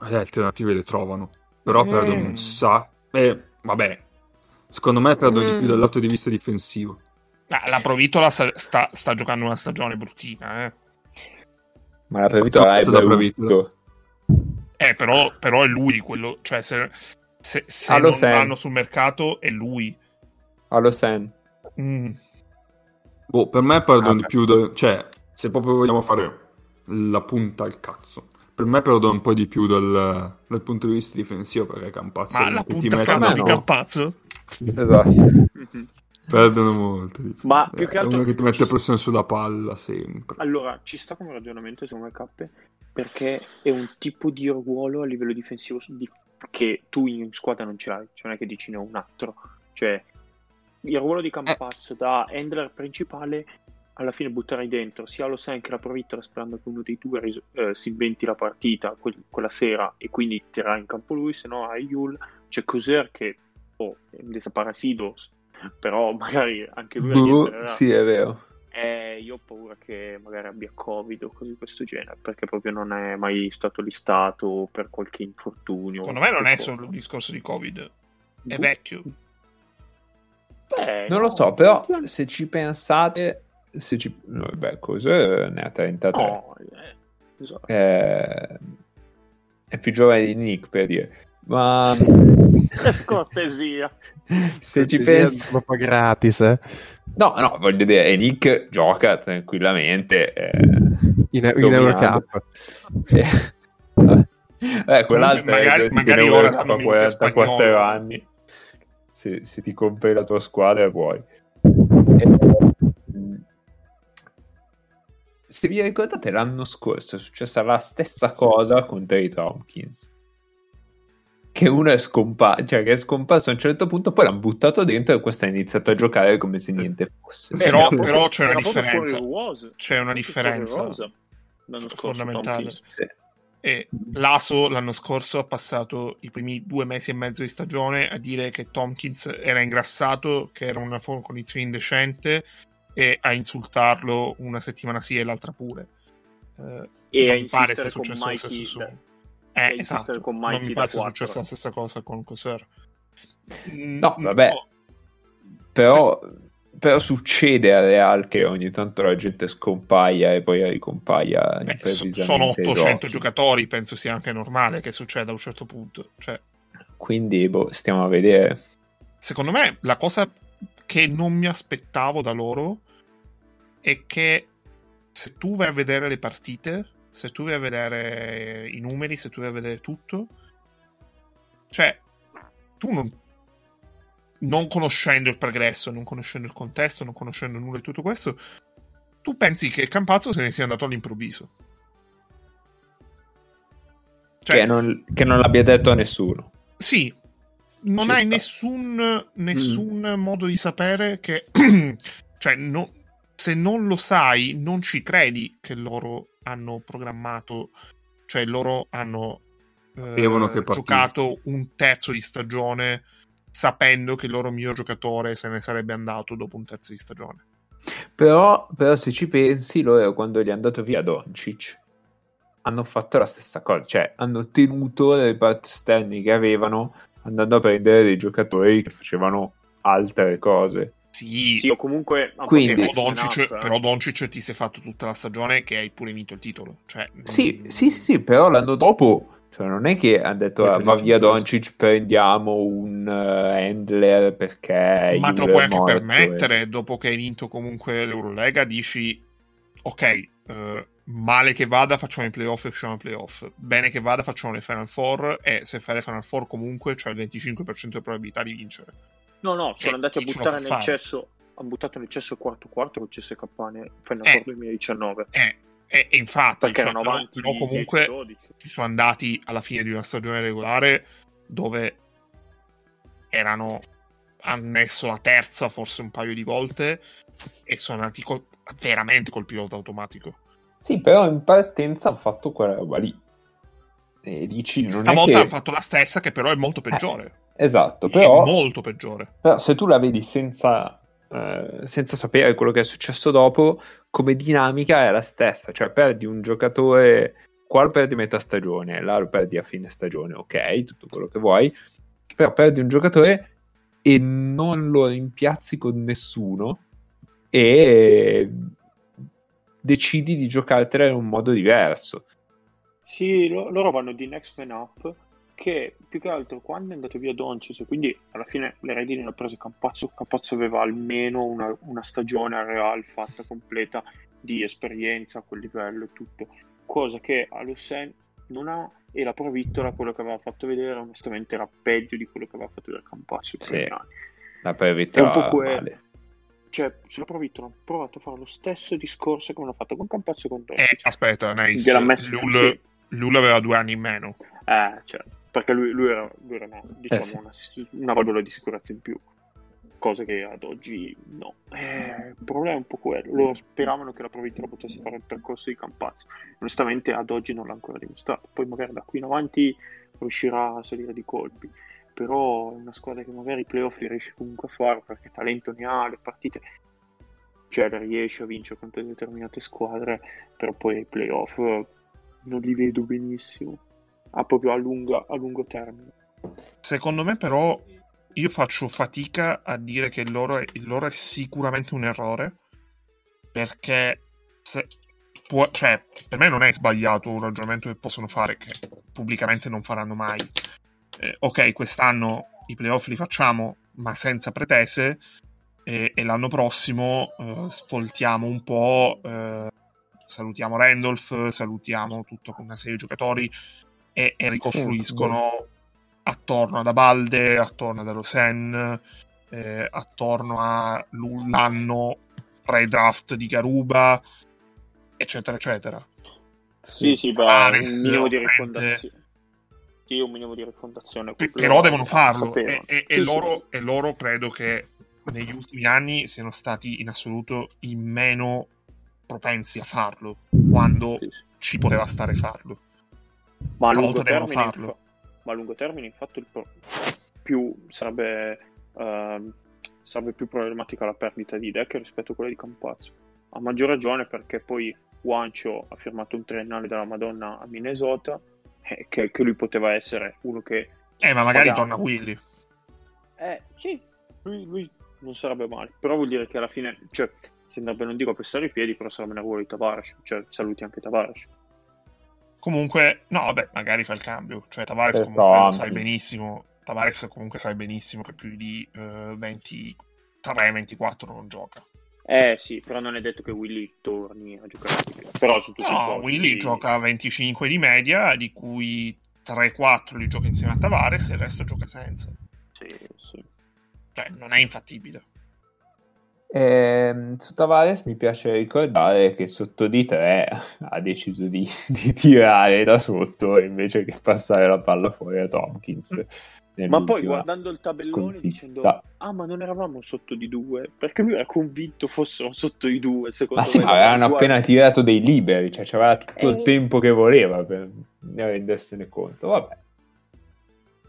Speaker 1: le alternative le trovano. Però
Speaker 7: Mm.
Speaker 1: perdono un sa... Eh, vabbè. Secondo me perdono di
Speaker 7: Mm.
Speaker 1: più dal lato di vista difensivo.
Speaker 5: La Provitola sta, sta- sta giocando una stagione bruttina, eh.
Speaker 6: Ma la Provitola è brutto.
Speaker 5: Eh, però, però è lui quello, cioè se, se, se
Speaker 6: Ah, lo
Speaker 5: non
Speaker 6: sai.
Speaker 5: vanno sul mercato è lui.
Speaker 6: Allo Sen.
Speaker 5: Mm.
Speaker 1: Boh, per me perdono
Speaker 4: Ah,
Speaker 1: di più... da- Cioè, se proprio vogliamo fare la punta al cazzo. Per me perdono un po' di più dal, dal punto di vista difensivo perché Campazzo
Speaker 5: Ma
Speaker 1: è
Speaker 5: la
Speaker 1: che ti
Speaker 5: punta
Speaker 1: mette
Speaker 5: spada
Speaker 6: no.
Speaker 5: di. Campazzo?
Speaker 6: Esatto.
Speaker 1: Perdono molto. di più.
Speaker 7: Ma più
Speaker 1: Eh,
Speaker 7: che
Speaker 1: è
Speaker 7: altro
Speaker 1: uno che ti mette
Speaker 7: sta-
Speaker 1: pressione sulla palla sempre.
Speaker 7: Allora, ci sta come ragionamento secondo me Cappe, perché è un tipo di ruolo a livello difensivo di- che tu in squadra non ce l'hai, cioè non è che dici ne ho un altro. Cioè, il ruolo di Campazzo da handler principale alla fine butterai dentro sia lo Sen che la Provittola sperando che uno dei due ris- eh, si inventi la partita quel- quella sera e quindi tirerà in campo lui, se no hai Yul, c'è Coser che oh, è un desaparecidos, però magari anche lui rientrerà.
Speaker 6: sì, è vero.
Speaker 7: Eh, io ho paura che magari abbia Covid o cose di questo genere, perché proprio non è mai stato listato per qualche infortunio.
Speaker 5: Secondo me non è solo il discorso di Covid, è
Speaker 7: Boh.
Speaker 5: vecchio.
Speaker 7: Eh,
Speaker 6: Non lo so, però se ci pensate, se ci... no, beh, cosa ne ha 33?
Speaker 7: No, eh, esatto.
Speaker 6: Eh, è più giovane di Nick per dire. Ma
Speaker 7: Che scortesia.
Speaker 6: se ci pensi...
Speaker 4: proprio gratis, eh.
Speaker 6: No, no, voglio dire, e Nick gioca tranquillamente. eh,
Speaker 4: In, in. Eurocup.
Speaker 6: Eh, eh, quell'altro
Speaker 5: Magari-
Speaker 6: è che
Speaker 5: magari ora
Speaker 6: vuole
Speaker 5: fanno
Speaker 6: a
Speaker 5: minchia
Speaker 6: 44
Speaker 5: spagnolo.
Speaker 6: anni. Se, se ti compri la tua squadra puoi. Eh, se vi ricordate l'anno scorso è successa la stessa cosa con Terry Tompkins. Che uno è scomparso, cioè che è scomparso a un certo punto, poi l'hanno buttato dentro e questo ha iniziato a giocare come se niente fosse.
Speaker 5: Però- però c'è una differenza. C'è una differenza
Speaker 7: l'anno scorso,
Speaker 5: fondamentale.
Speaker 6: Sì.
Speaker 5: E Laso l'anno scorso ha passato i primi due mesi e mezzo di stagione a dire che Tompkins era ingrassato, che era una condizione indecente e a insultarlo una settimana sì e l'altra pure. Eh,
Speaker 7: E a insistere con
Speaker 5: successo lo
Speaker 7: Mikey
Speaker 5: Eh,
Speaker 7: insistere
Speaker 5: esatto.
Speaker 7: con
Speaker 5: non
Speaker 7: Mikey
Speaker 5: mi
Speaker 7: da
Speaker 5: pare sia successa la stessa cosa con Coser. Mm,
Speaker 6: No, vabbè.
Speaker 5: no,
Speaker 6: Però, però succede a Real che ogni tanto la gente scompaia e poi ricompaia
Speaker 5: beh, sono
Speaker 6: ai
Speaker 5: 800
Speaker 6: giochi.
Speaker 5: giocatori, penso sia anche normale che succeda a un certo punto. Cioè,
Speaker 6: Quindi boh, stiamo a vedere.
Speaker 5: secondo me la cosa che non mi aspettavo da loro è che se tu vai a vedere le partite, se tu vai a vedere i numeri, se tu vai a vedere tutto, cioè tu non, non conoscendo il progresso, non conoscendo il contesto, non conoscendo nulla di tutto questo, tu pensi che Campazzo se ne sia andato all'improvviso. Cioè,
Speaker 6: che, non, che non l'abbia detto a nessuno.
Speaker 5: sì, non
Speaker 6: Ci
Speaker 5: hai
Speaker 6: sta.
Speaker 5: nessun, nessun modo di sapere che... cioè, no- se non lo sai, non ci credi che loro hanno programmato, cioè loro hanno eh, giocato un terzo di stagione sapendo che il loro miglior giocatore se ne sarebbe andato dopo un terzo di stagione.
Speaker 6: Però, però se ci pensi, loro quando gli è andato via Doncic hanno fatto la stessa cosa, cioè hanno tenuto le parti esterni che avevano andando a prendere dei giocatori che facevano altre cose.
Speaker 5: Sì,
Speaker 7: Sì, o comunque
Speaker 6: Quindi-
Speaker 5: però, Doncic,
Speaker 7: eh.
Speaker 5: però Doncic ti sei fatto tutta la stagione che hai pure vinto il titolo. Cioè,
Speaker 6: Sì,
Speaker 5: mm,
Speaker 6: sì, sì, sì, però l'anno dopo cioè, non è che hanno detto ah,
Speaker 1: il
Speaker 6: via. Doncic, prendiamo un eh, handler perché
Speaker 5: Ma te lo puoi anche
Speaker 6: morto,
Speaker 5: permettere, dopo che hai vinto comunque l'Eurolega, dici ok, eh, male che vada facciamo i playoff e usciamo ai playoff, bene che vada facciamo le Final Four e se fai le Final Four comunque c'è il 25% di probabilità di vincere.
Speaker 7: No, no,
Speaker 5: Cioè,
Speaker 7: sono andati a buttare nel
Speaker 5: fare?
Speaker 7: cesso. Hanno buttato nel cesso il quarto quarto con CSK nel Final
Speaker 5: Eh.
Speaker 7: Four 2019.
Speaker 5: Eh, e, e infatti,
Speaker 7: Perché
Speaker 5: cioè,
Speaker 7: erano avanti di
Speaker 5: comunque
Speaker 7: 10-12.
Speaker 5: ci sono andati alla fine di una stagione regolare dove erano hanno messo la terza forse un paio di volte e sono andati col- veramente col pilota automatico.
Speaker 6: Sì, però in partenza hanno fatto quella roba lì. E dici, non
Speaker 5: Stavolta
Speaker 6: è che...
Speaker 5: hanno fatto la stessa che però è molto peggiore.
Speaker 6: Esatto,
Speaker 5: È
Speaker 6: però,
Speaker 5: molto peggiore.
Speaker 6: però se tu la vedi senza, eh, senza sapere quello che è successo dopo, come dinamica è la stessa. Cioè perdi un giocatore qua lo perdi a metà stagione, là lo perdi a fine stagione, ok, tutto quello che vuoi, però perdi un giocatore e non lo rimpiazzi con nessuno e decidi di giocartela in un modo diverso.
Speaker 7: Sì, lo- loro vanno di next man up che più che altro quando è andato via Doncic, quindi alla fine le redini hanno preso Campazzo, Campazzo aveva almeno una, una stagione a Real fatta completa di esperienza a quel livello e tutto, cosa che a Lucen non ha e la Provittola quello che aveva fatto vedere onestamente era peggio di quello che aveva fatto vedere Campazzo
Speaker 6: Sì. La Provittola
Speaker 7: È un po' quello.
Speaker 6: male.
Speaker 7: Cioè, sulla Provittola hanno provato a fare lo stesso discorso che hanno fatto con Campazzo e con
Speaker 5: Eh,
Speaker 7: Doncic.
Speaker 5: aspetta, Nice.
Speaker 7: Gliel'ha messo-
Speaker 5: Lul,
Speaker 7: sì.
Speaker 5: Lul aveva due anni in meno.
Speaker 7: Eh, cioè, perché lui, lui era, lui era no, diciamo,
Speaker 6: Eh, sì.
Speaker 7: una, una valvola di sicurezza in più, cosa che ad oggi no. Eh, il problema è un po' quello. Loro speravano che la Provittola potesse fare il percorso di Campazzo. Onestamente, ad oggi non l'ha ancora dimostrato. Poi, magari da qui in avanti riuscirà a salire di colpi. Però è una squadra che magari i playoff li riesce comunque a fare perché talento ne ha, le partite cioè riesce a vincere contro determinate squadre, però poi ai playoff non li vedo benissimo. Ah, proprio a, lunga- a lungo termine.
Speaker 5: Secondo me, però, io faccio fatica a dire che il loro è, il loro è sicuramente un errore. Perché se può- cioè, per me non è sbagliato un ragionamento che possono fare, che pubblicamente non faranno mai. Eh, ok, quest'anno i playoff li facciamo, ma senza pretese. E, e l'anno prossimo eh, sfoltiamo un po'. eh, salutiamo Randolph, salutiamo tutta una serie di giocatori e, e ricostruiscono attorno ad Abalde, attorno ad Alosen, eh, attorno a l- l'anno pre-draft di Garuba, eccetera, eccetera.
Speaker 7: Sì, sì, beh,
Speaker 5: Ares,
Speaker 7: un minimo di rifondazione. Sì, un minimo di rifondazione.
Speaker 5: P- però devono
Speaker 7: lo
Speaker 5: farlo e, e- e
Speaker 7: Sì, sì,
Speaker 5: loro, e loro credo che negli ultimi anni siano stati in assoluto i meno propensi a farlo quando
Speaker 7: sì, sì.
Speaker 5: ci poteva stare farlo.
Speaker 7: Ma a lungo termine,
Speaker 5: farlo.
Speaker 7: ma a lungo termine, infatti, il pro- più sarebbe, ehm, sarebbe più problematica la perdita di Deck rispetto a quella di Campazzo. A maggior ragione perché poi Wancho ha firmato un triennale della Madonna a Minnesota, e che, che lui poteva essere uno che
Speaker 5: Eh, ma magari
Speaker 7: Magari.
Speaker 5: torna Willy.
Speaker 7: Eh, sì, lui, lui non sarebbe male, però vuol dire che alla fine, cioè, si andrebbe, non dico a pestare i piedi, però sarebbe nel ruolo di Tavares, cioè, saluti anche Tavares.
Speaker 5: Comunque, no, vabbè, magari fa il cambio. Cioè, Tavares
Speaker 6: Per
Speaker 5: comunque lo sai benissimo. Tavares comunque sai benissimo che più di eh, 23-24 non gioca.
Speaker 7: Eh, sì, però non è detto che Willy torni a giocare, però su tutti i
Speaker 5: No,
Speaker 7: posti-
Speaker 5: Willy gioca 25 di media, di cui 3-4 li gioca insieme a Tavares e il resto gioca senza.
Speaker 7: Sì, sì.
Speaker 5: Cioè, non è infattibile.
Speaker 6: Ehm, su Tavares mi piace ricordare che sotto di tre ha deciso di, di tirare da sotto invece che passare la palla fuori a Tompkins.
Speaker 7: Ma poi guardando il tabellone
Speaker 6: sconfitta.
Speaker 7: dicendo ah ma non eravamo sotto di due perché lui era convinto fossero sotto di due secondo
Speaker 6: Ma sì,
Speaker 7: me
Speaker 6: ma avevano
Speaker 7: Guarda-
Speaker 6: appena tirato dei liberi, cioè c'aveva tutto il
Speaker 7: Eh.
Speaker 6: tempo che voleva per rendersene conto. Vabbè,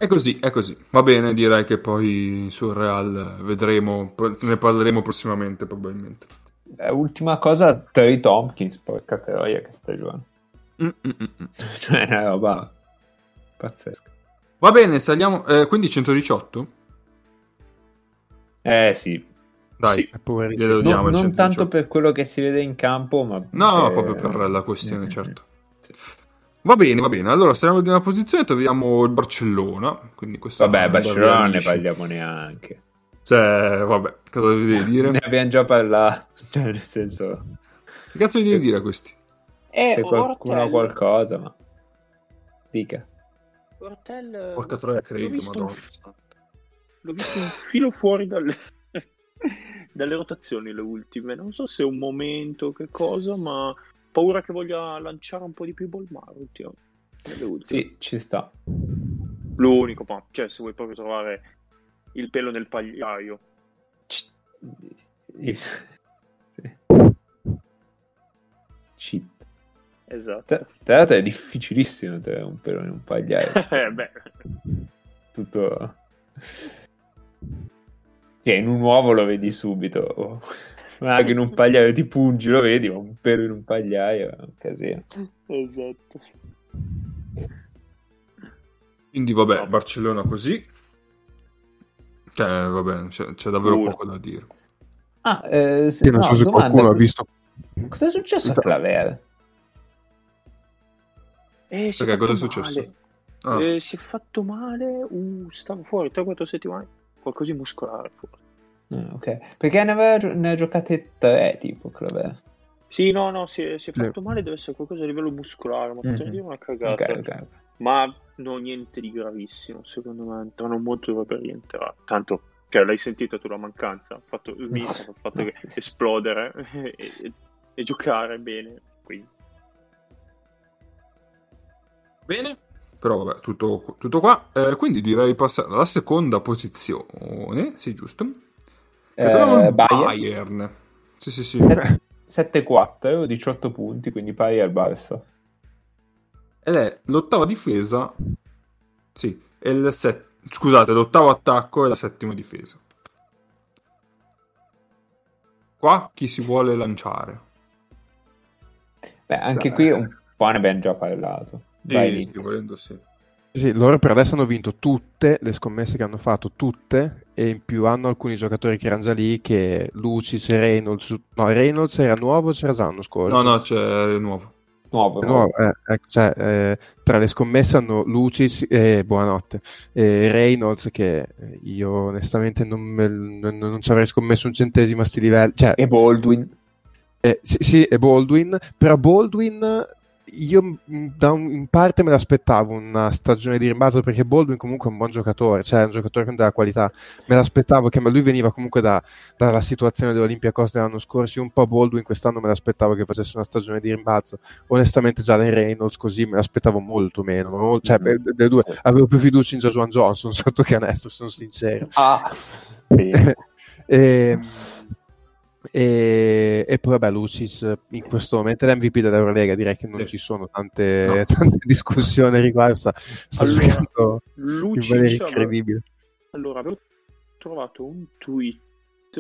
Speaker 1: È così, è così. Va bene, direi che poi sul Real vedremo, ne parleremo prossimamente probabilmente.
Speaker 6: Eh, ultima cosa, Terry Tompkins, porca troia che stagione.
Speaker 1: Mm, mm, mm.
Speaker 6: Cioè, è una roba pazzesca.
Speaker 1: Va bene, saliamo. eh, quindi 118?
Speaker 6: Eh sì,
Speaker 1: Dai,
Speaker 6: Sì.
Speaker 4: Pure...
Speaker 1: glielo
Speaker 6: non,
Speaker 1: diamo
Speaker 6: non
Speaker 1: 118.
Speaker 6: tanto per quello che si vede in campo, ma...
Speaker 1: No,
Speaker 6: eh,
Speaker 1: proprio per la questione, certo.
Speaker 6: Sì.
Speaker 1: Va bene, va bene. Allora, saliamo di una posizione, troviamo il Barcellona. Quindi questo
Speaker 6: Vabbè, Barcellona non ne parliamo neanche.
Speaker 1: Cioè, vabbè, cosa devi dire?
Speaker 6: Ne abbiamo già parlato, cioè nel senso,
Speaker 1: Che cazzo devi dire a questi?
Speaker 7: eh,
Speaker 6: se qualcuno ha qualcosa, ma... Dica.
Speaker 7: Ortel,
Speaker 1: Porca troia, credo,
Speaker 7: visto,
Speaker 1: madonna.
Speaker 7: l'ho visto un filo fuori dalle, dalle rotazioni le ultime non so se è un momento che cosa ma paura che voglia lanciare un po' di più Bolmaro ultime.
Speaker 6: Sì, ci sta.
Speaker 7: l'unico ma cioè se vuoi proprio trovare il pelo nel pagliaio
Speaker 6: C- Sì. Cheat.
Speaker 7: esatto
Speaker 6: Tra l'altro è difficilissimo tenere un pelo in un pagliaio.
Speaker 7: eh, beh
Speaker 6: Tutto... Cioè, in un uovo lo vedi subito. O- Ma anche in un pagliaio ti pungi, lo vedi, ma un pelo in un pagliaio è un casino.
Speaker 7: esatto
Speaker 1: Quindi vabbè, Barcellona così. Cioè, vabbè, c'è, c'è davvero
Speaker 7: Pure.
Speaker 1: poco da dire.
Speaker 6: Ah, eh, se-
Speaker 4: non
Speaker 6: no,
Speaker 4: so se
Speaker 6: domanda,
Speaker 4: qualcuno ha visto.
Speaker 6: Cosa è successo a Claver?
Speaker 7: Eh,
Speaker 1: Perché cosa è successo?
Speaker 7: male.
Speaker 1: Ah,
Speaker 7: Eh, si è fatto male, uh, stava fuori 3-4 settimane, qualcosa di muscolare forse.
Speaker 6: Ah, ok. Perché ne, aveva ne ha giocate tre, tipo, Claver.
Speaker 7: Sì, no, no, si è, si è
Speaker 4: Sì.
Speaker 7: fatto male, deve essere qualcosa a livello muscolare, ma
Speaker 6: Mhm.
Speaker 7: dire una cagata.
Speaker 6: ok.
Speaker 7: Ma no, niente di gravissimo, secondo me, entrano molto per rientrare. Tanto, cioè, l'hai sentita tu la mancanza, ha fatto il Milan, ha fatto che esplodere e, e- e giocare bene, quindi.
Speaker 1: Bene. Però vabbè, tutto, tutto qua. Eh, quindi direi passare alla seconda posizione. Sì, giusto.
Speaker 6: Eh, Bayern.
Speaker 1: Bayern. Sì, sì, sì.
Speaker 6: Set- 7-4, 18 punti, quindi pari al Barça.
Speaker 1: Ed è l'ottava difesa. Sì, è il set... Scusate, l'ottavo attacco e la settima difesa. Qua chi si vuole lanciare?
Speaker 6: Beh, anche qui un po' ne abbiamo già parlato. Vai,
Speaker 1: sì, volendo sì.
Speaker 4: Sì, loro per adesso hanno vinto tutte le scommesse che hanno fatto, tutte, e in più hanno alcuni giocatori che erano già lì, che Lucic e Reynolds. No, Reynolds era nuovo o c'era già l'anno scorso?
Speaker 1: No, no, c'è il nuovo.
Speaker 6: Nuovo, nuovo.
Speaker 4: eh, ecco, cioè, eh, tra le scommesse hanno Lucic e buonanotte, e Reynolds che io onestamente non, me- non- non ci avrei scommesso un centesimo a sti livelli, cioè,
Speaker 6: E Baldwin.
Speaker 4: eh, sì, sì, è Baldwin, però Baldwin io un- in parte me l'aspettavo una stagione di rimbalzo perché Baldwin comunque è un buon giocatore, cioè è un giocatore con della qualità. Me l'aspettavo che lui veniva comunque da- dalla situazione dell'Olympiacos dell'anno scorso. Io un po' Baldwin quest'anno me l'aspettavo che facesse una stagione di rimbalzo. Onestamente, già in Reynolds così me l'aspettavo molto meno. cioè, beh, delle due avevo più fiducia in Joshua Johnson sotto canestro, sono sincero.
Speaker 6: Ah,
Speaker 4: e, e, e poi vabbè Lucic in questo momento è l'MVP dell'Eurolega direi che non ci sono tante,
Speaker 1: No.
Speaker 4: tante discussioni riguardo sta, sta
Speaker 7: Allora,
Speaker 4: in
Speaker 7: Lucic
Speaker 4: maniera
Speaker 7: aveva-
Speaker 4: incredibile
Speaker 7: Allora, avevo trovato un tweet,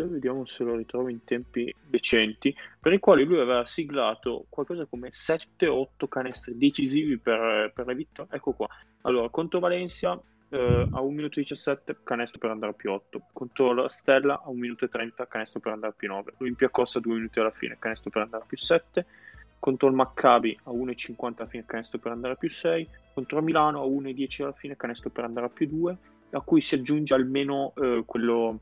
Speaker 7: vediamo se lo ritrovo in tempi decenti, per i quali lui aveva siglato qualcosa come 7-8 canestri decisivi per, per le vittorie. Ecco qua. Allora, contro Valencia eh, a 1 minuto e 17, canestro per andare a più 8. Contro la Stella a 1 minuto e 30, canestro per andare a più 9. Olympiacos a 2 minuti alla fine, canestro per andare a più 7. Contro il Maccabi a 1,50 alla fine, canestro per andare a più 6. Contro Milano a 1,10 alla fine, canestro per andare a più 2 a cui si aggiunge almeno, eh, quello,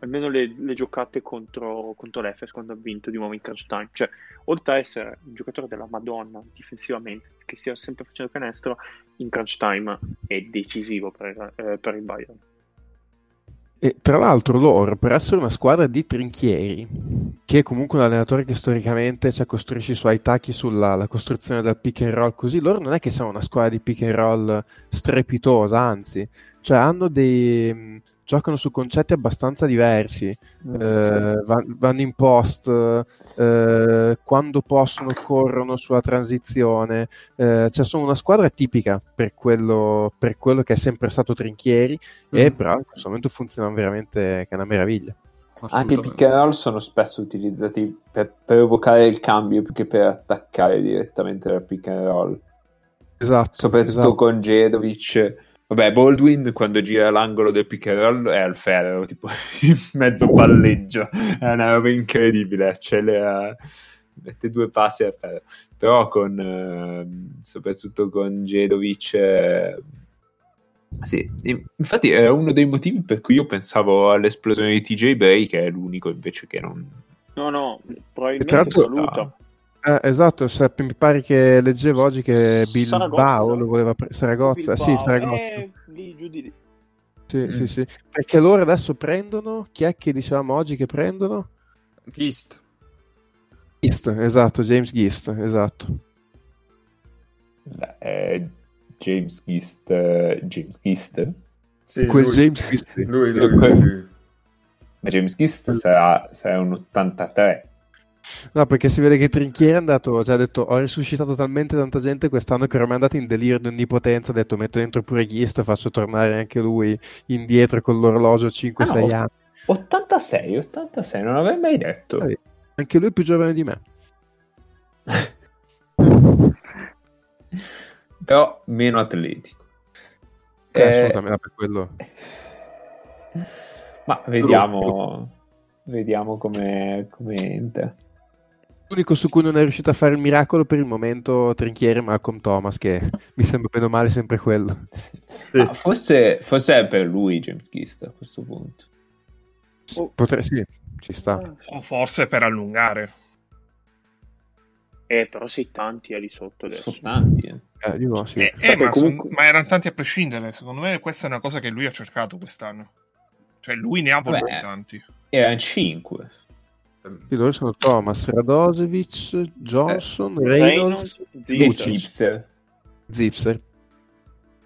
Speaker 7: almeno le, le giocate contro, contro l'Efes quando ha vinto di nuovo in crunch time. Cioè, oltre a essere un giocatore della Madonna difensivamente, che stia sempre facendo canestro, in crunch time è decisivo per, eh, per il Bayern.
Speaker 4: e tra l'altro loro per essere una squadra di trinchieri che è comunque un allenatore che storicamente cioè, costruisce i suoi tacchi sulla la costruzione del pick and roll così loro non è che siano una squadra di pick and roll strepitosa anzi cioè hanno dei mh, giocano su concetti abbastanza diversi eh, va- vanno in post, eh, quando possono corrono sulla transizione, eh, cioè sono una squadra tipica per quello, per quello che è sempre stato Trinchieri e
Speaker 1: Mm.
Speaker 4: però in questo momento funzionano veramente che è una meraviglia.
Speaker 6: Anche i pick and roll sono spesso utilizzati per, evocare il cambio più che per attaccare direttamente dal pick and roll.
Speaker 4: Esatto,
Speaker 6: Soprattutto
Speaker 4: esatto.
Speaker 6: con Jedovic. Vabbè, Baldwin quando gira l'angolo del pick and roll è al ferro, tipo in mezzo palleggio. È una roba incredibile, accelera, mette due passi al ferro. Però con, ehm, soprattutto con Jedovic... eh, sì, infatti è uno dei motivi per cui io pensavo all'esplosione di TJ Bray, che è l'unico invece che non...
Speaker 7: No, no, probabilmente saluta.
Speaker 4: Eh, esatto, se- mi pare che leggevo oggi che Bilbao
Speaker 7: Saragozza.
Speaker 4: lo voleva pre- Saragozza, sì,
Speaker 7: Bilbao,
Speaker 4: Saragozza.
Speaker 7: eh, lì giù di lì.
Speaker 4: Sì,
Speaker 6: Mm.
Speaker 4: sì, sì. Perché loro adesso prendono, chi è che dicevamo oggi che prendono?
Speaker 1: Gist.
Speaker 4: Gist, esatto, James Gist, esatto.
Speaker 6: Beh, è James Gist... eh, James Gist?
Speaker 1: Sì,
Speaker 4: Quel
Speaker 1: lui,
Speaker 4: James Gist.
Speaker 1: lui, lui, lui.
Speaker 6: Ma James Gist sarà, sarà un 83.
Speaker 4: No, perché si vede che Trinchieri è andato, cioè ha detto ho risuscitato talmente tanta gente quest'anno che ormai è andato in delirio di onnipotenza, ha detto metto dentro pure Ghist, faccio tornare anche lui indietro con l'orologio 5-6
Speaker 6: Ah,
Speaker 4: anni.
Speaker 6: 86, 86, non l'avrei mai detto.
Speaker 4: Vabbè. Anche lui è più giovane di me.
Speaker 6: Però meno atletico.
Speaker 4: Eh, assolutamente, per quello.
Speaker 6: Ma vediamo, vediamo come, come entra.
Speaker 4: L'unico su cui non è riuscito a fare il miracolo per il momento Trinchiere Malcolm Thomas, che mi sembra bene o male sempre quello.
Speaker 6: Sì. Ah, forse, forse, è per lui James Gist a questo punto.
Speaker 4: Oh. Sì, ci sta.
Speaker 5: O forse per allungare.
Speaker 7: Eh, però sei tanti lì sotto adesso.
Speaker 6: Sono tanti, eh.
Speaker 4: Eh, dico, sì.
Speaker 5: eh, eh ma, comunque... son... ma, erano tanti a prescindere. Secondo me questa è una cosa che lui ha cercato quest'anno. Cioè lui ne ha voluti tanti.
Speaker 6: Erano 5.
Speaker 4: Sì, loro sono Thomas, Radosevic, Johnson, eh, Reynolds,
Speaker 6: Reynolds Zipser.
Speaker 4: Zipser.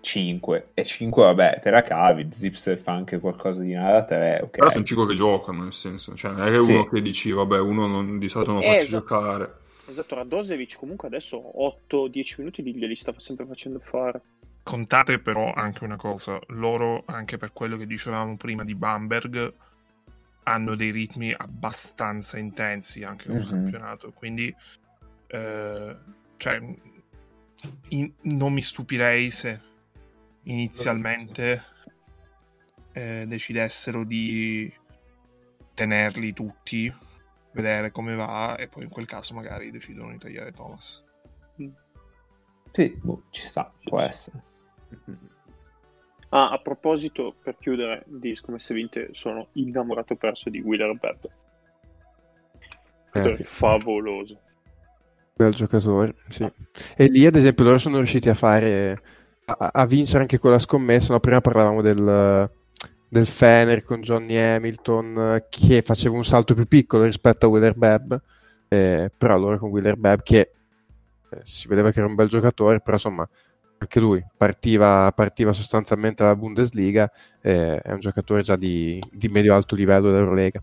Speaker 6: 5 e 5 vabbè te la cavi Zipser fa anche qualcosa di nada 3 okay.
Speaker 1: però sono 5 che giocano nel senso cioè non è che sì. uno che dici vabbè uno non, di solito non eh, faccio esatto. giocare
Speaker 7: esatto Radosevic comunque adesso 8-10 minuti li sta sempre facendo fare
Speaker 5: contate però anche una cosa loro anche per quello che dicevamo prima di Bamberg hanno dei ritmi abbastanza intensi anche nel mm-hmm. campionato quindi eh, cioè in, non mi stupirei se inizialmente eh, decidessero di tenerli tutti, vedere come va e poi in quel caso magari decidono di tagliare Thomas.
Speaker 6: Sì, boh, ci sta, può essere.
Speaker 7: Ah, a proposito, per chiudere di Scommesse Vinte, sono innamorato perso di Wheeler Bebb. Eh, favoloso.
Speaker 4: Bel giocatore, sì. E lì, ad esempio, loro sono riusciti a fare a, a vincere anche quella scommessa. No? Prima parlavamo del, del Fener con Johnny Hamilton che faceva un salto più piccolo rispetto a Wheeler Babb, eh, però allora con Wheeler Babb che eh, si vedeva che era un bel giocatore, però insomma anche lui partiva, partiva sostanzialmente dalla Bundesliga, eh, è un giocatore già di, di medio-alto livello dell'Eurolega.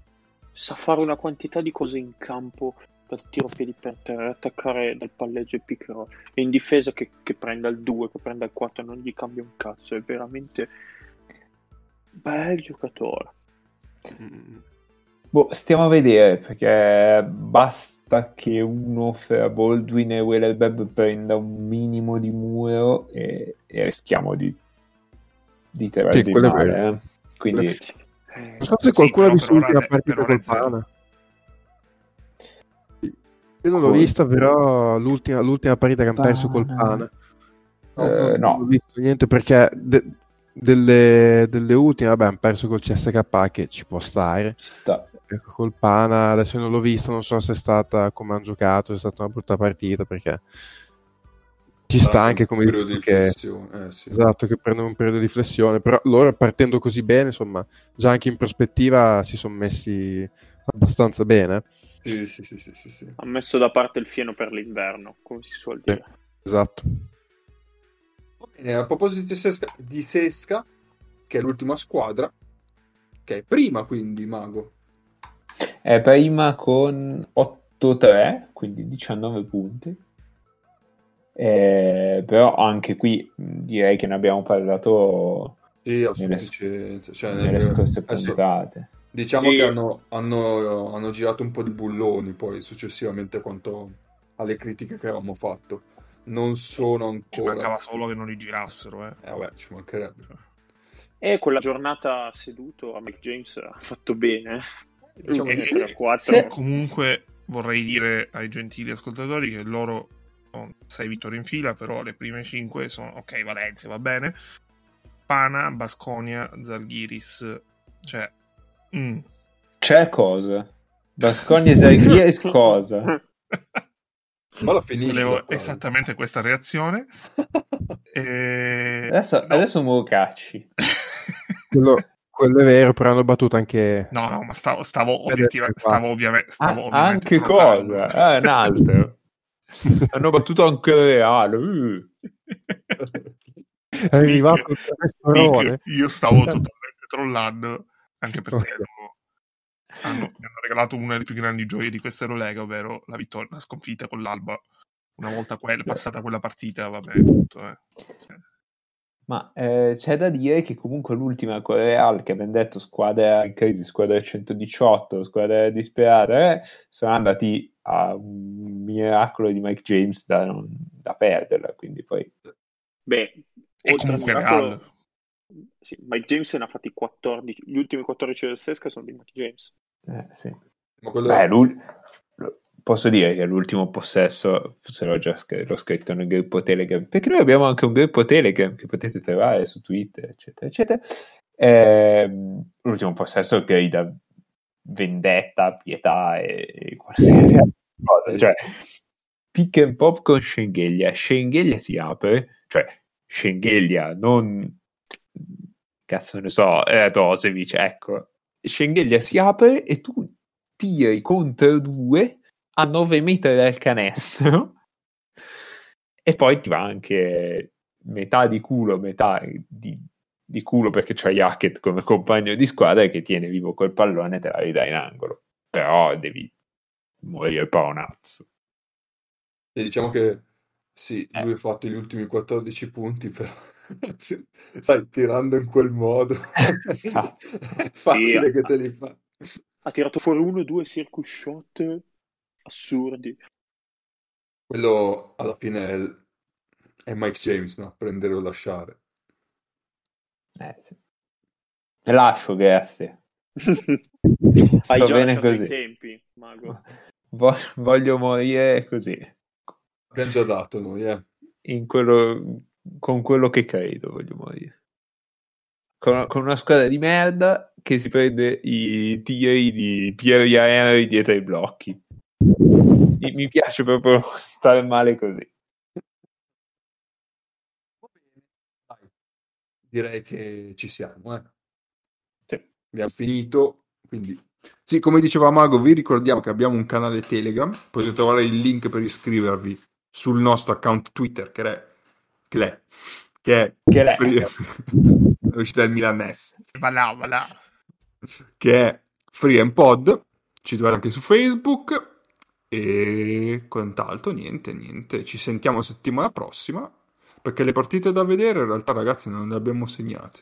Speaker 7: Sa fare una quantità di cose in campo dal tiro piedi per terra, attaccare dal palleggio e pick. E in difesa che, che prenda il 2, che prenda il 4, non gli cambia un cazzo. È veramente bel giocatore.
Speaker 6: Boh, stiamo a vedere perché basta che uno fra Baldwin e Wheeler prenda un minimo di muro e, e rischiamo di, di tirare sì, male. Eh. Quindi,
Speaker 4: non so se qualcuno ha visto l'ultima partita col Pana. Io non l'ho vista, però l'ultima, l'ultima partita che hanno perso col Pana.
Speaker 6: No, eh, no.
Speaker 4: non ho visto niente perché de- delle, delle, ultime, vabbè, hanno perso col CSK che ci può stare.
Speaker 6: Ci sta.
Speaker 4: Col Pana, adesso non l'ho visto, non so se è stata come hanno giocato, se è stata una brutta partita perché ci sta anche come
Speaker 1: dire che, eh, sì.
Speaker 4: esatto, che prendono un periodo di flessione, però loro partendo così bene, insomma, già anche in prospettiva si sono messi abbastanza bene.
Speaker 1: Sì, sì, sì, sì, sì, sì.
Speaker 7: Ha messo da parte il fieno per l'inverno, come si suol dire.
Speaker 4: Esatto.
Speaker 1: Bene, a proposito di Sesca, di Sesca, che è l'ultima squadra, che è prima quindi, Mago.
Speaker 6: È prima con 8-3, quindi 19 punti. Eh, però anche qui direi che ne abbiamo parlato
Speaker 1: sì, a nelle, cioè,
Speaker 6: nelle, nelle scorse puntate.
Speaker 1: Diciamo sì. che hanno, hanno, hanno, girato un po' di bulloni poi successivamente quanto alle critiche che avevamo fatto. Non sono ancora. Ci
Speaker 5: mancava solo che non li girassero, eh.
Speaker 1: Eh, vabbè, ci mancherebbe.
Speaker 7: E quella giornata seduto a Mike James ha fatto bene.
Speaker 5: Diciamo che 3 4. Comunque vorrei dire ai gentili ascoltatori che loro sono 6 vittorie in fila, però le prime 5 sono ok, Valencia va bene. Pana, Basconia, Zalgiris, cioè
Speaker 6: Mm. C'è cosa? Bascogna e cosa?
Speaker 1: Ma lo finisce. Volevo
Speaker 5: esattamente questa reazione.
Speaker 6: e... Adesso, no. adesso me lo cacci.
Speaker 4: quello, quello, è vero, però hanno battuto anche...
Speaker 5: No, no, ma stavo, stavo, obiettiva, stavo ovviamente... Stavo
Speaker 6: ah, ovviamente anche cosa? Ah, un altro. hanno battuto anche Reale. Uh.
Speaker 4: È arrivato
Speaker 5: il Io stavo totalmente trollando anche perché hanno, hanno, mi hanno regalato una delle più grandi gioie di questa Eurolega, ovvero la vittoria, la sconfitta con l'Alba. Una volta quella, passata quella partita, va bene tutto. Eh.
Speaker 6: Ma eh, c'è da dire che comunque l'ultima con Real, che abbiamo detto squadra in crisi, squadra 118, squadra disperata, eh, sono andati a un miracolo di Mike James da, non, da perderla. Quindi poi...
Speaker 7: Beh,
Speaker 5: e comunque miracolo... Real
Speaker 7: Sì, Mike James ne ha fatti 14. Gli ultimi 14 del Sesca sono di Mike James.
Speaker 6: Eh, sì.
Speaker 1: Ma quello
Speaker 6: Beh, l'ul- posso dire che l'ultimo possesso, se l'ho già l'ho scritto nel gruppo Telegram, perché noi abbiamo anche un gruppo Telegram che potete trovare su Twitter, eccetera, eccetera. Ehm, l'ultimo possesso grida vendetta, pietà e, e qualsiasi altra cosa. Cioè, pick and pop con Schengelia. Schengelia si apre, cioè Schengelia, non cazzo ne so, eh, Dosevic, ecco. Schengelia si apre e tu tiri contro due a 9 metri dal canestro e poi ti va anche metà di culo, metà di, di culo perché c'hai Hackett come compagno di squadra che tiene vivo quel pallone e te la ridà in angolo. Però devi morire paonazzo.
Speaker 1: E diciamo che sì,
Speaker 6: Eh.
Speaker 1: lui ha fatto gli ultimi 14 punti, però sai, tirando in quel modo è facile
Speaker 7: Sì.
Speaker 1: che te li fa.
Speaker 7: Ha tirato fuori uno o due circus shot assurdi.
Speaker 1: Quello alla fine è, è Mike James, no? Prendere o lasciare.
Speaker 6: Eh, sì. Te lascio, grazie.
Speaker 7: Hai già
Speaker 6: bene così.
Speaker 7: i tempi, Mago.
Speaker 6: Vo- voglio morire così,
Speaker 1: Abbiamo già dato noi, eh.
Speaker 6: in quello, con quello che credo voglio morire. Con, con una squadra di merda che si prende i tiri di Pierre Henry dietro ai blocchi. Mi, mi piace proprio stare male così.
Speaker 1: Direi che ci siamo, eh.
Speaker 6: Sì.
Speaker 1: Abbiamo finito, quindi... Sì, come diceva Mago, vi ricordiamo che abbiamo un canale Telegram, potete trovare il link per iscrivervi sul nostro account Twitter, che è... Che è... Che è...
Speaker 6: Che è-
Speaker 1: il milanese.
Speaker 5: Là, va là.
Speaker 1: che è Free and Pod. Ci trovate anche su Facebook. E quant'altro, niente, niente. Ci sentiamo settimana prossima. Perché le partite da vedere, in realtà, ragazzi, non le abbiamo segnate.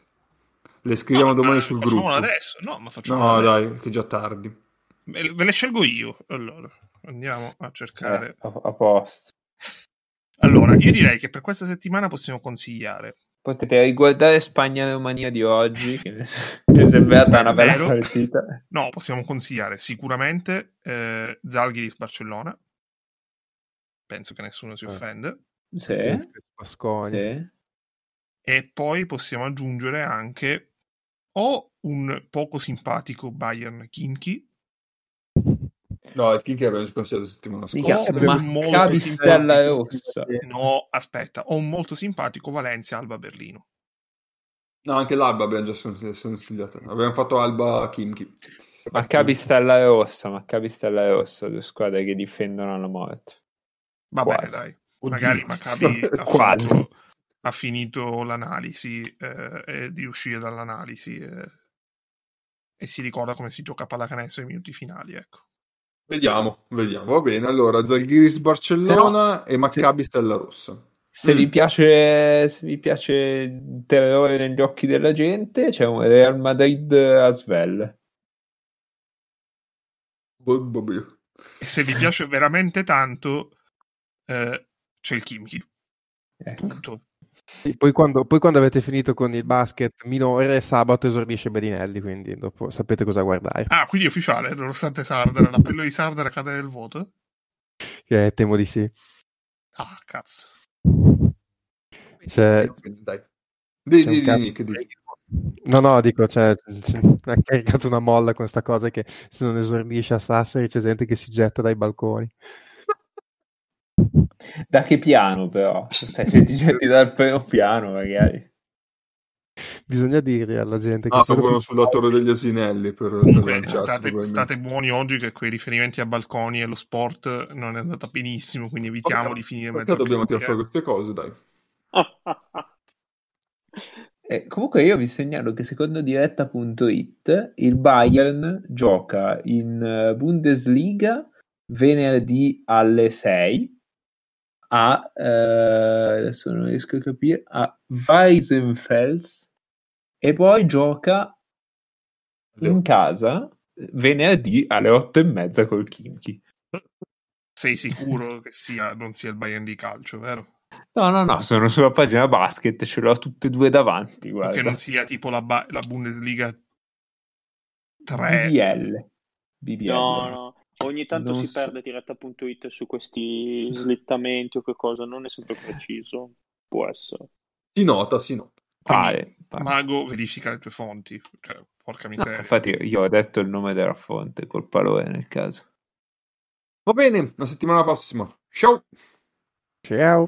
Speaker 1: Le scriviamo
Speaker 5: No,
Speaker 1: domani
Speaker 5: ma
Speaker 1: sul gruppo.
Speaker 5: adesso. No, ma facciamo
Speaker 1: No,
Speaker 5: adesso.
Speaker 1: dai, che è già tardi.
Speaker 5: Ve ve le scelgo io. Allora, andiamo a cercare.
Speaker 6: Eh, a, a posto.
Speaker 5: Allora, io direi che per questa settimana possiamo consigliare.
Speaker 6: Potete riguardare Spagna-Romania di oggi, che mi è sembrata una bella
Speaker 5: Vero?
Speaker 6: partita.
Speaker 5: No, possiamo consigliare sicuramente eh, Zalgiris-Barcellona. Penso che nessuno si
Speaker 4: Eh.
Speaker 5: offende.
Speaker 6: Sì,
Speaker 4: Pasconi.
Speaker 6: sì.
Speaker 5: E poi possiamo aggiungere anche o un poco simpatico Bayern Kinky
Speaker 1: No, il Kinky abbiamo consigliato la settimana scorsa.
Speaker 6: Ma
Speaker 5: simpatico.
Speaker 6: Stella Rossa.
Speaker 5: No, aspetta, ho un molto simpatico Valencia Alba Berlino.
Speaker 1: No, anche l'Alba abbiamo già consigliato. Abbiamo fatto Alba Kimchi.
Speaker 6: Maccabi Stella Rossa, Maccabi Stella Rossa, due squadre che difendono alla morte.
Speaker 5: Va
Speaker 6: Quasi.
Speaker 5: bene, dai.
Speaker 1: Oddio.
Speaker 5: Magari Maccabi ha, ha finito l'analisi eh, e di uscire dall'analisi eh, e si ricorda come si gioca a pallacanestro ai minuti finali, ecco.
Speaker 1: Vediamo, vediamo. Va bene, allora Zalgiris Barcellona e Maccabi Stella Rossa.
Speaker 6: Se
Speaker 1: Mm.
Speaker 6: vi piace, se vi piace il terrore negli occhi della gente, c'è un Real Madrid Asvel.
Speaker 1: Boh, boh, boh.
Speaker 5: E se vi piace veramente tanto, eh, c'è il Kimchi.
Speaker 6: Ecco.
Speaker 5: Punto.
Speaker 4: E Poi quando, poi quando avete finito con il basket minore, sabato esordisce Bedinelli, quindi dopo sapete cosa guardare.
Speaker 5: Ah, quindi è ufficiale, nonostante Sardara, l'appello di Sardara cade nel voto?
Speaker 4: Eh, temo di sì.
Speaker 5: Ah, cazzo.
Speaker 4: C'è-
Speaker 1: Dai. Di,
Speaker 4: c'è
Speaker 1: di,
Speaker 4: cazzo-
Speaker 1: Nick, di.
Speaker 4: No, no, dico, cioè, ha caricato una molla con sta cosa che se non esordisce a Sassari c'è gente che si getta dai balconi.
Speaker 6: Da che piano però? Stai, se ti getti dal primo piano magari.
Speaker 4: Bisogna dirgli alla gente che
Speaker 1: Ah,
Speaker 4: sono
Speaker 1: sulla torre degli asinelli per, per
Speaker 5: Comunque,
Speaker 1: lanciarsi
Speaker 5: state, state buoni oggi che quei riferimenti a balconi e lo sport non è andata benissimo, quindi evitiamo di finire
Speaker 1: Perché
Speaker 5: mezzo
Speaker 1: dobbiamo tirare fuori queste cose, dai.
Speaker 6: Eh, comunque io vi segnalo che secondo diretta.it il Bayern gioca in eh, Bundesliga venerdì alle 6 a eh, adesso non riesco a capire a Weisenfels e poi gioca in casa venerdì alle 8 e mezza col Kimchi.
Speaker 5: Sei sicuro che sia, non sia il Bayern di calcio, vero?
Speaker 6: No, no, no, sono sulla pagina basket, ce l'ho tutte e due davanti. Guarda.
Speaker 5: Che non sia tipo la, ba- la Bundesliga 3.
Speaker 6: BBL. BBL.
Speaker 7: No, no. Ogni tanto
Speaker 6: Non
Speaker 7: si
Speaker 6: so.
Speaker 7: perde diretta.it su questi slittamenti o che cosa, non è sempre preciso. Può essere.
Speaker 1: Si nota, si nota.
Speaker 6: Pare, pare.
Speaker 5: Mago verifica le tue fonti. Cioè, porca
Speaker 6: No,
Speaker 5: miseria.
Speaker 6: infatti io ho detto il nome della fonte, colpa lo è nel caso.
Speaker 1: Va bene, la settimana prossima. Ciao!
Speaker 4: Ciao.